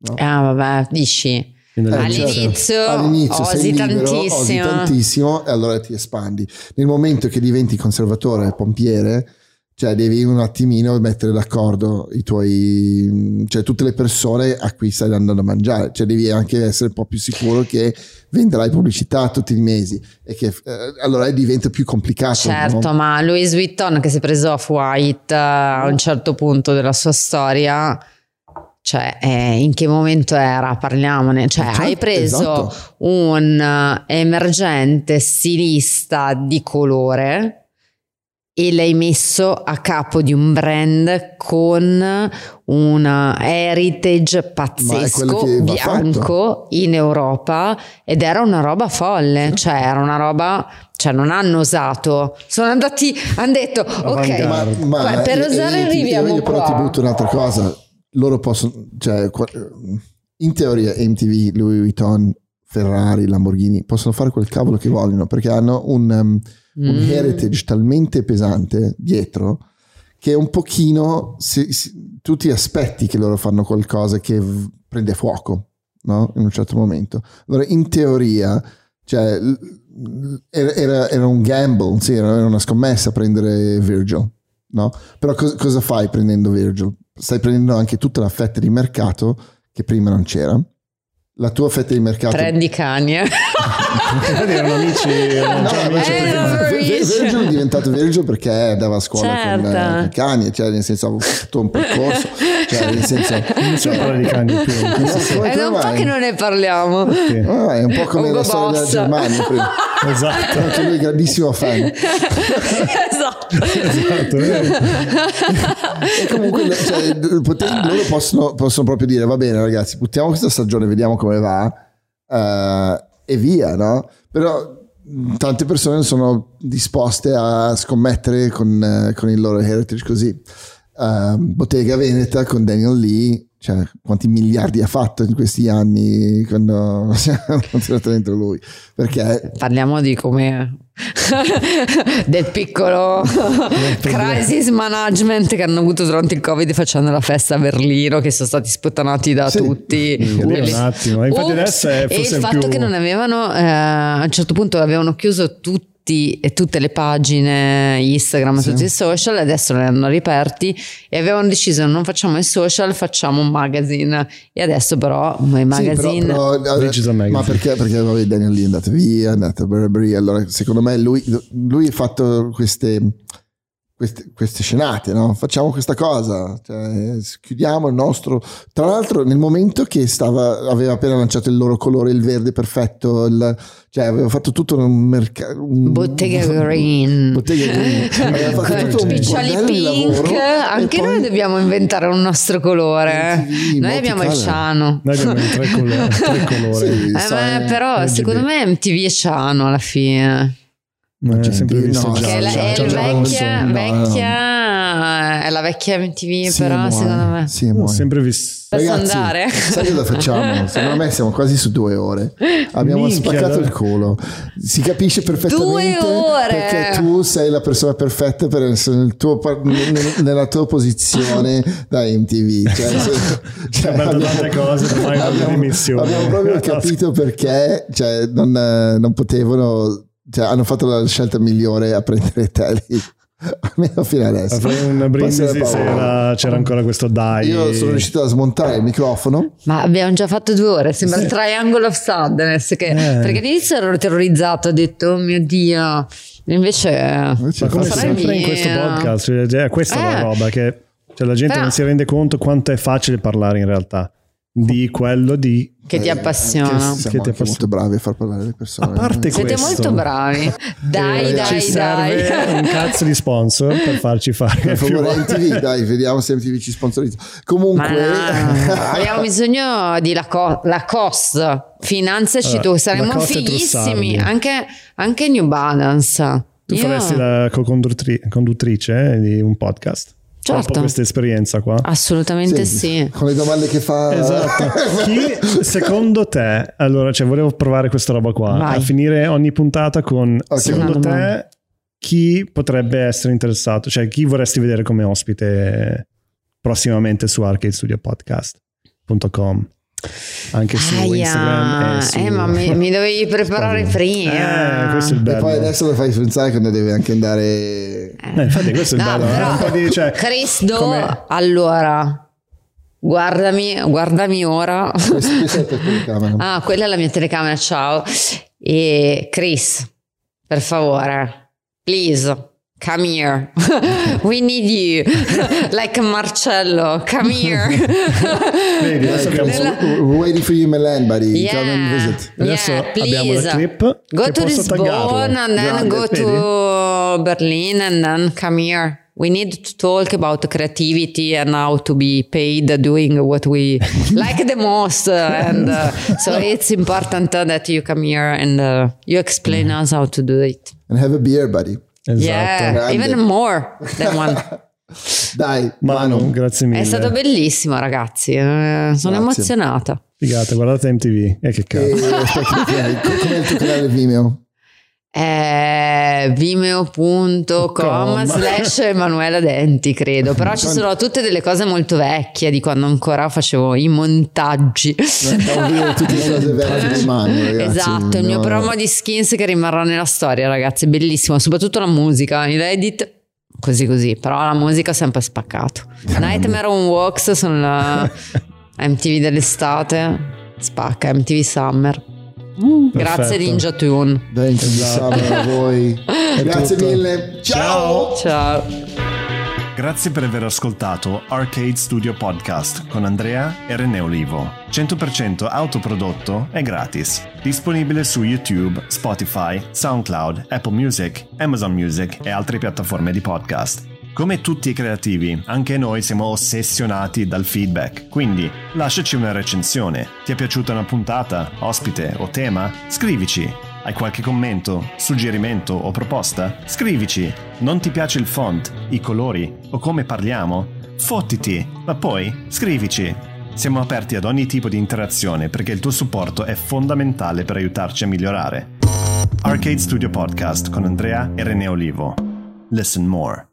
no? ah vabbè dici all'inizio. All'inizio osi libero, osi tantissimo tantissimo e allora ti espandi. Nel momento che diventi conservatore, pompiere, cioè devi un attimino mettere d'accordo i tuoi, cioè tutte le persone a cui stai andando a mangiare, cioè devi anche essere un po' più sicuro che venderai pubblicità tutti i mesi e che eh, allora diventa più complicato. certo no? ma Louis Vuitton che si è preso off white eh, a un certo punto della sua storia cioè eh, in che momento era? Parliamone. Cioè Certo, hai preso esatto. un eh, emergente stilista di colore e l'hai messo a capo di un brand con una heritage pazzesco bianco in Europa ed era una roba folle, cioè era una roba, cioè non hanno osato, sono andati, hanno detto ok. Ma, ma per e- osare e ti- arriviamo io però ti butto un'altra cosa. Loro possono, cioè, qua- in teoria MTV, Louis Vuitton, Ferrari, Lamborghini possono fare quel cavolo che vogliono perché hanno un, um, un Mm. heritage talmente pesante dietro che un pochino si- si- tu ti aspetti che loro fanno qualcosa che v- prende fuoco no? in un certo momento. Allora, in teoria, cioè, era, era- un gamble, sì, era una scommessa prendere Virgil, no? Però cos- cosa fai prendendo Virgil? Stai prendendo anche tutta la fetta di mercato che prima non c'era. La tua fetta di mercato prendi Kanye. Erano amici, erano No, già amici Eh, amici. Virgil è diventato Virgil perché andava a scuola con, Certo. eh, con Kanye, cioè nel senso ha avuto tutto un percorso, cioè nel senso Nessuno parla di cani più. È da come un po' che non ne parliamo. Ah, è un po' come Ugo la storia della. Germania prima. Esatto. anche lui è grandissimo fan esatto. esatto. eh. e comunque cioè, loro possono, possono proprio dire va bene ragazzi buttiamo questa stagione vediamo come va eh, e via no? però mh, tante persone sono disposte a scommettere con, eh, con il loro heritage così Eh, Bottega Veneta con Daniel Lee cioè, quanti miliardi ha fatto in questi anni quando siamo tirato dentro lui perché Parliamo di come del piccolo crisis management che hanno avuto durante il covid facendo la festa a Berlino che sono stati sputtanati da Sì. tutti un attimo. Infatti adesso è e il fatto più- che non avevano eh, a un certo punto avevano chiuso tutti tutti, e tutte le pagine Instagram, Sì. tutti i social, adesso le hanno riaperti e avevano deciso non facciamo i social, facciamo un magazine. E adesso però i Sì, però- magazine... però, eh, Digital Magazine. ma perché? Perché vabbè, Daniel Lee è andato via, è andato a Burberry. Allora, secondo me, lui, lui ha fatto queste, queste, queste scenate, no? Facciamo questa cosa, cioè, chiudiamo il nostro. Tra l'altro, nel momento che stava, aveva appena lanciato il loro colore, il verde perfetto, il- cioè aveva fatto tutto un mercato. Bottega Green. Bottega Green. Aveva fatto Con tutto un pink, anche noi dobbiamo inventare un nostro colore. MTV, Noi abbiamo il ciano. Noi abbiamo tre, colori, tre colori. Sì, Eh, sai, però RGB. secondo me MTV è ciano alla fine. Ma è sempre visto No, già. È, la, già- è già- il già- vecchia, no, vecchia, è la vecchia MTV, Sì, però muore. secondo me. Sì, Ho sempre visto. Ragazzi, andare? sai cosa facciamo? Secondo me siamo quasi su due ore. Abbiamo Minchia, spaccato il culo. Si capisce perfettamente Due ore! perché tu sei la persona perfetta per essere nel tuo nella tua posizione da MTV. Cioè, cioè, aperto tante cose, ormai non abbiamo, abbiamo proprio capito perché cioè, non, eh, non potevano, cioè, hanno fatto la scelta migliore a prendere te lì. Almeno fino adesso. Avrei un Poi brindisi se ne se parla. era- c'era ancora questo dai. Io sono riuscito a smontare il microfono. Ma abbiamo già fatto due ore, sembra il Triangle of Sadness. Che, Eh. Perché all'inizio ero terrorizzato, ho detto, oh mio Dio. Invece, Ma come sempre in questo podcast, cioè, questa è la Eh. roba che cioè, la gente Però- non si rende conto quanto è facile parlare in realtà di quello di che ti Eh, appassiona. che siamo Che ti molto bravi a far parlare le persone. A parte Siete questo, molto bravi. Dai, eh, dai, ci dai. serve un cazzo di sponsor per farci fare per più MTV dai vediamo se MTV ci sponsorizza comunque Ma abbiamo bisogno di Laco- Lacoste. Finanziaci Allora, tu, saremmo Lacoste fighissimi. Anche, anche New Balance. tu Io- faresti la co-condutri- conduttrice eh, di un podcast Certo. questa esperienza qua Assolutamente sì. con le domande che fa Esatto. Chi secondo te, allora, cioè, volevo provare questa roba qua, Vai. a finire ogni puntata con Ok. secondo te chi potrebbe essere interessato, cioè chi vorresti vedere come ospite prossimamente su arcadestudiopodcast.com anche su Aia, Instagram e su... eh, ma mi, mi dovevi preparare prima. Eh, questo è il e bello. poi adesso lo fai pensare che ne deve anche andare Eh, infatti questo è il No, bello, però, eh, un po' di, cioè, Cristo, come- allora, guardami, guardami ora. questa questa Ah, quella è la mia telecamera, ciao. E Chris, per favore, please, come here. We need you. like Marcello, come here. Vedi, adesso abbiamo, Nella- We're waiting for you in Milan buddy Yeah. come and visit adesso Yeah, abbiamo la please. clip Go to posso Lisbon and then Grande, go vedi? to Berlin and then come here. We need to talk about creativity and how to be paid doing what we like the most. And uh, so it's important uh, that you come here and uh, you explain us how to do it. and have a beer buddy Esatto. Yeah, even more than one. dai Manu, grazie mille. È stato bellissimo, ragazzi. Eh, sono Grazie. emozionata. Figata, guardate MTV. E che e, cazzo. aspetta, ok, com'è il tuo canale Vimeo? È vimeo.com Com. slash Emanuela Denti, credo. Però ci sono tutte delle cose molto vecchie di quando ancora facevo i montaggi. Ragazzi esatto, il mio promo di skins che rimarrà nella storia, ragazzi. Bellissimo, soprattutto la musica. L'edit così così, però la musica è sempre spaccato. Nightmare on Walks sono la MTV dell'estate. Spacca, MTV Summer. Grazie. Ninja Tune. Dai, ci Esatto. a voi grazie tutto. mille ciao. Ciao. Grazie per aver ascoltato Arcade Studio Podcast con Andrea e René Olivo. 100% autoprodotto e gratis. Disponibile su YouTube, Spotify, SoundCloud, Apple Music, Amazon Music e altre piattaforme di podcast. Come tutti i creativi, anche noi siamo ossessionati dal feedback, quindi lasciaci una recensione. Ti è piaciuta una puntata, ospite o tema? Scrivici. Hai qualche commento, suggerimento o proposta? Scrivici. Non ti piace il font, i colori o come parliamo? Fottiti, ma poi scrivici. Siamo aperti ad ogni tipo di interazione perché il tuo supporto è fondamentale per aiutarci a migliorare. Arcade Studio Podcast con Andrea e René Olivo. Listen more.